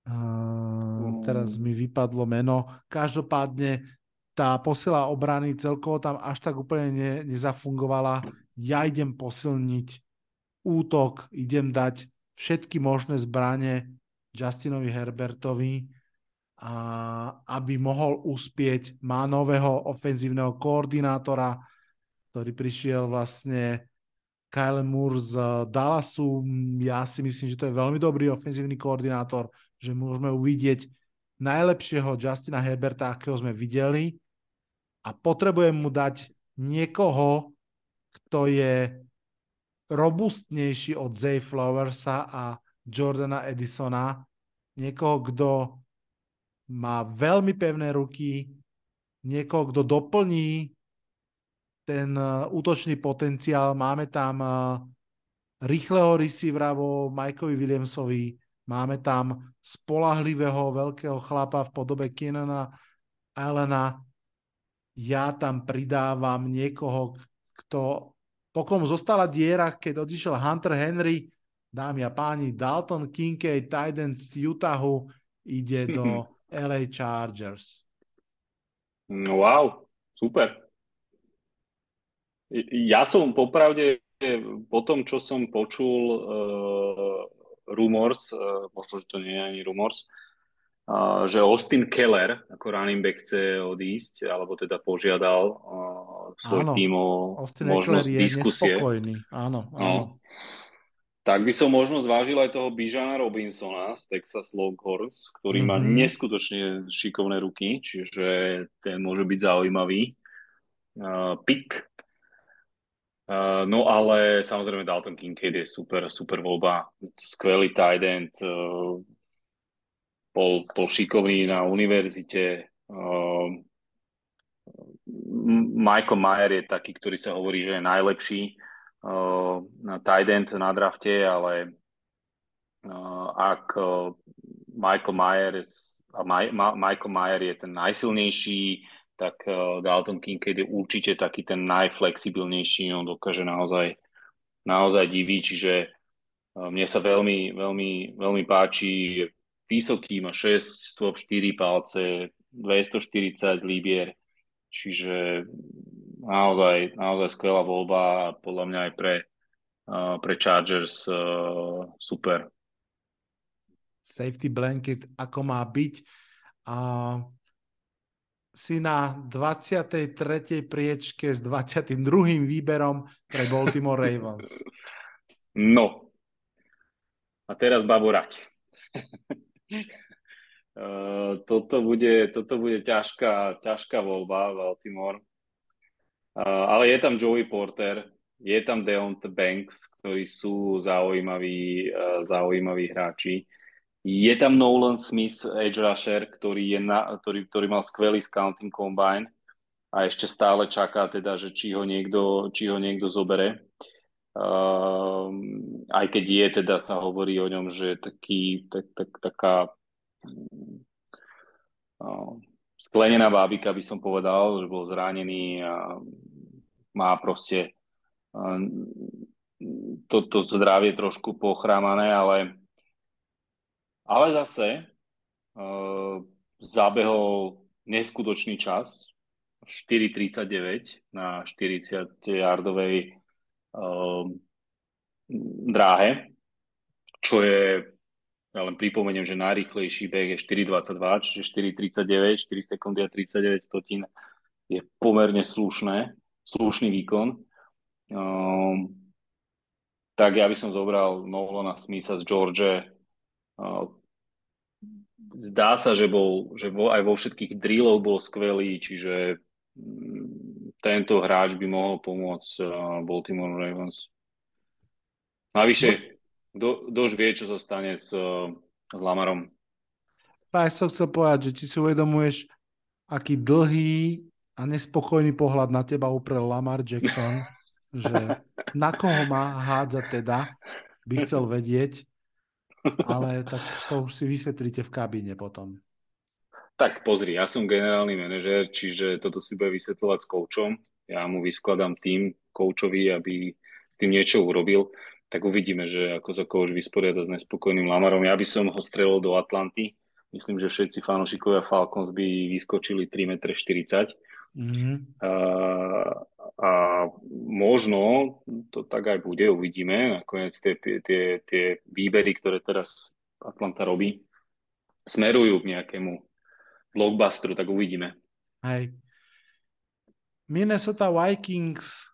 Um, teraz mi vypadlo meno. Každopádne tá posila obrany celkovo tam až tak úplne ne, nezafungovala. Ja idem posilniť útok, idem dať všetky možné zbranie Justinovi Herbertovi, a aby mohol uspieť. Má nového ofenzívneho koordinátora, ktorý prišiel vlastne Kyle Moore z Dallasu. Ja si myslím, že to je veľmi dobrý ofenzívny koordinátor, že môžeme uvidieť najlepšieho Justina Herberta, akého sme videli a potrebujem mu dať niekoho, kto je robustnejší od Zay Flowersa a Jordana Edisona, niekoho, kto má veľmi pevné ruky, niekoho, kto doplní ten uh, útočný potenciál. Máme tam uh, rýchleho receivera Mikeovi Williamsovi, máme tam spolahlivého veľkého chlapa v podobe Kenana Allena. Ja tam pridávam niekoho, kto pokom zostala diera, keď odišiel Hunter Henry, dámy a páni, Dalton Kincaid, Titans z Utahu, ide do LA Chargers. No wow, super. Ja som popravde po tom, čo som počul uh, rumors, uh, možno, že to nie je ani rumors, uh, že Austin Keller ako running back chce odísť, alebo teda požiadal uh, svoj áno, tým o Austin možnosť Keller je diskusie. Áno, no. áno. No. Tak by som možno zvážil aj toho Bijana Robinsona z Texas Longhorns, ktorý mm-hmm. má mhm. neskutočne šikovné ruky, čiže ten môže byť zaujímavý. Uh, pick Uh, no ale samozrejme Dalton Kincaid je super, super voľba, skvelý tight end, uh, bol, bol šikovný na univerzite, uh, Michael Mayer je taký, ktorý sa hovorí, že je najlepší uh, tight end na drafte, ale uh, ak uh, Michael Mayer Ma- Michael Mayer je ten najsilnejší, tak uh, Dalton Kincaid je určite taký ten najflexibilnejší, on dokáže naozaj, naozaj diviť, čiže uh, mne sa veľmi, veľmi, veľmi páči, vysoký, má 6 stôp, 4 palce, 240 libier, čiže naozaj, naozaj skvelá voľba a podľa mňa aj pre, uh, pre Chargers super. Safety blanket, ako má byť. A si na 23. priečke s 22. výberom pre Baltimore Ravens. No. A teraz baborať. Toto, bude, toto bude ťažká, ťažká voľba Baltimore. Ale je tam Joey Porter, je tam Deontay Banks, ktorí sú zaujímaví, zaujímaví hráči. Je tam Nolan Smith, edge rusher, ktorý, je na, ktorý, ktorý mal skvelý scouting combine a ešte stále čaká teda, že či ho niekto, či ho niekto zobere. Uh, aj keď je, teda sa hovorí o ňom, že je taký, tak, tak, taká uh, sklenená bábika, by som povedal, že bol zranený a má proste uh, toto zdravie trošku pochrámané, ale, ale zase uh, zabehol neskutočný čas, 4.39 na 40-yardovej Ehm, dráhe, čo je, ja len pripomeniem, že najrýchlejší beh je 4.22, čiže 4.39, 4 sekundy a 39 stotín je pomerne slušné, slušný výkon. Um, tak ja by som zobral Nolana Smitha z George. Zdá sa, že, bol, že bol, aj vo všetkých drillov bol skvelý, čiže tento hráč by mohol pomôcť Baltimore Ravens. Navyše, kto už vie, čo sa stane s, s Lamarom. Práve som chcel povedať, že či si uvedomuješ, aký dlhý a nespokojný pohľad na teba uprel Lamar Jackson, že na koho má hádzať teda, by chcel vedieť, ale tak to už si vysvetlíte v kabíne potom. Tak pozri, ja som generálny manažer, čiže toto si bude vysvetľovať s koučom. Ja mu vyskladám tým koučovi, aby s tým niečo urobil. Tak uvidíme, že ako sa kouč vysporiada s nespokojným Lamarom. Ja by som ho strelil do Atlanty. Myslím, že všetci fanúšikovia Falcons by vyskočili 3,40 m. Mm-hmm. A, a možno to tak aj bude, uvidíme. Nakoniec tie, tie, tie výbery, ktoré teraz Atlanta robí, smerujú k nejakému blockbusteru, tak uvidíme. Hej. Minnesota Vikings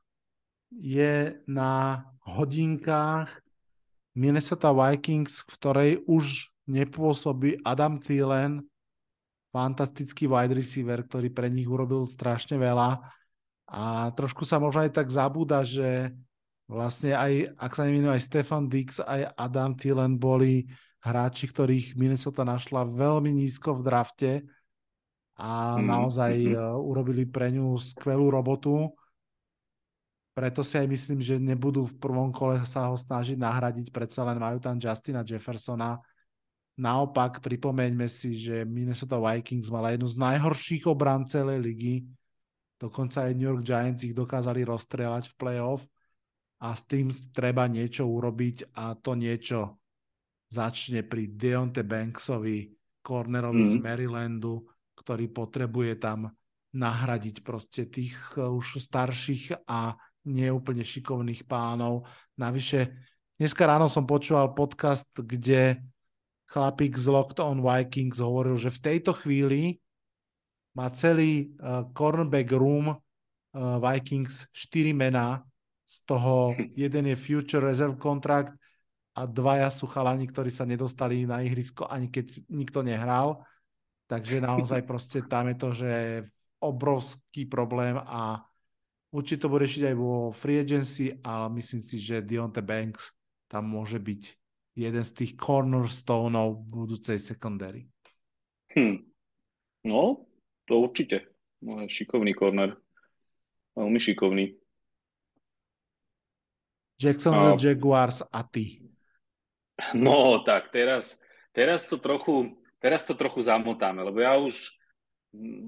je na hodinkách Minnesota Vikings, v ktorej už nepôsobí Adam Thielen, fantastický wide receiver, ktorý pre nich urobil strašne veľa. A trošku sa možno aj tak zabúda, že vlastne aj, ak sa nemýlim, aj Stefan Dix, aj Adam Thielen boli hráči, ktorých Minnesota našla veľmi nízko v drafte a mm, naozaj mm-hmm. urobili pre ňu skvelú robotu. Preto si aj myslím, že nebudú v prvom kole sa ho snažiť nahradiť, predsa len majú tam Justina Jeffersona. Naopak, pripomeňme si, že Minnesota Vikings mala jednu z najhorších obran celej ligy. Dokonca aj New York Giants ich dokázali rozstrelať v playoff a s tým treba niečo urobiť a to niečo začne pri Deonte Banksovi, cornerovi mm. z Marylandu, ktorý potrebuje tam nahradiť proste tých eh, už starších a neúplne šikovných pánov. Navyše, dneska ráno som počúval podcast, kde chlapík z Locked on Vikings hovoril, že v tejto chvíli má celý uh, cornerback room uh, Vikings 4 mená, z toho jeden je Future Reserve Contract a dvaja sú chalani, ktorí sa nedostali na ihrisko, ani keď nikto nehral. Takže naozaj proste tam je to, že je obrovský problém a určite to bude riešiť aj vo free agency, ale myslím si, že Deontay Banks tam môže byť jeden z tých cornerstoneov budúcej secondary. Hm. No, to určite. No, šikovný corner. veľmi šikovný. Jacksonville A- Jaguars a ty. No, tak teraz, teraz to trochu, teraz to trochu zamotáme, lebo ja už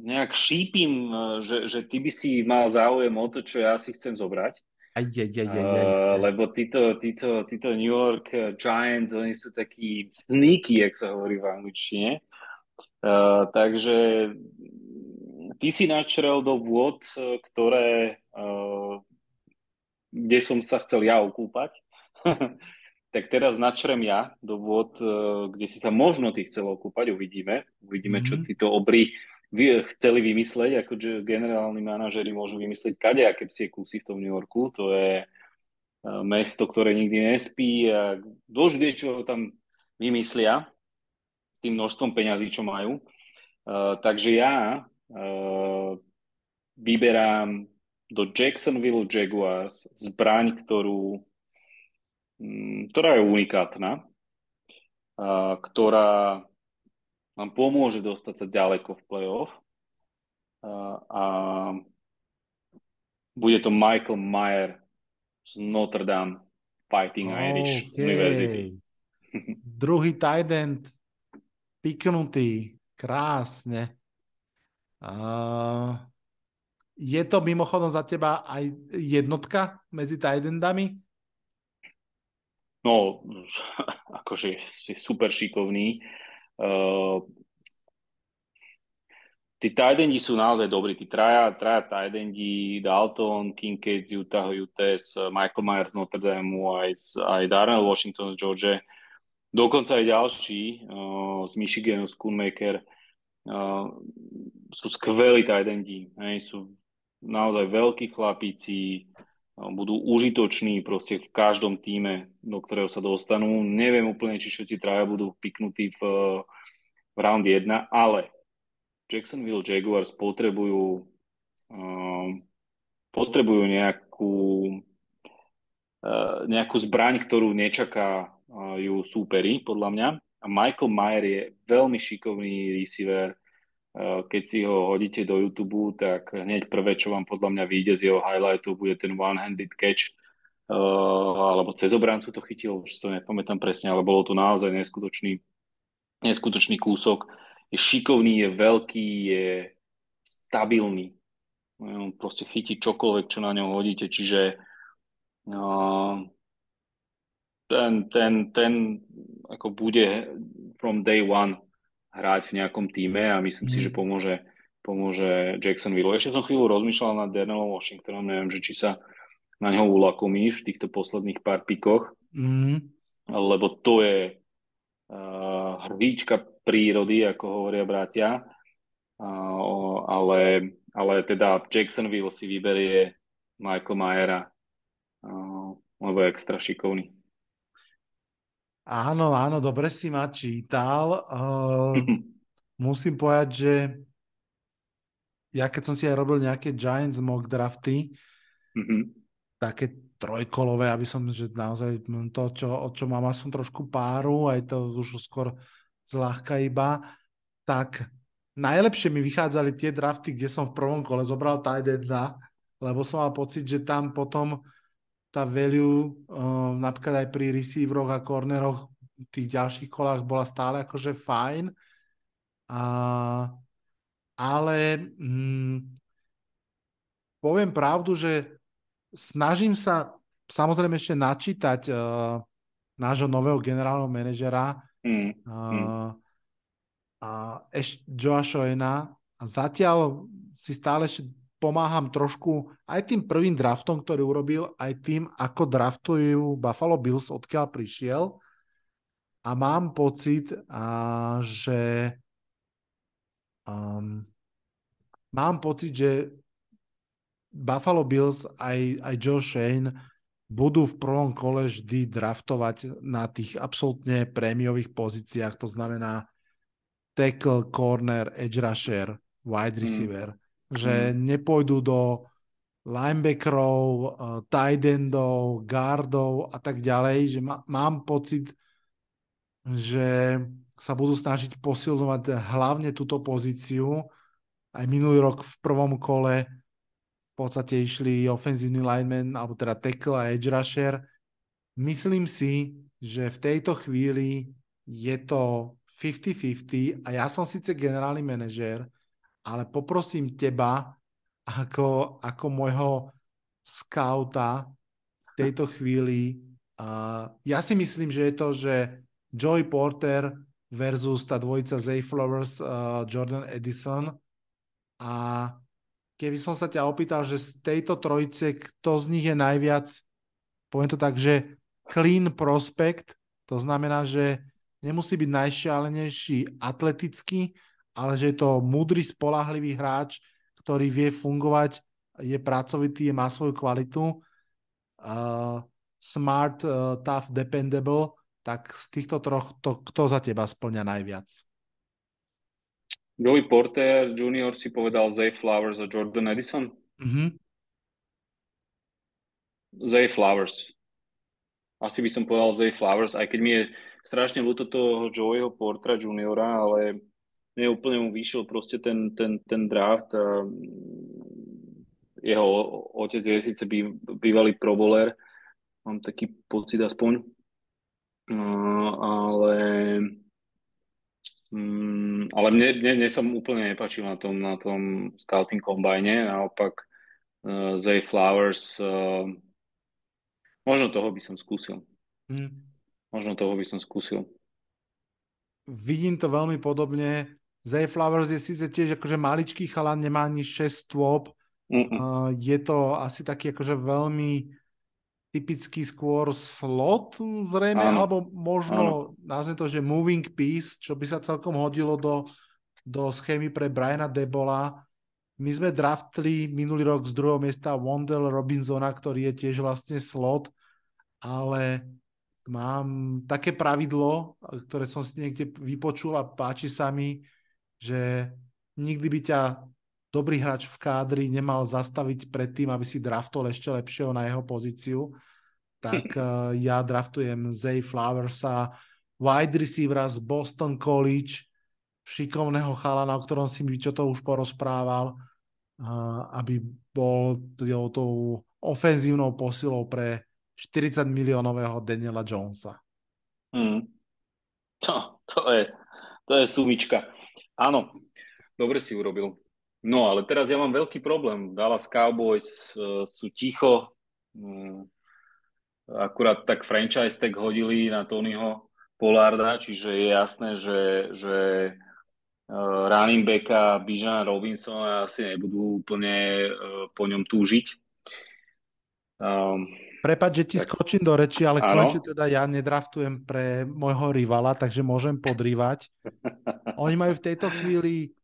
nejak šípim, že, že ty by si mal záujem o to, čo ja si chcem zobrať. Aj, aj, aj, aj, aj. Uh, lebo títo, títo, títo New York Giants, oni sú takí sneaky, jak sa hovorí v angličtine. Uh, takže ty si načrel do vôd, eh, ktoré, uh, kde som sa chcel ja okúpať. tak teraz načrem ja do vôd, uh, kde si sa možno ty chcel okúpať, uvidíme. Uvidíme, čo Mhm. títo obry chceli vymysleť, ako že generálni manažeri môžu vymysleť kadejaké psie kusy v tom New Yorku. To je uh, mesto, ktoré nikdy nespí a dôž vie, čo tam vymyslia s tým množstvom peňazí, čo majú. Uh, takže ja uh, vyberám do Jacksonville Jaguars zbraň, ktorú, mm, ktorá je unikátna, uh, ktorá nám pomôže dostať sa ďaleko v playoff. Uh, a bude to Michael Mayer z Notre Dame Fighting Irish OK. University. Druhý tight end piknutý, krásne. Uh, je to mimochodom za teba aj jednotka medzi tight endami? No, akože si super šikovný. Uh, tí tight sú naozaj dobrí. Tí traja, traja tight Dalton, Kincaid z Utah, UTS, Michael Myers z Notre Dame, aj, z- aj Darnell Washington z Georgia. Dokonca aj ďalší uh, z Michiganu, Schoonmaker. Uh, sú skvelí tight sú naozaj veľkí chlapíci, budú užitoční proste v každom týme, do ktorého sa dostanú. Neviem úplne, či všetci traja budú piknutí v, v round 1, ale Jacksonville Jaguars potrebujú um, potrebujú nejakú uh, nejakú zbraň, ktorú nečaká uh, ju súperi, podľa mňa. A Michael Mayer je veľmi šikovný receiver, Uh, keď si ho hodíte do YouTube, tak hneď prvé, čo vám podľa mňa vyjde z jeho highlightu, bude ten one-handed catch, uh, alebo cez obrancu to chytil, už to nepamätám presne, ale bolo to naozaj neskutočný, neskutočný kúsok. Je šikovný, je veľký, je stabilný. On proste chytí čokoľvek, čo na ňom hodíte, čiže uh, ten, ten, ten ako bude from day one hrať v nejakom týme a myslím si, Mm. že pomôže, pomôže Jacksonville. Ešte som chvíľu rozmýšľal nad Darnellom Washingtonom, neviem, že či sa na ňo ulakomíš v týchto posledných pár pikoch, Mm. lebo to je uh, hrdíčka prírody, ako hovoria bratia, uh, ale, ale teda Jacksonville si vyberie Michael Mayera, uh, lebo je extra šikovný. Áno, áno, dobre si ma čítal. Uh, musím povedať, že ja keď som si aj robil nejaké Giants mock drafty, Mhm. také trojkolové, aby som, že naozaj to, čo, o čo mám aspoň trošku páru, aj to už skôr zľahka iba, tak najlepšie mi vychádzali tie drafty, kde som v prvom kole zobral tight enda, lebo som mal pocit, že tam potom tá value uh, napríklad aj pri receiveroch a corneroch v tých ďalších kolách bola stále akože fajn. A, ale mm, poviem pravdu, že snažím sa samozrejme ešte načítať uh, nášho nového generálneho manažera Mm. uh, a Joa Shoena a zatiaľ si stále ešte pomáham trošku aj tým prvým draftom, ktorý urobil, aj tým, ako draftujú Buffalo Bills, odkiaľ prišiel. A mám pocit, a, že um, mám pocit, že Buffalo Bills aj, aj Joe Shane budú v prvom kole vždy draftovať na tých absolútne prémiových pozíciách, to znamená tackle, corner, edge rusher, wide receiver. Mm. Že mm. nepôjdu do linebackerov, uh, tight endov, guardov a tak ďalej, že má, mám pocit, že sa budú snažiť posilňovať hlavne túto pozíciu. Aj minulý rok v prvom kole podstate išli ofenzívny lineman, alebo teda tackle a edge rusher. Myslím si, že v tejto chvíli je to 50-50 a ja som síce generálny manažér, ale poprosím teba ako, ako môjho skauta v tejto chvíli. Uh, ja si myslím, že je to, že Joey Porter versus tá dvojica Zay Flowers, uh, Jordan Edison a keby som sa ťa opýtal, že z tejto trojice, kto z nich je najviac, poviem to tak, že clean prospekt, to znamená, že nemusí byť najšialenejší atletický, ale že je to múdry, spolahlivý hráč, ktorý vie fungovať, je pracovitý, má svoju kvalitu, uh, smart, uh, tough, dependable, tak z týchto troch, to, kto za teba splňa najviac? Joey Porter Jr. si povedal Zay Flowers a Jordan Edison? Mm-hmm. Zay Flowers. Asi by som povedal Zay Flowers, aj keď mi je strašne ľúto toho Joeyho Portera juniora, ale neúplne mu vyšiel proste ten, ten, ten draft. A jeho otec je síce bývalý proboler, mám taký pocit aspoň, ale Mm, ale mne, mne, mne sa úplne nepačil na tom, na tom scouting kombajne, naopak uh, Zay Flowers, uh, možno toho by som skúsil. Hmm. Možno toho by som skúsil. Vidím to veľmi podobne. Zay Flowers je síce tiež akože maličký chalan, nemá ani 6 stôp. Uh, je to asi taký akože veľmi typický skôr slot zrejme, áno. alebo možno nazvem to, že moving piece, čo by sa celkom hodilo do, do schémy pre Briana Debola. My sme draftli minulý rok z druhého miesta Wondell Robinsona, ktorý je tiež vlastne slot, ale mám také pravidlo, ktoré som si niekde vypočul a páči sa mi, že nikdy by ťa dobrý hráč v kádri nemal zastaviť pred tým, aby si draftol ešte lepšieho na jeho pozíciu, tak uh, ja draftujem Zay Flowersa, wide receivera z Boston College, šikovného chalana, o ktorom si mi čo to už porozprával, uh, aby bol tou ofenzívnou posilou pre 40 miliónového Daniela Jonesa. Hmm. To, to, je, to je sumička. Áno, dobre si urobil. No ale teraz ja mám veľký problém. Dallas Cowboys uh, sú ticho. Um, akurát tak franchise tag hodili na Tonyho Polarda, čiže je jasné, že, že uh, running backa Bijana Robinsona asi nebudú úplne uh, po ňom túžiť. Um, Prepač, že ti tak... skočím do reči, ale konečne teda ja nedraftujem pre môjho rivala, takže môžem podrývať. Oni majú v tejto chvíli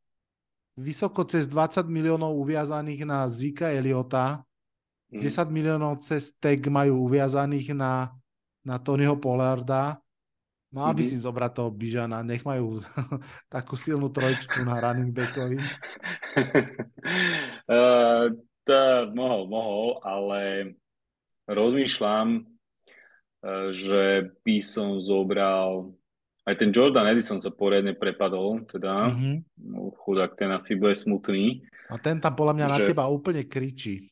vysoko cez 20 miliónov uviazaných na Zika Eliota, mm. 10 miliónov cez tag majú uviazaných na, na Tonyho Pollarda. Mal by mm-hmm. si zobrať toho Bižana, nech majú takú silnú trojčku na running backovi. uh, to mohol, mohol, ale rozmýšľam, uh, že by som zobral aj ten Jordan Edison sa poriadne prepadol, teda mm-hmm. no, chudák, ten asi bude smutný. A ten tam podľa mňa že... na teba úplne kričí.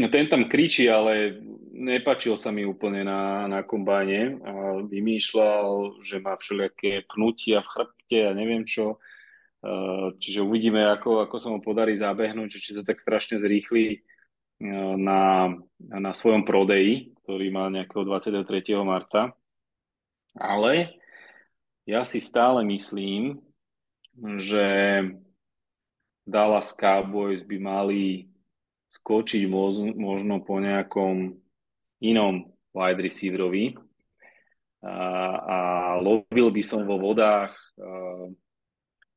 No, ten tam kričí, ale nepačil sa mi úplne na, na kombáne a vymýšľal, že má všelijaké pnutia v chrbte a neviem čo. Čiže uvidíme, ako, ako sa mu podarí zabehnúť, či to tak strašne zrýchli na, na svojom prodeji, ktorý má nejakého 23. marca. Ale ja si stále myslím, že Dallas Cowboys by mali skočiť možno po nejakom inom wide receiverovi a, a lovil by som vo vodách uh,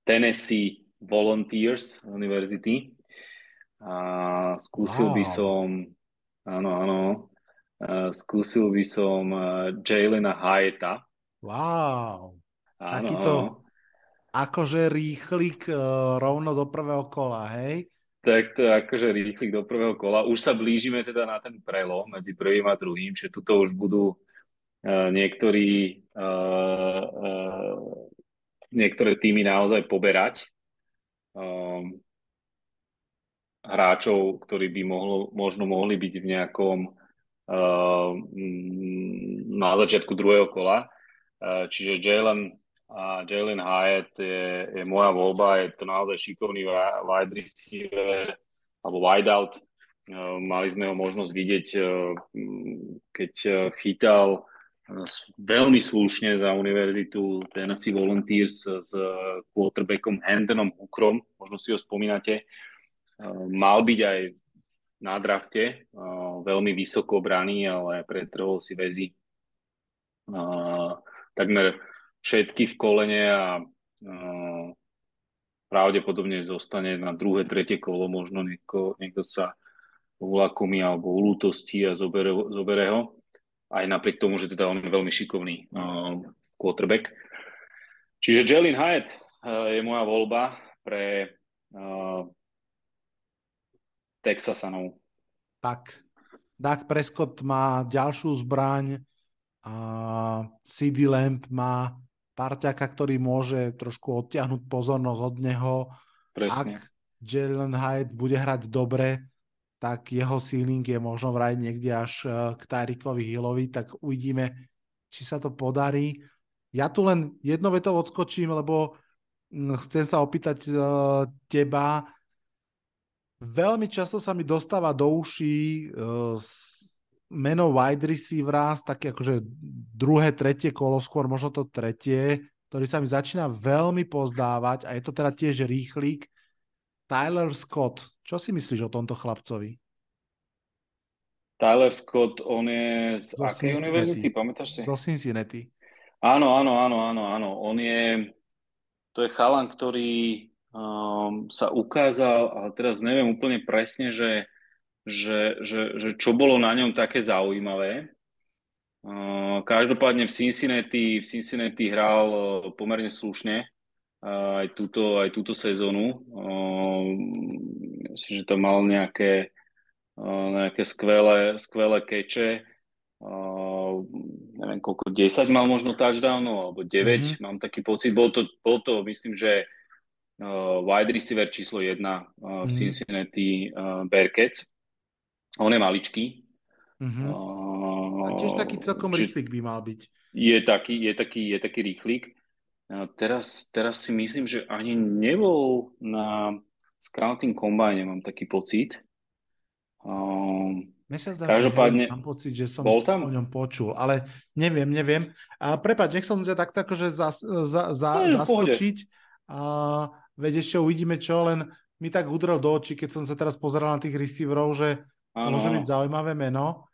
Tennessee Volunteers University a skúsil wow. by som áno, áno uh, skúsil by som uh, Jalena Hyeta Wow. Áno, Takýto akože rýchlik uh, rovno do prvého kola, hej? Tak to akože rýchlik do prvého kola. Už sa blížime teda na ten prelom medzi prvým a druhým, že tuto už budú uh, niektorí uh, uh, niektoré týmy naozaj poberať. Um, hráčov, ktorí by mohlo, možno mohli byť v nejakom uh, na začiatku druhého kola. Uh, čiže Jalen, uh, Jalen Hyatt je, je moja voľba, je to naozaj šikovný wide receiver alebo wide out. Uh, mali sme ho možnosť vidieť, uh, keď chytal veľmi slušne za univerzitu Tennessee Volunteers s quarterbackom Hendonom Hookrom, možno si ho spomínate. Mal byť aj na drafte, veľmi vysoko braný, ale pretrhol si väzy takmer všetky v kolene a pravdepodobne zostane na druhé, tretie kolo, možno niekto, niekto sa ulakomí alebo ulútosti a zobere, zobere ho aj napriek tomu, že teda on je veľmi šikovný uh, quarterback. Čiže Jalen Hyatt uh, je moja voľba pre Texasanov. Tak, Dak Prescott má ďalšiu zbraň a CD Lamp má parťaka, ktorý môže trošku odtiahnuť pozornosť od neho. Presne. Ak Jalen Hyatt bude hrať dobre, tak jeho ceiling je možno vraj niekde až e, k Tyrikovi Hillovi, tak uvidíme, či sa to podarí. Ja tu len jedno veto odskočím, lebo chcem sa opýtať uh, teba. Veľmi často sa mi dostáva do uší uh, meno wide receivera, také akože druhé, tretie kolo, skôr možno to tretie, ktorý sa mi začína veľmi pozdávať a je to teda tiež rýchlik. Tyler Scott, čo si myslíš o tomto chlapcovi? Tyler Scott, on je z Do akej univerzity, pamätáš si? Do Cincinnati. Áno, áno, áno, áno, áno. On je, to je chalan, ktorý um, sa ukázal, ale teraz neviem úplne presne, že, že, že, že čo bolo na ňom také zaujímavé. Uh, každopádne v Cincinnati, v Cincinnati hral uh, pomerne slušne aj túto, aj túto sezónu. Myslím, že to mal nejaké, nejaké skvelé, skvelé keče. Neviem, koľko, 10 mal možno touchdownov, alebo 9, mm-hmm. mám taký pocit. Bol to, bol to myslím, že wide receiver číslo 1 v mm-hmm. Cincinnati Bearcats. On je maličký. Mm-hmm. A tiež taký celkom rýchlik by mal byť. Je taký, je taký, je taký rýchlik. Teraz, teraz si myslím, že ani nebol na scouting combine, mám taký pocit. Um, Každopádne, mám pocit, že som bol tam? o ňom počul, ale neviem, neviem. A prepáč, nech som ťa takto akože za, za, za, no, zaskočiť. A, veď ešte uvidíme čo, len mi tak udrel do očí, keď som sa teraz pozeral na tých receiverov, že to môže byť zaujímavé meno.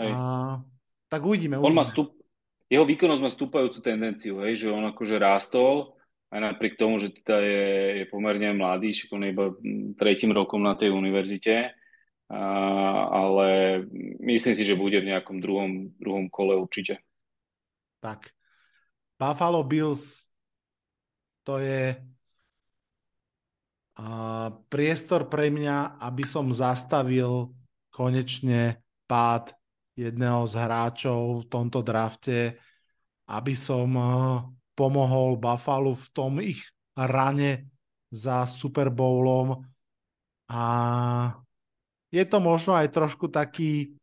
A, tak uvidíme. On uvidíme. má, stup, jeho výkonnosť má stúpajúcu tendenciu, hej, že on akože rástol, aj napriek tomu, že teda je, je pomerne mladý, však on je iba tretím rokom na tej univerzite, a, ale myslím si, že bude v nejakom druhom, druhom kole určite. Tak. Buffalo Bills to je priestor pre mňa, aby som zastavil konečne pád jedného z hráčov v tomto drafte, aby som eh, pomohol Buffalo v tom ich rane za Super Bowlom. A je to možno aj trošku taký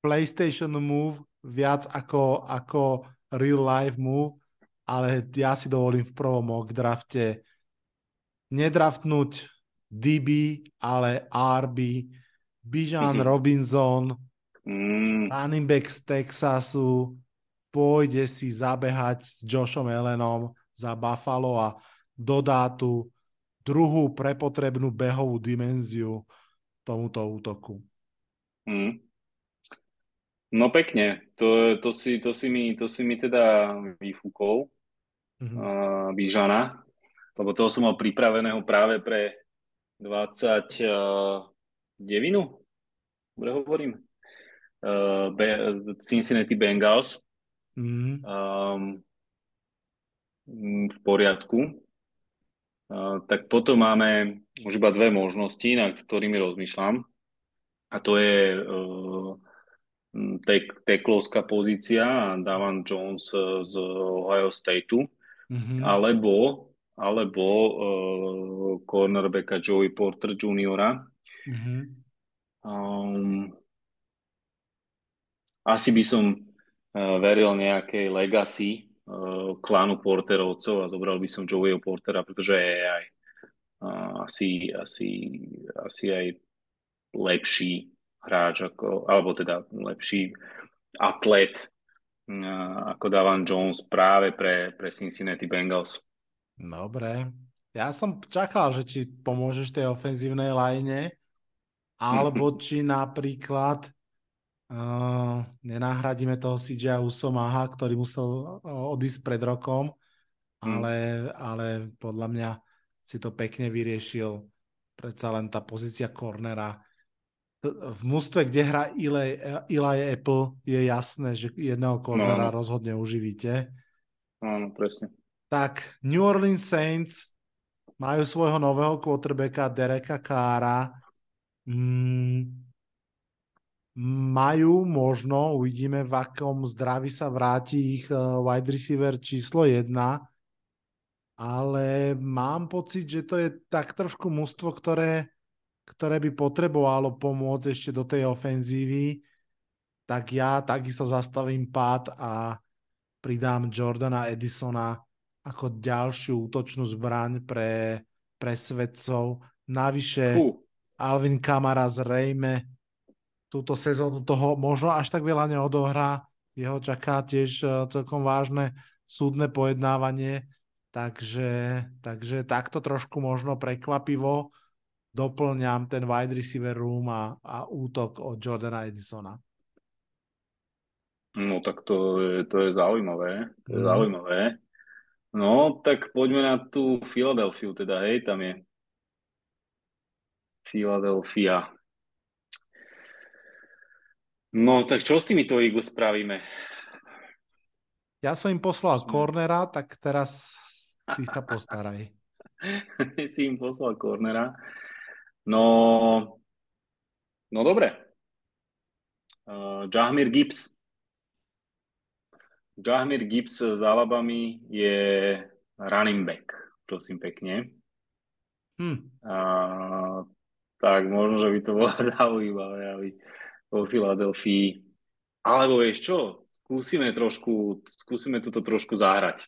PlayStation move, viac ako, ako real life move, ale ja si dovolím v prvom mock drafte nedraftnúť DB, ale RB, Bijan Robinson, Mm. Running back z Texasu pôjde si zabehať s Joshom Ellenom za Buffalo a dodá tú druhú prepotrebnú behovú dimenziu tomuto útoku. Mm. No pekne, to, to, si, to, si mi, to si mi teda vyfúkol, mm-hmm. uh, Bižana, lebo toho som mal pripraveného práve pre 29. Dobre hovorím? uh, Cincinnati Bengals. Mm. Um, v poriadku. Uh, tak potom máme už iba dve možnosti, nad ktorými rozmýšľam. A to je uh, tek, teklovská pozícia Davan Jones z Ohio Stateu, mm-hmm. alebo, alebo uh, cornerbacka Joey Porter Jr., Mhm. Um, asi by som uh, veril nejakej legacy uh, klanu Porterovcov a zobral by som Joeyho Portera, pretože je aj uh, asi, asi, asi aj lepší hráč, ako, alebo teda lepší atlet ako Davan Jones práve pre, pre Cincinnati Bengals. Dobre. Ja som čakal, že či pomôžeš tej ofenzívnej line, alebo či napríklad uh, nenahradíme toho CJ Usomaha, ktorý musel uh, odísť pred rokom, ale, ale podľa mňa si to pekne vyriešil. Predsa len tá pozícia cornera. V mústve, kde hrá Eli, Eli Apple, je jasné, že jedného cornera No. rozhodne uživíte. Áno, presne. Tak, New Orleans Saints majú svojho nového quarterbacka Dereka Kára. Mm, majú možno, uvidíme v akom zdraví sa vráti ich eh, wide receiver číslo 1, ale mám pocit, že to je tak trošku mužstvo, ktoré, ktoré by potrebovalo pomôcť ešte do tej ofenzívy, tak ja takisto zastavím pád a pridám Jordana Edisona ako ďalšiu útočnú zbraň pre, pre svedcov. Navyše Fú, Alvin Kamara zrejme túto sezónu toho možno až tak veľa neodohrá. Jeho čaká tiež eh, celkom vážne súdne pojednávanie, takže, takže takto trošku možno prekvapivo doplňam ten wide receiver room a, a útok od Jordana Edisona. No tak to je, to je zaujímavé. To je Mhm. zaujímavé. No, tak poďme na tú Filadelfiu, teda, hej, tam je Philadelphia. No, tak čo s týmito Eagles spravíme? Ja som im poslal cornera, tak teraz ty sa postaraj. si im poslal cornera. No, no dobre. Uh, Jahmir Gibbs. Jahmir Gibbs z Alabamy je running back, prosím pekne. Hm. A, tak možno, že by to bolo zaujímavé, aby vo Filadelfii. Alebo vieš čo, skúsime trošku, skúsime toto trošku zahrať.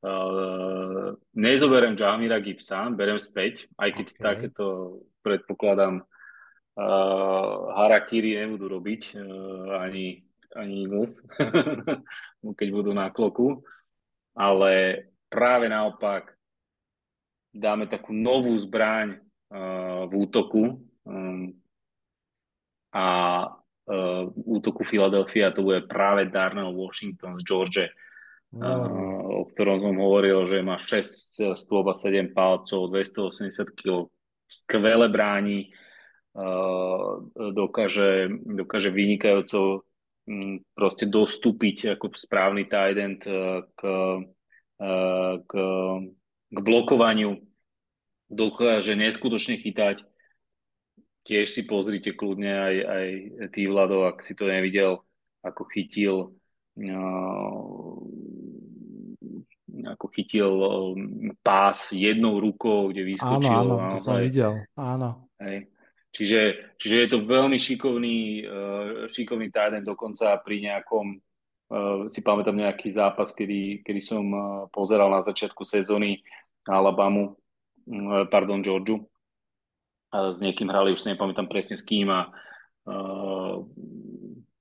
Uh, nezoberiem Jamira Gibsa, berem späť, aj keď OK. takéto predpokladám uh, harakiri nebudú robiť, uh, ani, ani Eagles, keď budú na kloku, ale práve naopak dáme takú novú zbraň uh, v útoku. Um, a uh, v útoku Philadelphia to bude práve Darnell Washington z George, No, uh, o ktorom som hovoril, že má 6 stôp a 7 palcov, 280 kg, skvele bráni, uh, dokáže, dokáže vynikajúco proste dostúpiť ako správny tight end k, uh, k, k blokovaniu, dokáže neskutočne chytať. Tiež si pozrite kľudne aj, aj ty, Vlado, ak si to nevidel, ako chytil uh, ako chytil um, pás jednou rukou, kde áno, vyskočil. áno, to naozaj. som videl. Áno. Hej. Čiže, čiže je to veľmi šikovný, uh, šikovný tight dokonca pri nejakom, uh, si pamätám nejaký zápas, kedy, kedy som uh, pozeral na začiatku sezóny Alabamu, uh, pardon, Georgiu. A s niekým hrali, už si nepamätám presne s kým a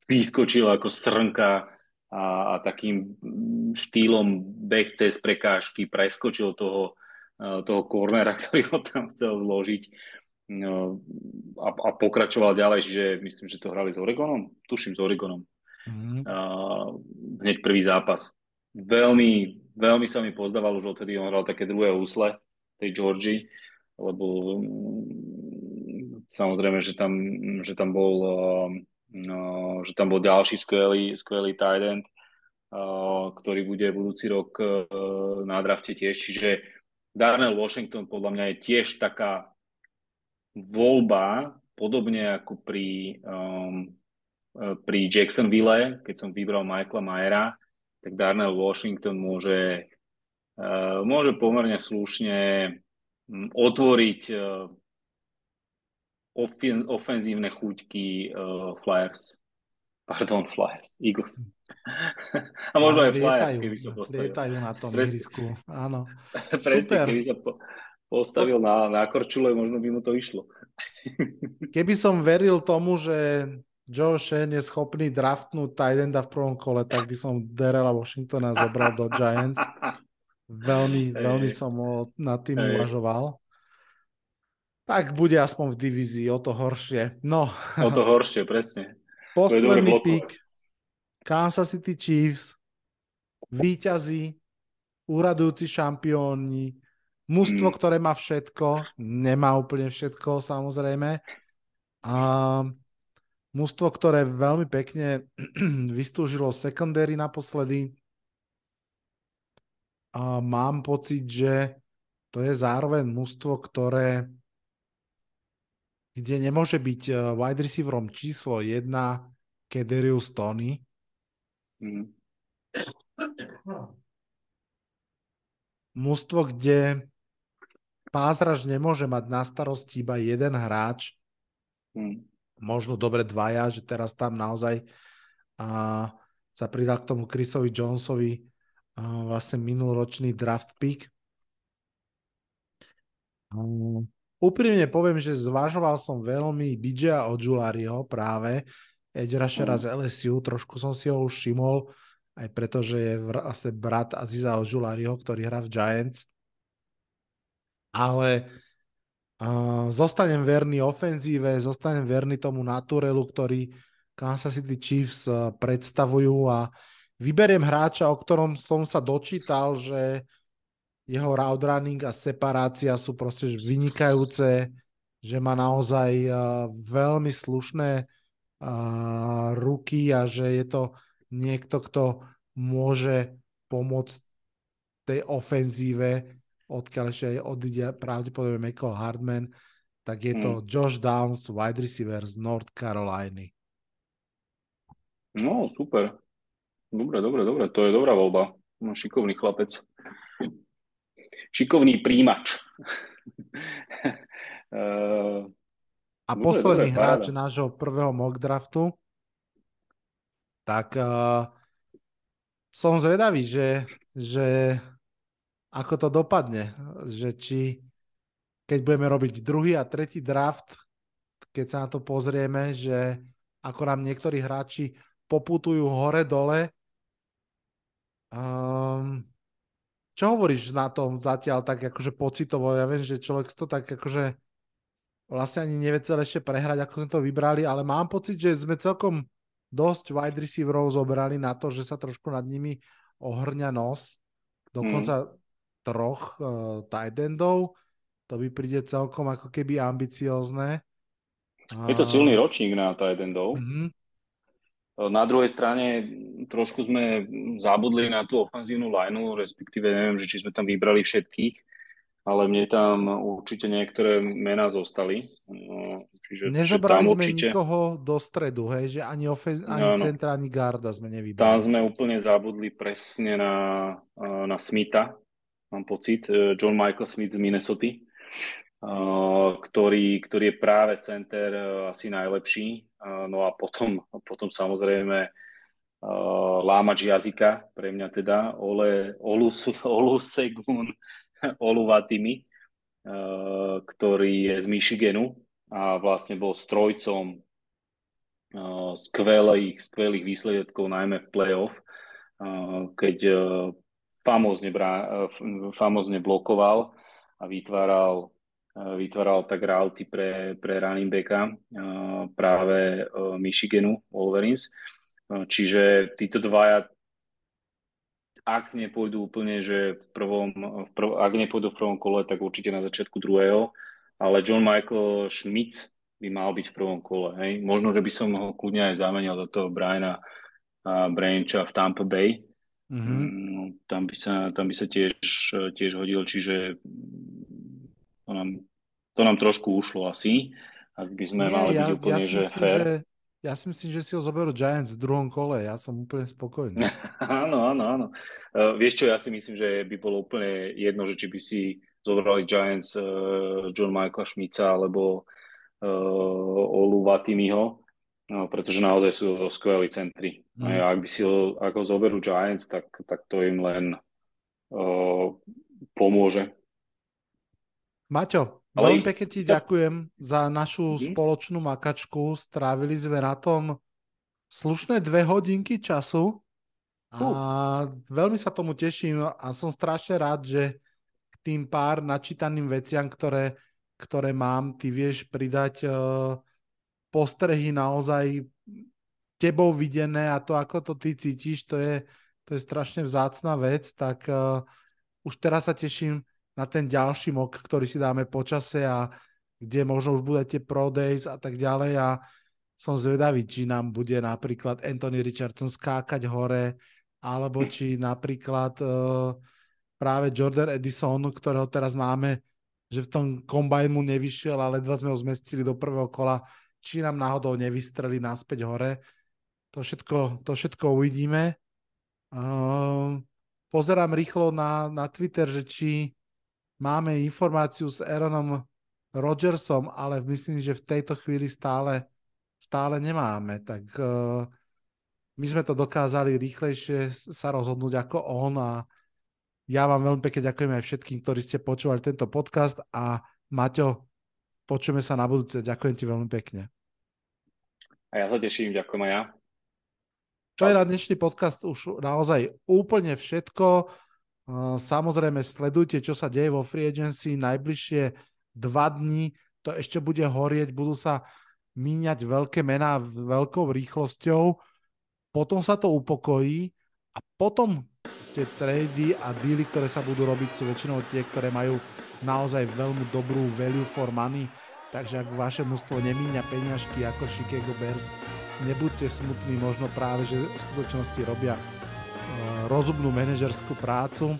vyskočil ako srnka a, a takým štýlom beh cez prekážky preskočil toho, toho kornera, ktorý ho tam chcel vložiť no, a, a pokračoval ďalej, čiže myslím, že to hrali s Oregonom, tuším s Oregonom, Mhm. uh, hneď prvý zápas. Veľmi, veľmi sa mi pozdával už odtedy, on hral také druhé úsle tej Georgii, lebo mm, samozrejme, že tam, že tam bol uh, no, že tam bol ďalší skvelý, skvelý tight end, uh, ktorý bude budúci rok uh, na drafte tiež, čiže Darnell Washington podľa mňa je tiež taká voľba, podobne ako pri, um, uh, pri Jacksonville, keď som vybral Michaela Mayera, tak Darnell Washington môže, uh, môže pomerne slušne mm, otvoriť, uh, ofen, ofenzívne chuťky uh, Flyers. Pardon, Flyers, Eagles. A možno aj Flyers, keby sa postavil. Lietajú na tom Pres- áno. Presne, Super. keby sa po, postavil na, na korčule, možno by mu to išlo. Keby som veril tomu, že Joe Shane je schopný draftnúť tight enda v prvom kole, tak by som Derela Washingtona zobral do Giants. Veľmi, veľmi som nad tým uvažoval. Tak bude aspoň v divízii, o to horšie. No, O to horšie, presne. posledný pick. Kansas City Chiefs, víťazí, úradujúci šampióni, mužstvo, Mm. ktoré má všetko, nemá úplne všetko samozrejme. A mužstvo, ktoré veľmi pekne vystúžilo secondary naposledy. A mám pocit, že to je zároveň mužstvo, ktoré kde nemôže byť eh, wide receiverom číslo 1 Kederius Tony. Mm. Mústvo, kde pázraž nemôže mať na starosti iba jeden hráč, Mm. možno dobre dvaja, že teraz tam naozaj a, sa pridal k tomu Chrisovi Jonesovi a, vlastne minuloročný draft pick. Um, úprimne poviem, že zvažoval som veľmi DJ Ojulariho práve, edge rushera z LSU, trošku som si ho už všimol, aj preto, že je vlastne brat Aziza Ojulariho, ktorý hrá v Giants. Ale uh, zostanem verný ofenzíve, zostanem verný tomu naturelu, ktorý Kansas City Chiefs uh, predstavujú a vyberiem hráča, o ktorom som sa dočítal, že jeho route running a separácia sú proste vynikajúce, že má naozaj uh, veľmi slušné uh, ruky a že je to niekto, kto môže pomôcť tej ofenzíve, odkiaľ ešte aj odíde pravdepodobne Michael Hardman, tak je to Josh Downs, wide receiver z North Caroliny. No, super. Dobre, dobre, dobre. To je dobrá voľba. No, šikovný chlapec. Šikovný príjimač. Eh, A Dobre, posledný dobre, hráč paráda. nášho prvého mock draftu, tak uh, som zvedavý, že, že ako to dopadne, že či keď budeme robiť druhý a tretí draft, keď sa na to pozrieme, že ako nám niektorí hráči poputujú hore-dole. Um, čo hovoríš na tom zatiaľ tak akože pocitovo? Ja viem, že človek to tak akože vlastne ani nevie celé ešte prehrať, ako sme to vybrali, ale mám pocit, že sme celkom dosť wide receiverov zobrali na to, že sa trošku nad nimi ohrňa nos. Dokonca troch uh, tight endov. To by príde celkom ako keby ambiciózne. Je to silný ročník na tight endov. Mhm. Na druhej strane trošku sme zabudli na tú ofenzívnu lineu, respektíve neviem, že či sme tam vybrali všetkých, ale mne tam určite niektoré mená zostali. No, Čiže, Nezobrali tam sme určite, nikoho do stredu, hej, že ani, ofen- ani Áno. centra, ani garda sme tam nevybrali. sme úplne zabudli presne na, na Smitha, mám pocit, eh, John Michael Smith z Minnesota, eh, ktorý, ktorý je práve center eh, asi najlepší. No a potom, potom samozrejme lámač jazyka, pre mňa teda, Ole, Olus, Olusegun Oluvatimi, ktorý je z Michiganu a vlastne bol strojcom skvelých, skvelých výsledkov, najmä v playoff, keď famózne, brá, uh, famózne blokoval a vytváral uh, vytváral tak rauty pre, pre running backa uh, práve Michiganu Wolverines. Čiže títo dvaja ak nepôjdu úplne, že v prvom, v prv, ak nepôjdu v prvom kole, tak určite na začiatku druhého, ale John Michael Schmitz by mal byť v prvom kole. Hej. Možno, že by som ho kľudne aj zamenil do toho Briana Brancha v Tampa Bay. Mhm. Mm, tam by sa, tam by sa tiež, tiež hodil, čiže mm, to nám, to nám trošku ušlo asi, ak by sme Nie, mali ja, byť úplne, ja, že myslím, fair. že ja si myslím, že si ho zoberú Giants v druhom kole. Ja som úplne spokojný. Áno, áno, áno. Uh, vieš čo, ja si myslím, že by bolo úplne jedno, že či by si zobrali Giants uh, John Michaela Schmitza alebo, Olu Vatimiho, no, pretože naozaj sú skvelí centri. Mm. A ak by si ho, ako zoberú Giants, tak, tak to im len uh, pomôže. Maťo, Ale veľmi pekne ti ďakujem za našu mm. spoločnú makačku. Strávili sme na tom slušné dve hodinky času a uh. veľmi sa tomu teším a som strašne rád, že k tým pár načítaným veciam, ktoré ktoré mám, ty vieš pridať uh, postrehy naozaj tebou videné a to, ako to ty cítiš, to je, to je strašne vzácná vec, tak uh, už teraz sa teším na ten ďalší mok, ktorý si dáme počase a kde možno už budete pro days a tak ďalej a som zvedavý, či nám bude napríklad Anthony Richardson skákať hore, alebo či napríklad uh, práve Jordan Edison, ktorého teraz máme že v tom kombajn nevyšiel, ale dva sme ho zmestili do prvého kola, či nám náhodou nevystreli naspäť hore. To všetko, to všetko uvidíme. Uh, pozerám rýchlo na, na Twitter, že či máme informáciu s Aaronom Rodgersom, ale myslím, že v tejto chvíli stále, stále nemáme. Tak uh, my sme to dokázali rýchlejšie sa rozhodnúť ako on a ja vám veľmi pekne ďakujem aj všetkým, ktorí ste počúvali tento podcast a Maťo, počujeme sa na budúce. Ďakujem ti veľmi pekne. A ja sa teším, ďakujem aj ja. To je na dnešný podcast už naozaj úplne všetko. Samozrejme, sledujte, čo sa deje vo Free Agency najbližšie dva dní. To ešte bude horieť, budú sa míňať veľké mená veľkou rýchlosťou. Potom sa to upokojí a potom tie trady a dealy, ktoré sa budú robiť, sú väčšinou tie, ktoré majú naozaj veľmi dobrú value for money. Takže ak vaše mústvo nemíňa peňažky ako Chicago Bears, nebuďte smutní, možno práve, že v skutočnosti robia uh, rozumnú manažerskú prácu.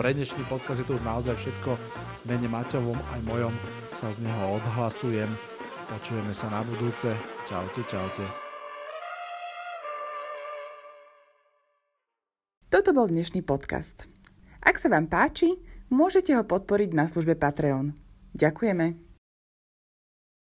Pre dnešný podcast je to už naozaj všetko. Mene Maťovom aj mojom sa z neho odhlasujem. Počujeme sa na budúce. Čaute, čaute. Toto bol dnešný podcast. Ak sa vám páči, môžete ho podporiť na službe Patreon. Ďakujeme.